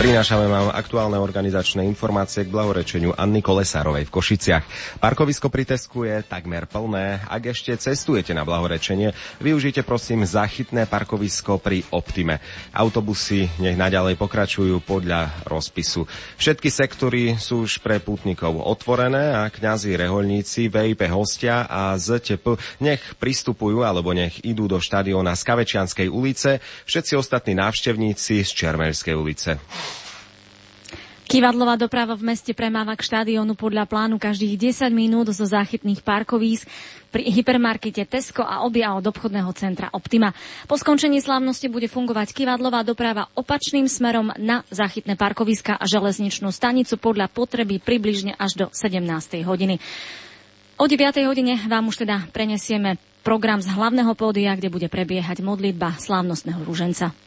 Prinášame vám aktuálne organizačné informácie k blahorečeniu Anny Kolesárovej v Košiciach. Parkovisko pri Tesku je takmer plné. Ak ešte cestujete na blahorečenie, využite prosím záchytné parkovisko pri Optime. Autobusy nech naďalej pokračujú podľa rozpisu. Všetky sektory sú už pre pútnikov otvorené a kňazi, reholníci, VIP hostia a ZTP nech pristupujú alebo nech idú do štadióna z Kavečianskej ulice, všetci ostatní návštevníci z Čermerskej ulice. Kivadlová doprava v meste premáva k štadiónu podľa plánu každých 10 minút zo záchytných parkovísk pri hypermarkete Tesco a obia od obchodného centra Optima. Po skončení slávnosti bude fungovať kivadlová doprava opačným smerom na záchytné parkoviska a železničnú stanicu podľa potreby približne až do 17. hodiny. O 9. hodine vám už teda prenesieme program z hlavného pódia, kde bude prebiehať modlitba slávnostného rúženca.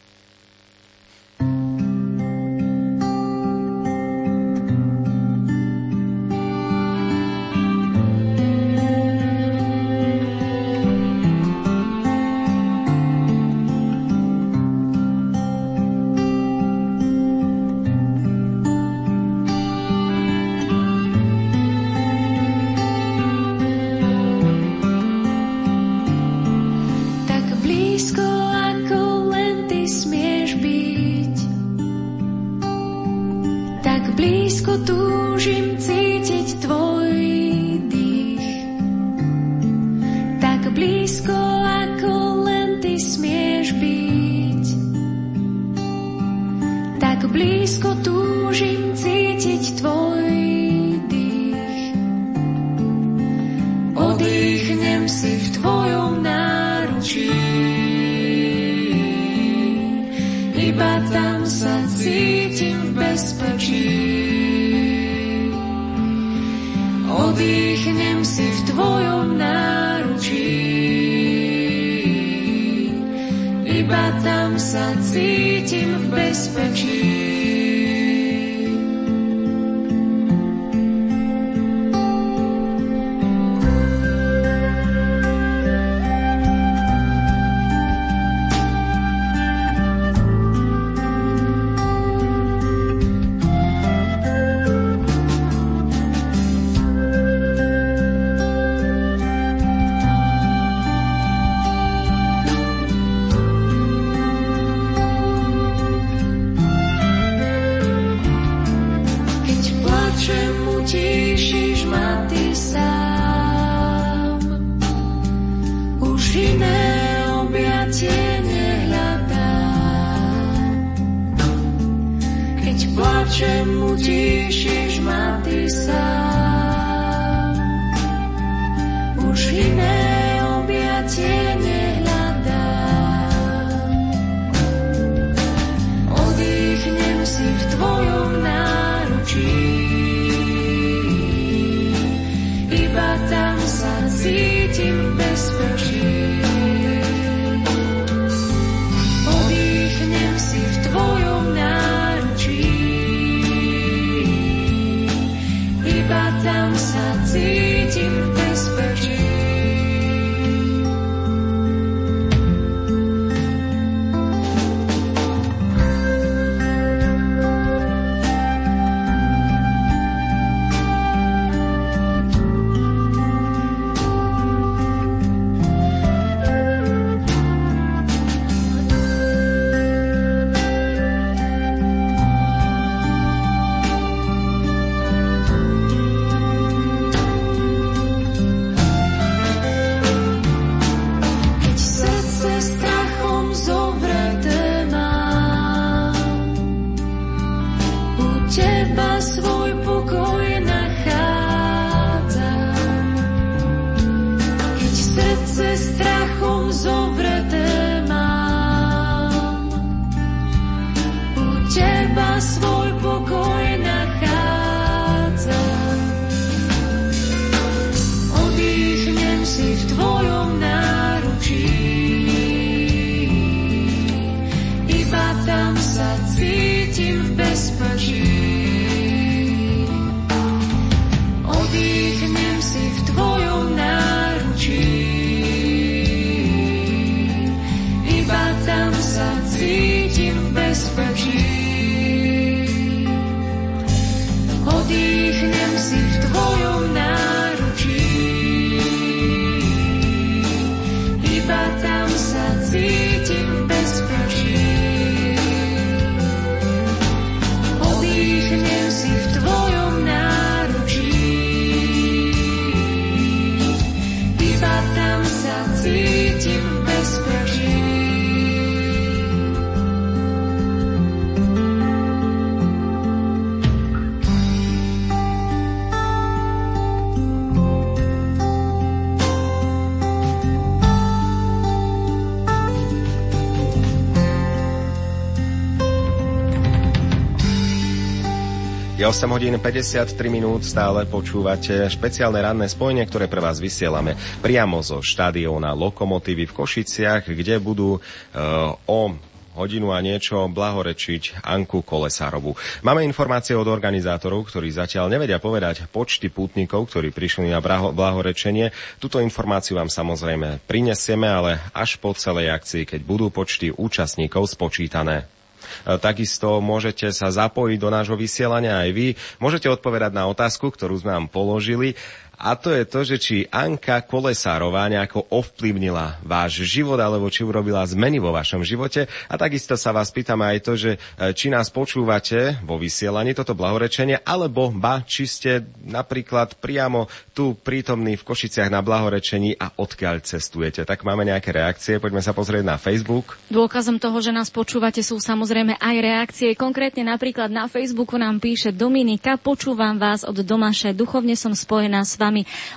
Je 8 hodín 53 minút, stále počúvate špeciálne ranné spojenie, ktoré pre vás vysielame priamo zo štadióna Lokomotívy v Košiciach, kde budú uh, o hodinu a niečo blahorečiť Anku Kolesárovu. Máme informácie od organizátorov, ktorí zatiaľ nevedia povedať počty pútnikov, ktorí prišli na blahorečenie. Tuto informáciu vám samozrejme prinesieme, ale až po celej akcii, keď budú počty účastníkov spočítané. E, Takisto môžete sa zapojiť do nášho vysielania aj vy. Môžete odpovedať na otázku, ktorú sme vám položili. A to je to, že či Anka Kolesárová nejako ovplyvnila váš život, alebo či urobila zmeny vo vašom živote. A takisto sa vás pýtame aj to, že e, či nás počúvate vo vysielaní toto blahorečenie, alebo ba, či ste napríklad priamo tu prítomní v Košiciach na blahorečení a odkiaľ cestujete. Tak máme nejaké reakcie, poďme sa pozrieť na Facebook. Dôkazom toho, že nás počúvate, sú samozrejme aj reakcie. Konkrétne napríklad na Facebooku nám píše Dominika, počúvam vás od Domaše, duchovne som spojená s vami.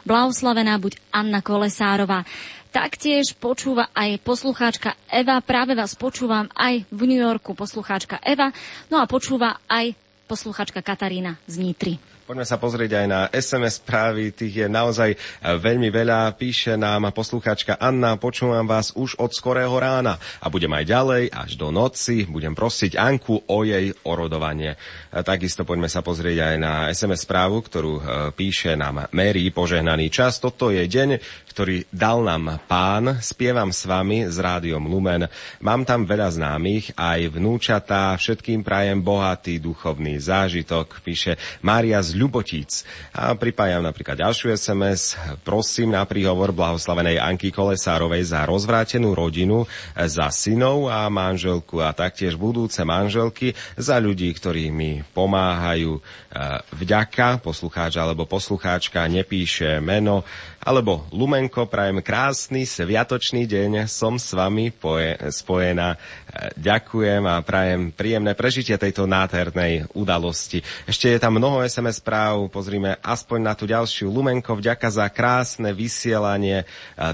Blahoslavená buď Anna Kolesárová. Taktiež počúva aj poslucháčka Eva, práve vás počúvam aj v New Yorku poslucháčka Eva, no a počúva aj poslucháčka Katarína z Nitry. Poďme sa pozrieť aj na SMS správy, tých je naozaj e, veľmi veľa. Píše nám poslucháčka Anna, počúvam vás už od skorého rána a budem aj ďalej až do noci. Budem prosiť Anku o jej orodovanie. A takisto poďme sa pozrieť aj na SMS správu, ktorú e, píše nám Mary, požehnaný čas. Toto je deň, ktorý dal nám pán. Spievam s vami s rádiom Lumen. Mám tam veľa známych, aj vnúčatá. Všetkým prajem bohatý duchovný zážitok, píše Mária z Ľubotíc. A pripájam napríklad ďalšiu SMS. Prosím na príhovor blahoslavenej Anky Kolesárovej za rozvrátenú rodinu, za synov a manželku a taktiež budúce manželky, za ľudí, ktorí mi pomáhajú. E, Vďaka, poslucháč alebo poslucháčka nepíše meno, alebo Lumenko, prajem krásny sviatočný deň, som s vami poje, spojená. E, Ďakujem a prajem príjemné prežitie tejto nádhernej udalosti. Ešte je tam mnoho SMS správ, pozrime aspoň na tú ďalšiu. Lumenko, vďaka za krásne vysielanie. E,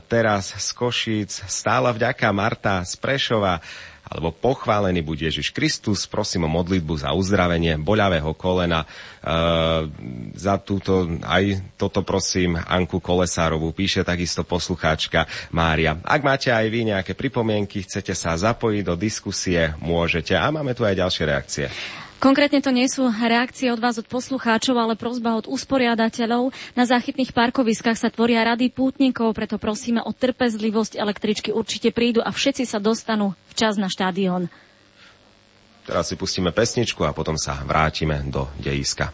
Teraz z Košíc, stála vďaka Marta z Prešova alebo pochválený buď Ježiš Kristus, prosím o modlitbu za uzdravenie boľavého kolena. E, za túto, aj toto prosím Anku Kolesárovú, píše takisto poslucháčka Mária. Ak máte aj vy nejaké pripomienky, chcete sa zapojiť do diskusie, môžete. A máme tu aj ďalšie reakcie. Konkrétne to nie sú reakcie od vás, od poslucháčov, ale prozba od usporiadateľov. Na záchytných parkoviskách sa tvoria rady pútnikov, preto prosíme o trpezlivosť. Električky určite prídu a všetci sa dostanú včas na štádion. Teraz si pustíme pesničku a potom sa vrátime do dejiska.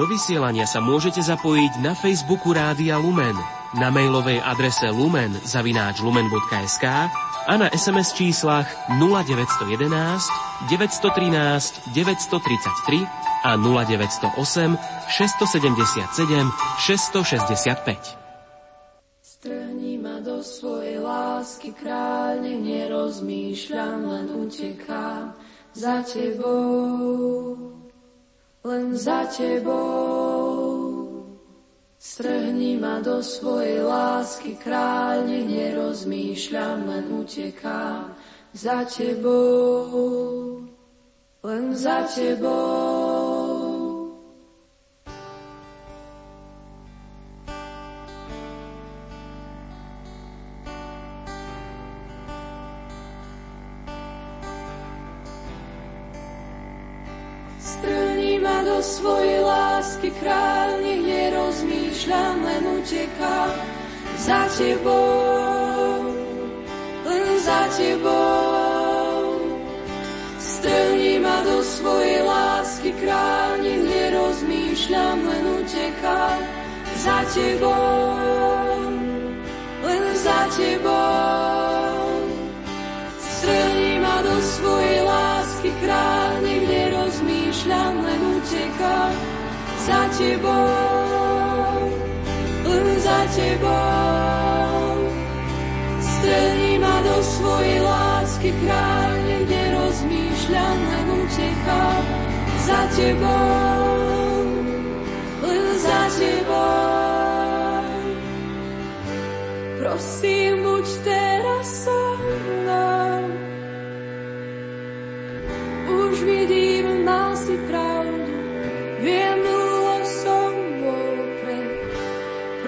Do vysielania sa môžete zapojiť na Facebooku Rádia Lumen, na mailovej adrese lumen zavináč lumen.sk a na SMS číslach 0911 913 933 a 0908 677 665. Strhni ma do svojej lásky, kráľ, nech nerozmýšľam, len utekám za tebou, len za tebou. Strhni ma do svojej lásky, kráľ, nech nerozmýšľam, len utekám za tebou, len za tebou. Tebou, len za tebou. Strhni ma do svojej lásky kráľ, nech nerozmýšľam, len utekám za tebou, len za tebou. Strhni ma do svojej lásky kráľ, nech nerozmýšľam, len utekám za tebou, tebou. Strhni ma do svojej lásky kráľ, nech nerozmýšľam, len utekám za tebou, len za tebou. Prosím, buď teraz so mnou. Už vidím, mal si pravdu, viem,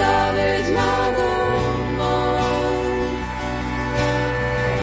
of it.